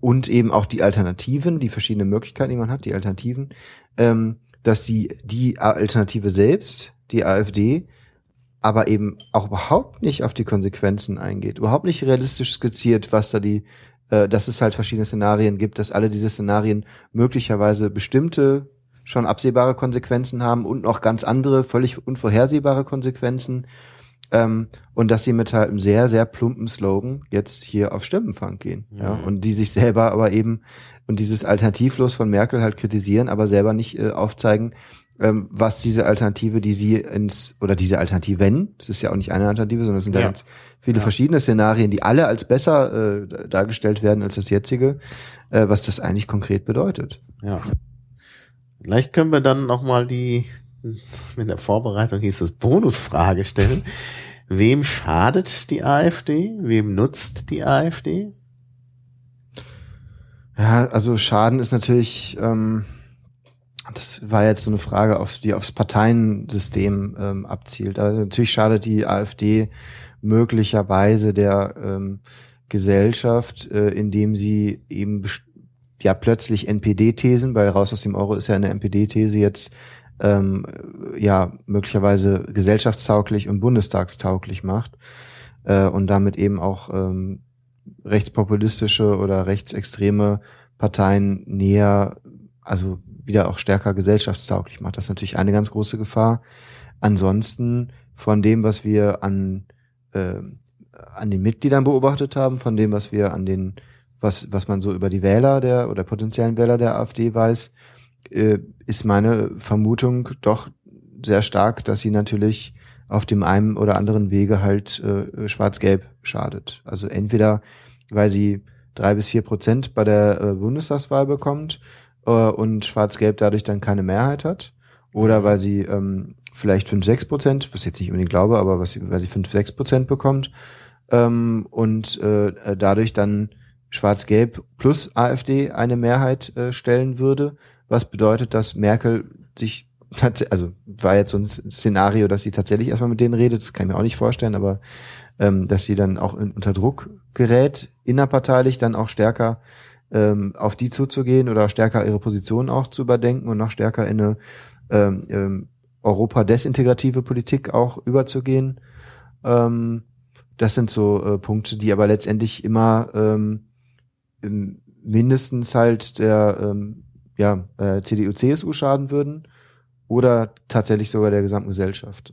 und eben auch die Alternativen, die verschiedenen Möglichkeiten, die man hat, die Alternativen, ähm, dass sie die Alternative selbst, die AfD, aber eben auch überhaupt nicht auf die Konsequenzen eingeht, überhaupt nicht realistisch skizziert, was da die, äh, dass es halt verschiedene Szenarien gibt, dass alle diese Szenarien möglicherweise bestimmte schon absehbare Konsequenzen haben und noch ganz andere, völlig unvorhersehbare Konsequenzen. Ähm, und dass sie mit halt einem sehr, sehr plumpen Slogan jetzt hier auf Stimmenfang gehen. Mhm. Ja, und die sich selber aber eben und dieses Alternativlos von Merkel halt kritisieren, aber selber nicht äh, aufzeigen, ähm, was diese Alternative, die sie ins, oder diese Alternativen, es ist ja auch nicht eine Alternative, sondern es sind ja, ganz viele ja. verschiedene Szenarien, die alle als besser äh, dargestellt werden als das jetzige, äh, was das eigentlich konkret bedeutet. Ja. Vielleicht können wir dann nochmal die, in der Vorbereitung hieß es Bonusfrage stellen. Wem schadet die AfD? Wem nutzt die AfD? Ja, also Schaden ist natürlich, ähm, das war jetzt so eine Frage, auf, die aufs Parteiensystem ähm, abzielt. Also natürlich schadet die AfD möglicherweise der ähm, Gesellschaft, äh, indem sie eben ja plötzlich NPD-Thesen, weil raus aus dem Euro ist ja eine NPD-These jetzt ähm, ja möglicherweise gesellschaftstauglich und bundestagstauglich macht äh, und damit eben auch ähm, rechtspopulistische oder rechtsextreme Parteien näher, also wieder auch stärker gesellschaftstauglich macht. Das ist natürlich eine ganz große Gefahr. Ansonsten von dem, was wir an, äh, an den Mitgliedern beobachtet haben, von dem, was wir an den, was, was man so über die Wähler der oder potenziellen Wähler der AfD weiß, äh, ist meine Vermutung doch sehr stark, dass sie natürlich auf dem einen oder anderen Wege halt äh, schwarz-gelb schadet. Also entweder, weil sie drei bis vier Prozent bei der äh, Bundestagswahl bekommt äh, und Schwarz-Gelb dadurch dann keine Mehrheit hat. Oder mhm. weil sie ähm, vielleicht 5, 6 Prozent, was ich jetzt nicht unbedingt glaube, aber was sie, weil sie 5, 6 Prozent bekommt ähm, und äh, dadurch dann Schwarz-Gelb plus AfD eine Mehrheit äh, stellen würde, was bedeutet, dass Merkel sich also war jetzt so ein Szenario, dass sie tatsächlich erstmal mit denen redet, das kann ich mir auch nicht vorstellen, aber ähm, dass sie dann auch in, unter Druck gerät, innerparteilich dann auch stärker ähm, auf die zuzugehen oder stärker ihre Position auch zu überdenken und noch stärker in eine ähm, ähm, Europa-desintegrative Politik auch überzugehen. Ähm, das sind so äh, Punkte, die aber letztendlich immer ähm, mindestens halt der ähm, ja, äh, CDU, CSU schaden würden oder tatsächlich sogar der gesamten Gesellschaft.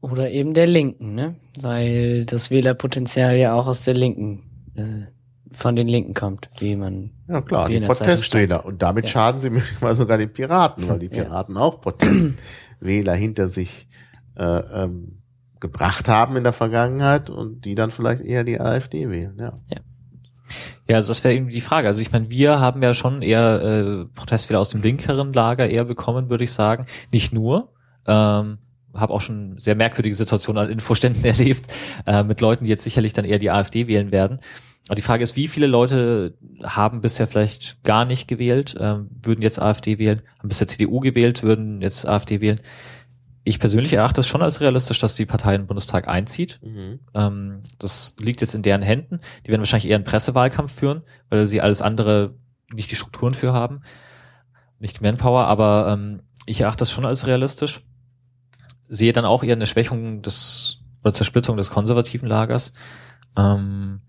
Oder eben der Linken, ne? Weil das Wählerpotenzial ja auch aus der Linken, äh, von den Linken kommt, wie man. Ja klar, die Protestwähler. Und damit Ja. schaden sie manchmal sogar den Piraten, weil die Ja. Piraten auch Protestwähler hinter sich äh, ähm, gebracht haben in der Vergangenheit und die dann vielleicht eher die AfD wählen. Ja. Ja, also das wäre irgendwie die Frage. Also ich meine, wir haben ja schon eher äh, Protestwähler aus dem linkeren Lager eher bekommen, würde ich sagen. Nicht nur. Ähm, habe auch schon sehr merkwürdige Situationen an Infoständen erlebt, äh, mit Leuten, die jetzt sicherlich dann eher die AfD wählen werden. Die Frage ist, wie viele Leute haben bisher vielleicht gar nicht gewählt, ähm, würden jetzt AfD wählen, haben bisher CDU gewählt, würden jetzt AfD wählen. Ich persönlich erachte es schon als realistisch, dass die Partei in den Bundestag einzieht. Ähm, das liegt jetzt in deren Händen. Die werden wahrscheinlich eher einen Pressewahlkampf führen, weil sie alles andere nicht die Strukturen für haben, nicht die Manpower, aber ähm, ich erachte das schon als realistisch. Sehe dann auch eher eine Schwächung des oder Zersplitterung des konservativen Lagers. Ähm,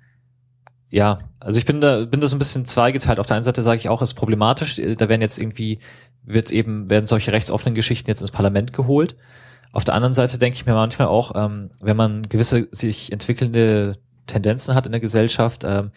ja, also ich bin da bin da so ein bisschen zweigeteilt. Auf der einen Seite sage ich auch, es ist problematisch. äh, Da werden jetzt irgendwie wird eben werden solche rechtsoffenen Geschichten jetzt ins Parlament geholt. Auf der anderen Seite denke ich mir manchmal auch, ähm, wenn man gewisse sich entwickelnde Tendenzen hat in der Gesellschaft, ähm,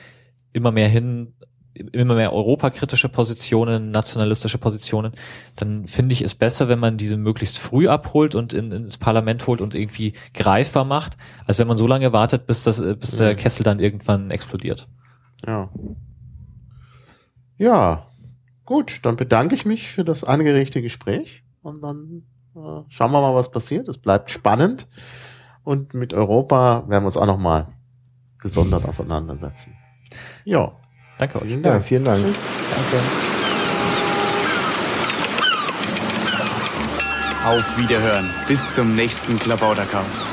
immer mehr hin, immer mehr europakritische Positionen, nationalistische Positionen, dann finde ich es besser, wenn man diese möglichst früh abholt und in, ins Parlament holt und irgendwie greifbar macht, als wenn man so lange wartet, bis das, äh, bis der Kessel dann irgendwann explodiert. Ja. Ja, gut, dann bedanke ich mich für das angeregte Gespräch und dann äh, schauen wir mal, was passiert. Es bleibt spannend und mit Europa werden wir uns auch noch mal gesondert auseinandersetzen. Ja, Danke euch. vielen Ja, Dank. vielen Dank. Tschüss. Auf Wiederhören. Bis zum nächsten Klabautercast.